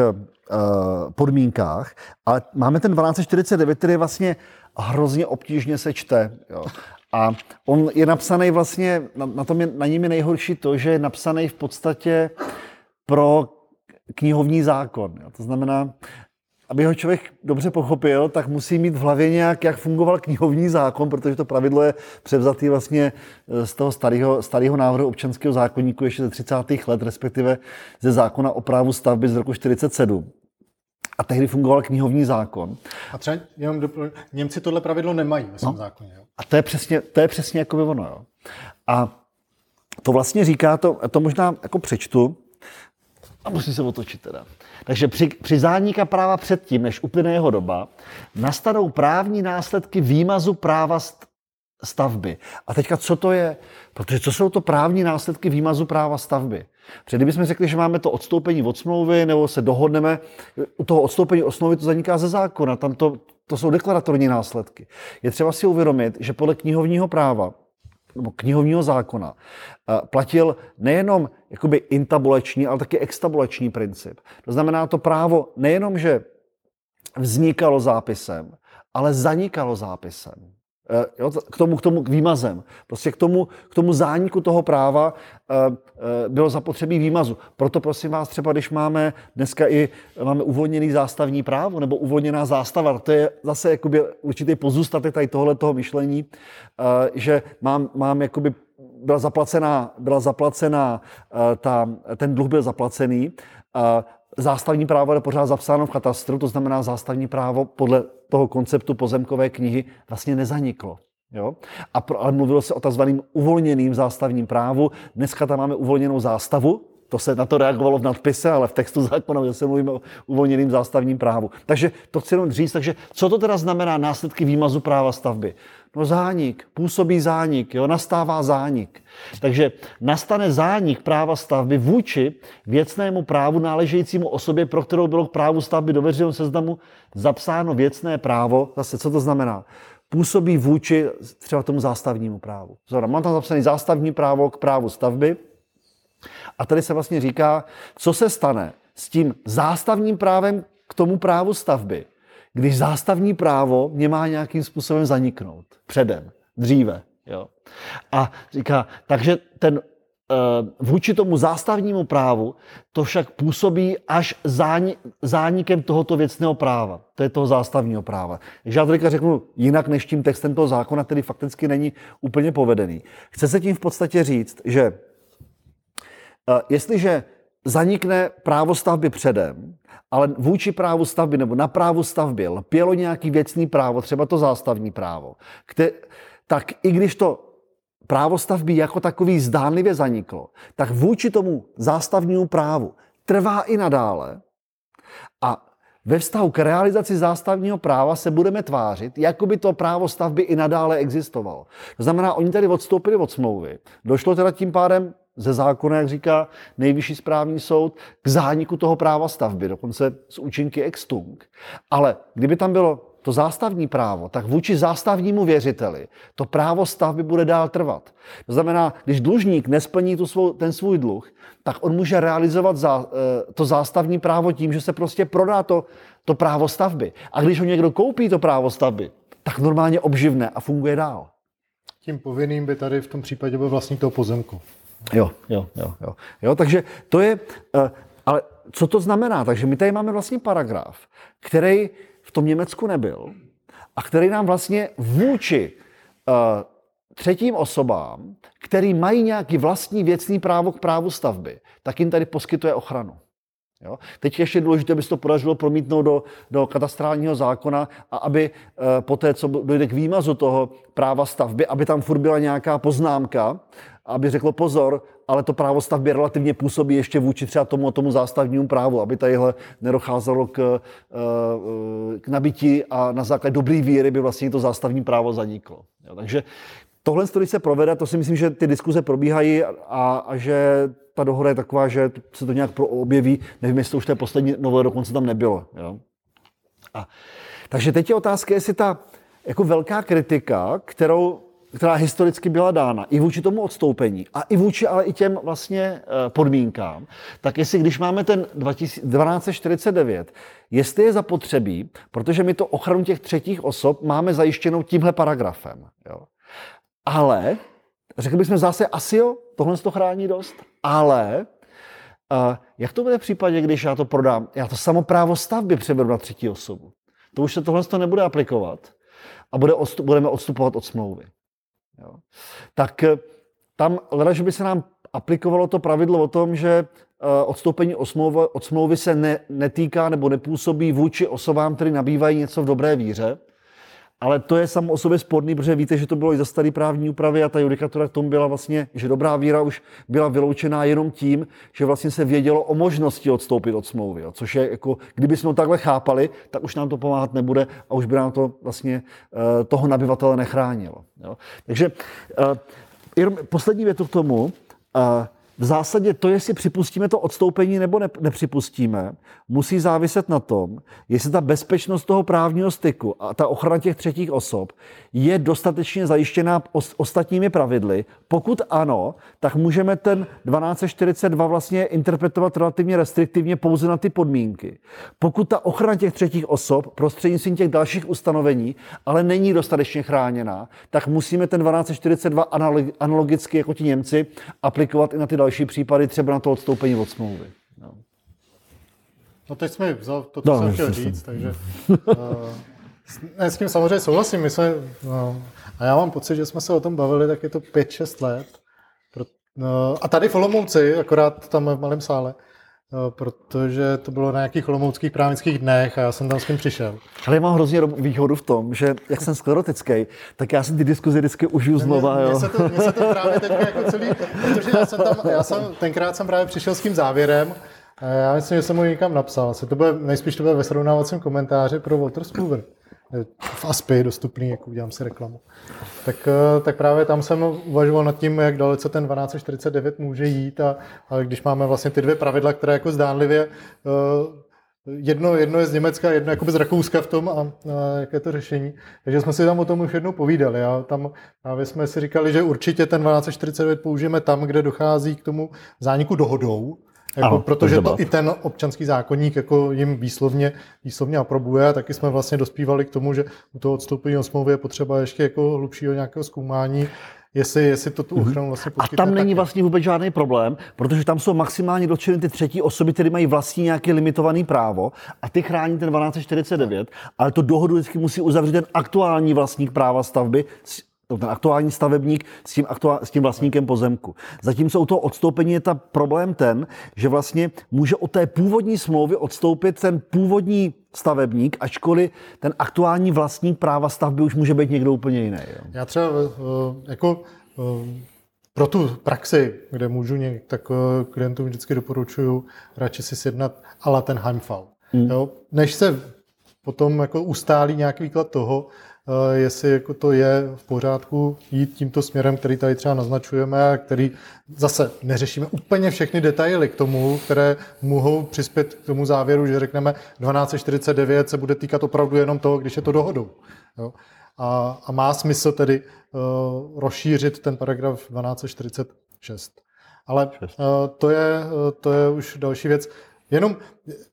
podmínkách, ale máme ten 1249, který vlastně hrozně obtížně se čte. Jo. A on je napsaný vlastně, na, na, tom je, na ním je nejhorší to, že je napsaný v podstatě pro knihovní zákon. Jo. To znamená, aby ho člověk dobře pochopil, tak musí mít v hlavě nějak, jak fungoval knihovní zákon, protože to pravidlo je převzatý vlastně eh, z toho starého, starého návrhu občanského zákonníku ještě ze 30. let, respektive ze zákona o právu stavby z roku 47. A tehdy fungoval knihovní zákon. A třeba jenom dopl- Němci tohle pravidlo nemají ve svém no. zákoně. Jo? A to je přesně, to je přesně jako by ono. Jo? A to vlastně říká, to, to možná jako přečtu, a musí se otočit teda. Takže při, při zániku práva předtím, než uplyne jeho doba, nastanou právní následky výmazu práva stavby. A teďka co to je? Protože co jsou to právní následky výmazu práva stavby? Protože kdybychom řekli, že máme to odstoupení od smlouvy, nebo se dohodneme, u toho odstoupení od smlouvy to zaniká ze zákona, tam to, to jsou deklaratorní následky. Je třeba si uvědomit, že podle knihovního práva nebo knihovního zákona eh, platil nejenom jakoby intabulační, ale taky extabulační princip. To znamená, to právo nejenom, že vznikalo zápisem, ale zanikalo zápisem. Eh, jo, k tomu, k tomu k výmazem. Prostě k tomu, k tomu zániku toho práva eh, eh, bylo zapotřebí výmazu. Proto prosím vás, třeba když máme dneska i máme uvolněný zástavní právo nebo uvolněná zástava, to je zase jakoby určitý pozůstatek tady tohle toho myšlení, že mám, mám jakoby byla zaplacená, byla zaplacená ta, ten dluh byl zaplacený, zástavní právo je pořád zapsáno v katastru, to znamená zástavní právo podle toho konceptu pozemkové knihy vlastně nezaniklo. Jo? A pro, ale mluvilo se o takzvaným uvolněným zástavním právu. Dneska tam máme uvolněnou zástavu, to se na to reagovalo v nadpise, ale v textu zákona se mluvíme o uvolněným zástavním právu. Takže to chci jenom říct, takže co to teda znamená následky výmazu práva stavby? No zánik, působí zánik, jo, nastává zánik. Takže nastane zánik práva stavby vůči věcnému právu náležejícímu osobě, pro kterou bylo k právu stavby do veřejného seznamu zapsáno věcné právo. Zase, co to znamená? Působí vůči třeba tomu zástavnímu právu. Zora, mám tam zapsané zástavní právo k právu stavby, a tady se vlastně říká, co se stane s tím zástavním právem k tomu právu stavby, když zástavní právo mě má nějakým způsobem zaniknout. Předem, dříve. Jo? A říká, takže ten Eh, vůči tomu zástavnímu právu to však působí až zánikem tohoto věcného práva. To je toho zástavního práva. Takže já to teďka řeknu jinak než tím textem toho zákona, který fakticky není úplně povedený. Chce se tím v podstatě říct, že jestliže zanikne právo stavby předem, ale vůči právu stavby nebo na právu stavby lpělo nějaký věcný právo, třeba to zástavní právo, které, tak i když to právo stavby jako takový zdánlivě zaniklo, tak vůči tomu zástavnímu právu trvá i nadále a ve vztahu k realizaci zástavního práva se budeme tvářit, jako by to právo stavby i nadále existovalo. To znamená, oni tady odstoupili od smlouvy. Došlo teda tím pádem ze zákona, jak říká nejvyšší správní soud, k zániku toho práva stavby, dokonce z účinky extung. Ale kdyby tam bylo to zástavní právo, tak vůči zástavnímu věřiteli to právo stavby bude dál trvat. To znamená, když dlužník nesplní tu svou, ten svůj dluh, tak on může realizovat za, eh, to zástavní právo tím, že se prostě prodá to, to právo stavby. A když ho někdo koupí, to právo stavby, tak normálně obživne a funguje dál. Tím povinným by tady v tom případě byl vlastník toho pozemku. Jo, jo, jo, jo. jo takže to je, eh, ale co to znamená? Takže my tady máme vlastně paragraf, který v tom Německu nebyl a který nám vlastně vůči uh, třetím osobám, který mají nějaký vlastní věcný právo k právu stavby, tak jim tady poskytuje ochranu. Jo? Teď ještě důležité, aby se to podařilo promítnout do, do katastrálního zákona a aby e, po té, co dojde k výmazu toho práva stavby, aby tam furt byla nějaká poznámka, aby řeklo pozor, ale to právo stavby relativně působí ještě vůči třeba tomu, tomu zástavnímu právu, aby tadyhle nedocházelo k, eh, k nabití a na základě dobrý víry by vlastně to zástavní právo zaniklo. Jo, takže tohle, když se provede, to si myslím, že ty diskuze probíhají a, a že ta dohoda je taková, že se to nějak objeví. Nevím, jestli to už té poslední nové dokonce tam nebylo. Jo. A, takže teď je otázka, jestli ta jako velká kritika, kterou která historicky byla dána i vůči tomu odstoupení a i vůči ale i těm vlastně eh, podmínkám, tak jestli když máme ten 1249, jestli je zapotřebí, protože my to ochranu těch třetích osob máme zajištěnou tímhle paragrafem. Jo. Ale, řekli bychom zase asi jo, tohle to chrání dost, ale uh, jak to bude v případě, když já to prodám, já to samoprávo stavby přeberu na třetí osobu. To už se tohle to nebude aplikovat a bude odstup, budeme odstupovat od smlouvy. Jo. Tak eh, tam leda, že by se nám aplikovalo to pravidlo o tom, že eh, odstoupení od smlouvy se ne, netýká nebo nepůsobí vůči osobám, které nabývají něco v dobré víře, ale to je samo o sobě sporný, protože víte, že to bylo i za starý právní úpravy a ta judikatura k tomu byla vlastně, že dobrá víra už byla vyloučená jenom tím, že vlastně se vědělo o možnosti odstoupit od smlouvy. Jo. Což je jako, kdyby jsme to takhle chápali, tak už nám to pomáhat nebude a už by nám to vlastně uh, toho nabyvatele nechránilo. Jo. Takže jenom poslední větu k tomu. V zásadě to, jestli připustíme to odstoupení nebo ne, nepřipustíme, musí záviset na tom, jestli ta bezpečnost toho právního styku a ta ochrana těch třetích osob je dostatečně zajištěná ostatními pravidly. Pokud ano, tak můžeme ten 1242 vlastně interpretovat relativně restriktivně pouze na ty podmínky. Pokud ta ochrana těch třetích osob prostřednictvím těch dalších ustanovení ale není dostatečně chráněná, tak musíme ten 1242 analogicky jako ti Němci aplikovat i na ty další další případy, třeba na to odstoupení od smlouvy. No. No teď jsme vzal to, co no, jsem chtěl říct, takže uh, ne, s tím samozřejmě souhlasím. My jsme, no, a já mám pocit, že jsme se o tom bavili, tak je to 5-6 let. Pro, no, a tady v Olomouci, akorát tam v malém sále, protože to bylo na nějakých olomouckých právnických dnech a já jsem tam s tím přišel. Ale já mám hrozně výhodu v tom, že jak jsem sklerotický, tak já jsem ty diskuzi vždycky užiju znova. Mně, mně, se to, mně se to právě teď jako celý, protože já jsem tam, já jsem, tenkrát jsem právě přišel s tím závěrem, a já myslím, že jsem mu někam napsal. Se to bude, nejspíš to bude ve srovnávacím komentáři pro Walter Spoover v ASPI dostupný, jak udělám si reklamu. Tak, eh, tak právě tam jsem uvažoval nad tím, jak dalece ten 1249 může jít a, a když máme vlastně ty dvě pravidla, které jako zdánlivě eh, Jedno, jedno je z Německa, jedno jako z Rakouska v tom a, a jaké to řešení. Takže jsme si tam o tom už jednou povídali. A tam právě jsme si říkali, že určitě ten 1249 použijeme tam, kde dochází k tomu zániku dohodou, jako, ano, protože to, to i ten občanský zákonník jako jim výslovně, výslovně aprobuje a taky jsme vlastně dospívali k tomu, že u toho odstoupení od smlouvy je potřeba ještě jako hlubšího nějakého zkoumání jestli, jestli to tu ochranu vlastně A tam není taky. vlastně vůbec žádný problém, protože tam jsou maximálně dotčeny ty třetí osoby, které mají vlastní nějaké limitované právo a ty chrání ten 1249, ale to dohodu vždycky musí uzavřít ten aktuální vlastník práva stavby, s- ten aktuální stavebník s tím, aktuál, s tím vlastníkem pozemku. Zatímco u toho odstoupení je ta problém ten, že vlastně může od té původní smlouvy odstoupit ten původní stavebník, ačkoliv ten aktuální vlastník práva stavby už může být někdo úplně jiný. Jo. Já třeba eh, jako eh, pro tu praxi, kde můžu něk, tak eh, klientům vždycky doporučuju radši si sjednat ala ten Heimfall. Hmm. Jo? Než se potom jako ustálí nějaký výklad toho, jestli jako to je v pořádku jít tímto směrem, který tady třeba naznačujeme a který zase neřešíme úplně všechny detaily k tomu, které mohou přispět k tomu závěru, že řekneme 1249 se bude týkat opravdu jenom toho, když je to dohodou. Jo? A, a má smysl tedy uh, rozšířit ten paragraf 1246. Ale uh, to, je, uh, to je už další věc. Jenom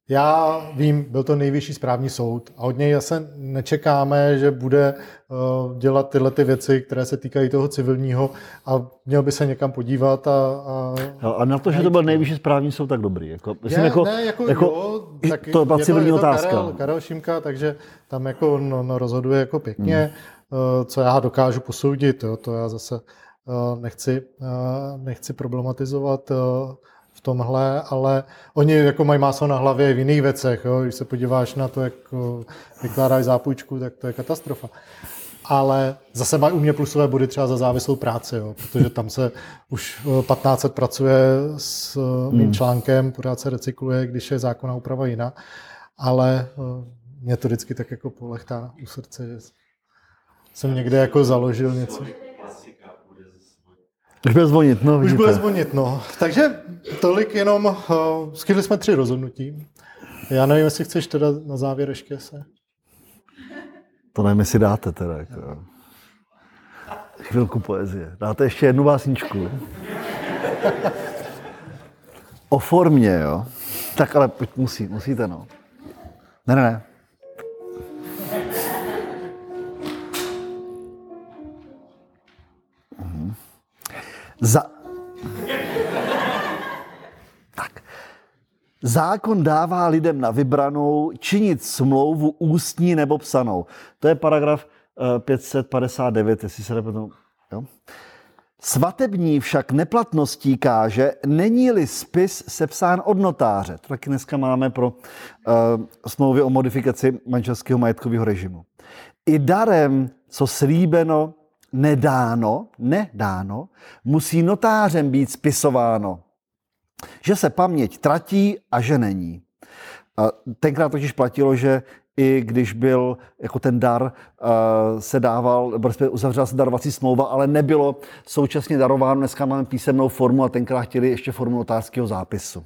já vím, byl to nejvyšší správní soud a od něj zase nečekáme, že bude uh, dělat tyhle ty věci, které se týkají toho civilního a měl by se někam podívat a, a Jo, a na to, že to byl nejvyšší správní soud, tak dobrý. Jako, myslím, je, jako, ne, jako, jako, jo, tak to byla civilní je to otázka. Karel, Karel Šimka, takže tam jako no, no, rozhoduje jako pěkně, hmm. co já dokážu posoudit. Jo, to já zase uh, nechci, nechci problematizovat tomhle, ale oni jako mají máslo na hlavě i v jiných věcech. Jo. Když se podíváš na to, jak vykládají zápůjčku, tak to je katastrofa. Ale zase mají u mě plusové body třeba za závislou práci, jo, protože tam se už eh, 1500 pracuje s mým článkem, pořád se recykluje, když je zákonná úprava jiná, ale mě to vždycky tak jako polechtá u srdce, že jsem někde jako založil něco. Už bude zvonit, no Už vidíte. bude zvonit, no. Takže tolik jenom, uh, schytli jsme tři rozhodnutí. Já nevím, jestli chceš teda na závěr ještě se. To nevím, jestli dáte teda. Jako. Chvilku poezie. Dáte ještě jednu básničku. O formě, jo. Tak ale pojď, musí, musíte, no. Ne, ne, ne. Za... Tak. Zákon dává lidem na vybranou činit smlouvu ústní nebo psanou. To je paragraf eh, 559, jestli se nepletu. Jo? Svatební však neplatností káže, není-li spis sepsán od notáře. To taky dneska máme pro uh, smlouvy o modifikaci manželského majetkového režimu. I darem, co slíbeno, nedáno, nedáno, musí notářem být spisováno že se paměť tratí a že není. A tenkrát totiž platilo, že i když byl jako ten dar, uh, se dával, uzavřela se darovací smlouva, ale nebylo současně darováno. Dneska máme písemnou formu a tenkrát chtěli ještě formu notářského zápisu.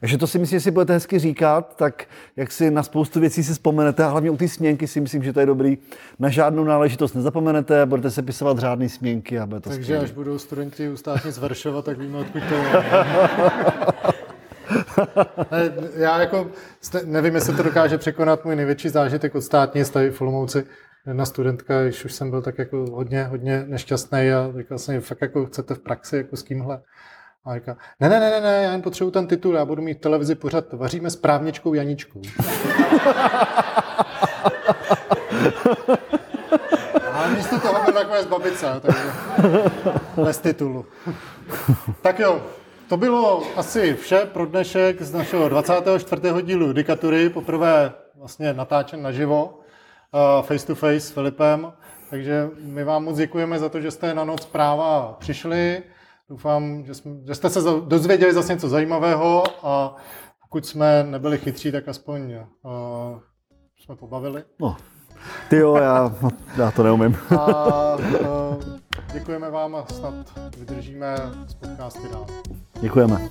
Takže to si myslím, že si budete hezky říkat, tak jak si na spoustu věcí si vzpomenete, a hlavně u té směnky si myslím, že to je dobrý. Na žádnou náležitost nezapomenete, budete se pisovat řádné směnky a bude to Takže skvělý. až budou studenti u státnic Veršova, tak víme, odkud to je. [laughs] Já jako nevím, jestli to dokáže překonat můj největší zážitek od státní tady v Olomouci. Jedna studentka, když už jsem byl tak jako hodně, hodně nešťastný a říkal jsem, fakt jako chcete v praxi jako s kýmhle. A říká, ne, ne, ne, ne, ne, já jen potřebuji ten titul, já budu mít v televizi pořád, vaříme s právničkou Janičkou. [laughs] Ale místo toho byl takové z babice, takže bez titulu. Tak jo, to bylo asi vše pro dnešek z našeho 24. dílu Judikatury, poprvé vlastně natáčen naživo, uh, face to face s Filipem. Takže my vám moc děkujeme za to, že jste na noc práva přišli. Doufám, že, jsme, že jste se dozvěděli zase něco zajímavého a pokud jsme nebyli chytří, tak aspoň uh, jsme pobavili. No, ty jo, já, já to neumím. A uh, děkujeme vám a snad vydržíme s podcasty dál. Děkujeme.